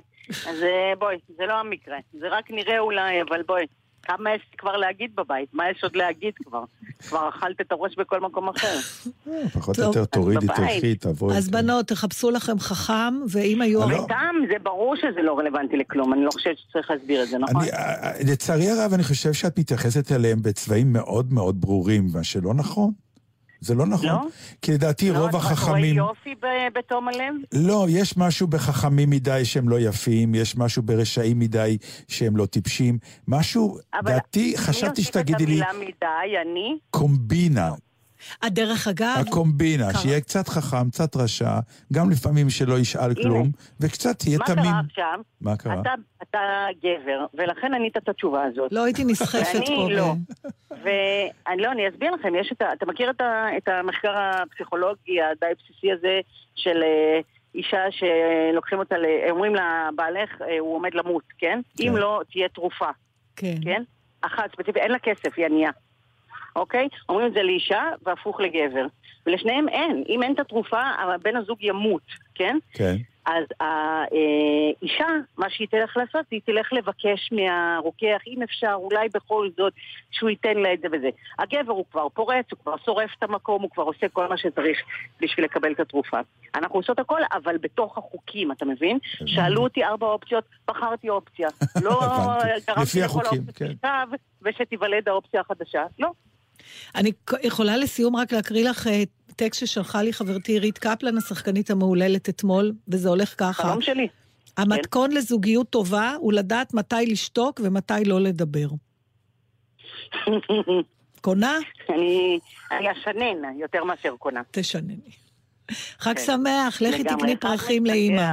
אז אה, בואי, זה לא המקרה. זה רק נראה אולי, אבל בואי. כמה יש כבר להגיד בבית? מה יש עוד להגיד כבר? כבר אכלת את הראש בכל מקום אחר. פחות או יותר תורידי, בבית. תלכי, תבואי. אז בנות, תחפשו לכם חכם, ואם היו... סתם, זה ברור שזה לא רלוונטי לכלום. אני לא חושבת שצריך להסביר את זה, נכון? אני, אה, אה, לצערי הרב, אני חושב שאת מתייחסת אליהם בצבעים מאוד מאוד ברורים, מה שלא נכון. זה לא נכון. לא? כי לדעתי לא, רוב אתה רואה החכמים... יופי בתום הלב? לא, יש משהו בחכמים מדי שהם לא יפים, יש משהו ברשעים מדי שהם לא טיפשים. משהו, אבל דעתי, חשבתי שתגידי לי מי הוסיף את המילה מדי? אני? קומבינה. הדרך אגב... הקומבינה, קרה. שיהיה קצת חכם, קצת רשע, גם לפעמים שלא ישאל כלום, וקצת תהיה מה תמים. קרה עכשיו? מה קרה? אתה, אתה גבר, ולכן ענית את התשובה הזאת. לא הייתי נסחפת ואני פה. לא. ואני לא, אני אסביר לכם, יש את ה... אתה מכיר את, ה, את המחקר הפסיכולוגי הדי בסיסי הזה של אה, אישה שלוקחים אותה, ל... אומרים לבעלך, אה, הוא עומד למות, כן? אם לא, תהיה תרופה, כן. כן? אחת ספציפית, אין לה כסף, היא ענייה. אוקיי? אומרים את זה לאישה והפוך לגבר. ולשניהם אין. אם אין את התרופה, בן הזוג ימות, כן? כן. אז האישה, מה שהיא תלך לעשות, היא תלך לבקש מהרוקח, אם אפשר, אולי בכל זאת, שהוא ייתן לה את זה וזה. הגבר הוא כבר פורץ, הוא כבר שורף את המקום, הוא כבר עושה כל מה שצריך בשביל לקבל את התרופה. אנחנו עושות הכל, אבל בתוך החוקים, אתה מבין? שאלו אותי ארבע אופציות, בחרתי אופציה. לא. גרמתי לכל האופציות כן. ושתיוולד האופציה החדשה. לא. אני יכולה לסיום רק להקריא לך אה, טקסט ששלחה לי חברתי עירית קפלן, השחקנית המהוללת אתמול, וזה הולך ככה. חלום שלי. המתכון לזוגיות טובה הוא לדעת מתי לשתוק ומתי לא לדבר. קונה? אני אני אשנן יותר מאשר קונה. תשנני. חג כן. שמח, לכי. תקני פרחים. לאימא.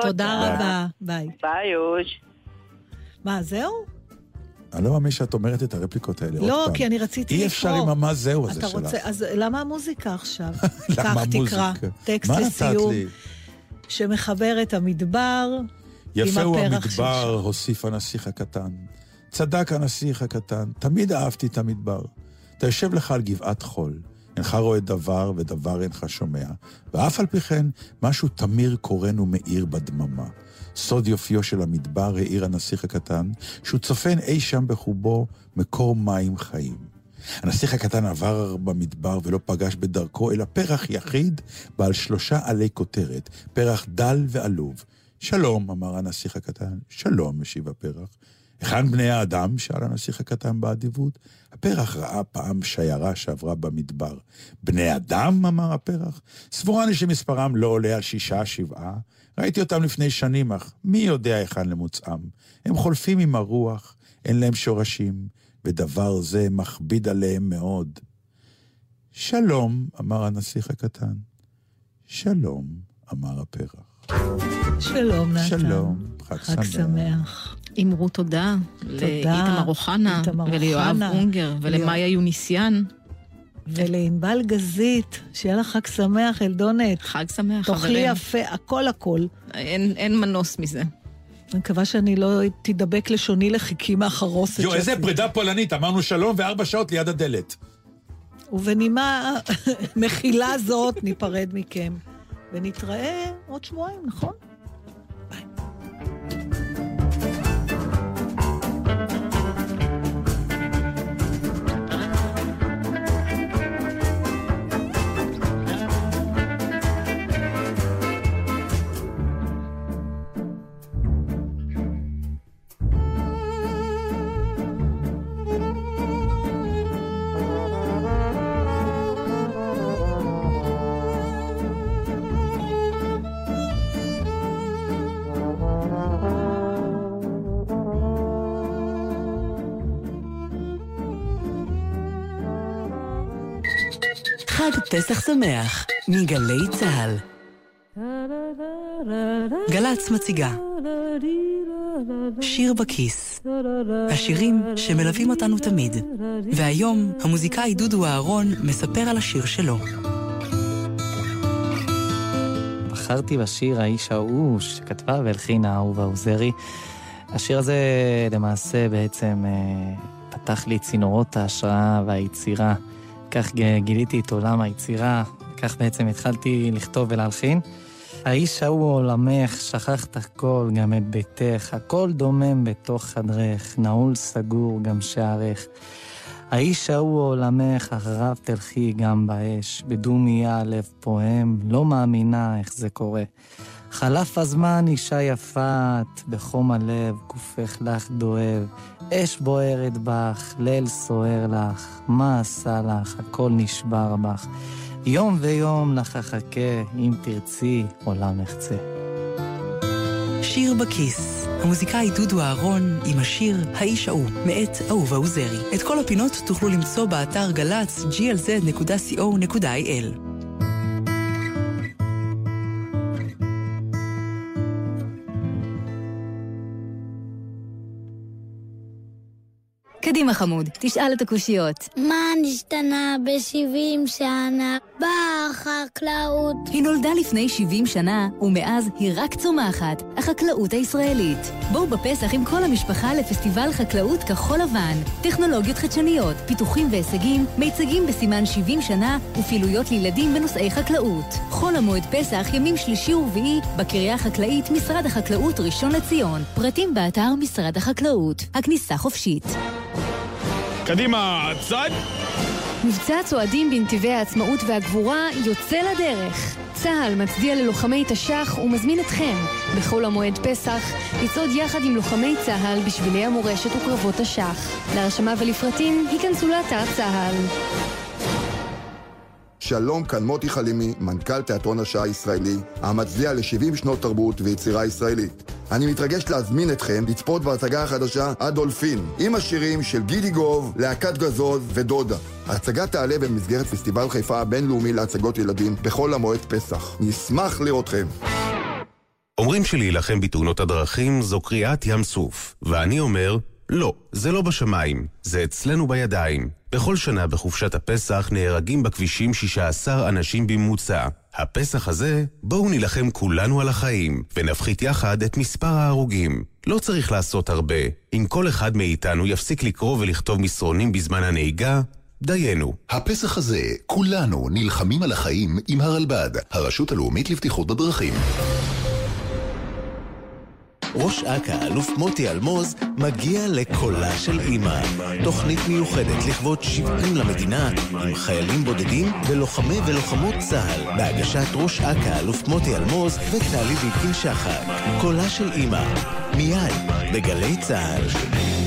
תודה. רבה, ביי. ביי, אוש. מה, זהו? אני לא מאמין שאת אומרת את הרפליקות האלה לא. כי אני רציתי אי לקרוא. אפשר עם המה זהו הזה שלך. רוצה, אז למה המוזיקה עכשיו? למה תקרא. המוזיקה? טקסט מה נתת לסיום? שמחבר את המדבר יפה עם הוא הפרח המדבר, הוסיף הנסיך הקטן. צדק הנסיך הקטן, תמיד אהבתי את המדבר. אתה יושב לך על גבעת חול, אינך רואה דבר ודבר אינך שומע, ואף על פי כן, משהו תמיר קורן ומאיר בדממה. סוד יופיו של המדבר האיר הנסיך הקטן, שהוא צופן אי שם בחובו מקור מים חיים. הנסיך הקטן עבר במדבר ולא פגש בדרכו אלא פרח יחיד בעל שלושה עלי כותרת, פרח דל ועלוב. שלום, אמר הנסיך הקטן. שלום, משיב הפרח. היכן בני האדם? שאל הנסיך הקטן באדיבות. הפרח ראה פעם שיירה שעברה במדבר. בני אדם? אמר הפרח. סבורני שמספרם לא עולה על שישה, שבעה. ראיתי אותם לפני שנים, אך מי יודע היכן למוצאם? הם חולפים עם הרוח, אין להם שורשים, ודבר זה מכביד עליהם מאוד. שלום, אמר הנסיך הקטן. שלום, אמר הפרח. שלום, נתן. שלום, חג חג שמח. שמח. אמרו תודה לאיתמר אוחנה וליואב אונגר ולמאיה יוניסיאן. ולענבל גזית, שיהיה לך חג שמח, אלדונת. חג שמח, תאכלי חברים. יפה, הכל הכל. אין, אין מנוס מזה. אני מקווה שאני לא תדבק לשוני לחיכי מהחרוסת. יו, איזה שעשיתי. פרידה פולנית, אמרנו שלום וארבע שעות ליד הדלת. ובנימה מכילה זאת, ניפרד מכם. ונתראה עוד שבועיים, נכון? חג פסח שמח, מגלי צה"ל. גל"צ מציגה שיר בכיס, השירים שמלווים אותנו תמיד. והיום המוזיקאי דודו אהרון מספר על השיר שלו. בחרתי בשיר האיש ההוא שכתבה והלחינה אהובה עוזרי. השיר הזה למעשה בעצם אה, פתח לי צינורות ההשראה והיצירה. כך גיליתי את עולם היצירה, וכך בעצם התחלתי לכתוב ולהלחין. האיש ההוא עולמך, שכחת הכל, גם את ביתך, הכל דומם בתוך חדרך, נעול סגור גם שערך. האיש ההוא עולמך, אחריו תלכי גם באש, בדומיה הלב פועם, לא מאמינה איך זה קורה. חלף הזמן, אישה יפה את, בחום הלב, גופך לך דואב, אש בוערת בך, ליל סוער לך, מה עשה לך, הכל נשבר בך. יום ויום לך אחכה, אם תרצי, עולם אחצה. שיר בכיס, המוזיקאי דודו אהרון עם השיר "האיש ההוא" מאת אהובה עוזרי. את כל הפינות תוכלו למצוא באתר גל"צ glz.co.il. קדימה חמוד, תשאל את הקושיות. מה נשתנה ב-70 שנה בחקלאות? היא נולדה לפני 70 שנה, ומאז היא רק צומחת, החקלאות הישראלית. בואו בפסח עם כל המשפחה לפסטיבל חקלאות כחול לבן. טכנולוגיות חדשניות, פיתוחים והישגים, מיצגים בסימן 70 שנה, ופעילויות לילדים בנושאי חקלאות. חול המועד פסח, ימים שלישי ורביעי, בקריה החקלאית, משרד החקלאות ראשון לציון. פרטים באתר משרד החקלאות. הכניסה חופשית. קדימה, צד! מבצע צועדים בנתיבי העצמאות והגבורה יוצא לדרך. צה"ל מצדיע ללוחמי תש"ח ומזמין אתכם, בחול המועד פסח, לצעוד יחד עם לוחמי צה"ל בשבילי המורשת וקרבות תש"ח. להרשמה ולפרטים, היכנסו לאתר צה"ל. שלום, כאן מוטי חלימי, מנכ"ל תיאטרון השעה הישראלי, המצדיע ל-70 שנות תרבות ויצירה ישראלית. אני מתרגש להזמין אתכם לצפות בהצגה החדשה אדולפין, עם השירים של גידי גוב, להקת גזוז ודודה. ההצגה תעלה במסגרת פסטיבל חיפה הבינלאומי להצגות ילדים בחול המועד פסח. נשמח לראותכם. אומרים שלהילחם בתאונות הדרכים זו קריאת ים סוף, ואני אומר, לא, זה לא בשמיים, זה אצלנו בידיים. בכל שנה בחופשת הפסח נהרגים בכבישים 16 אנשים בממוצע. הפסח הזה, בואו נילחם כולנו על החיים, ונפחית יחד את מספר ההרוגים. לא צריך לעשות הרבה. אם כל אחד מאיתנו יפסיק לקרוא ולכתוב מסרונים בזמן הנהיגה, דיינו. הפסח הזה, כולנו נלחמים על החיים עם הרלב"ד, הרשות הלאומית לבטיחות בדרכים. ראש אכ"א, אלוף מוטי אלמוז, מגיע לקולה של אימא. תוכנית מיוחדת לכבוד 70 למדינה, עם חיילים בודדים ולוחמי ולוחמות צה"ל, בהגשת ראש אכ"א, אלוף מוטי אלמוז וטלי ליפקין שחק. קולה של אימא, מיד, בגלי צה"ל.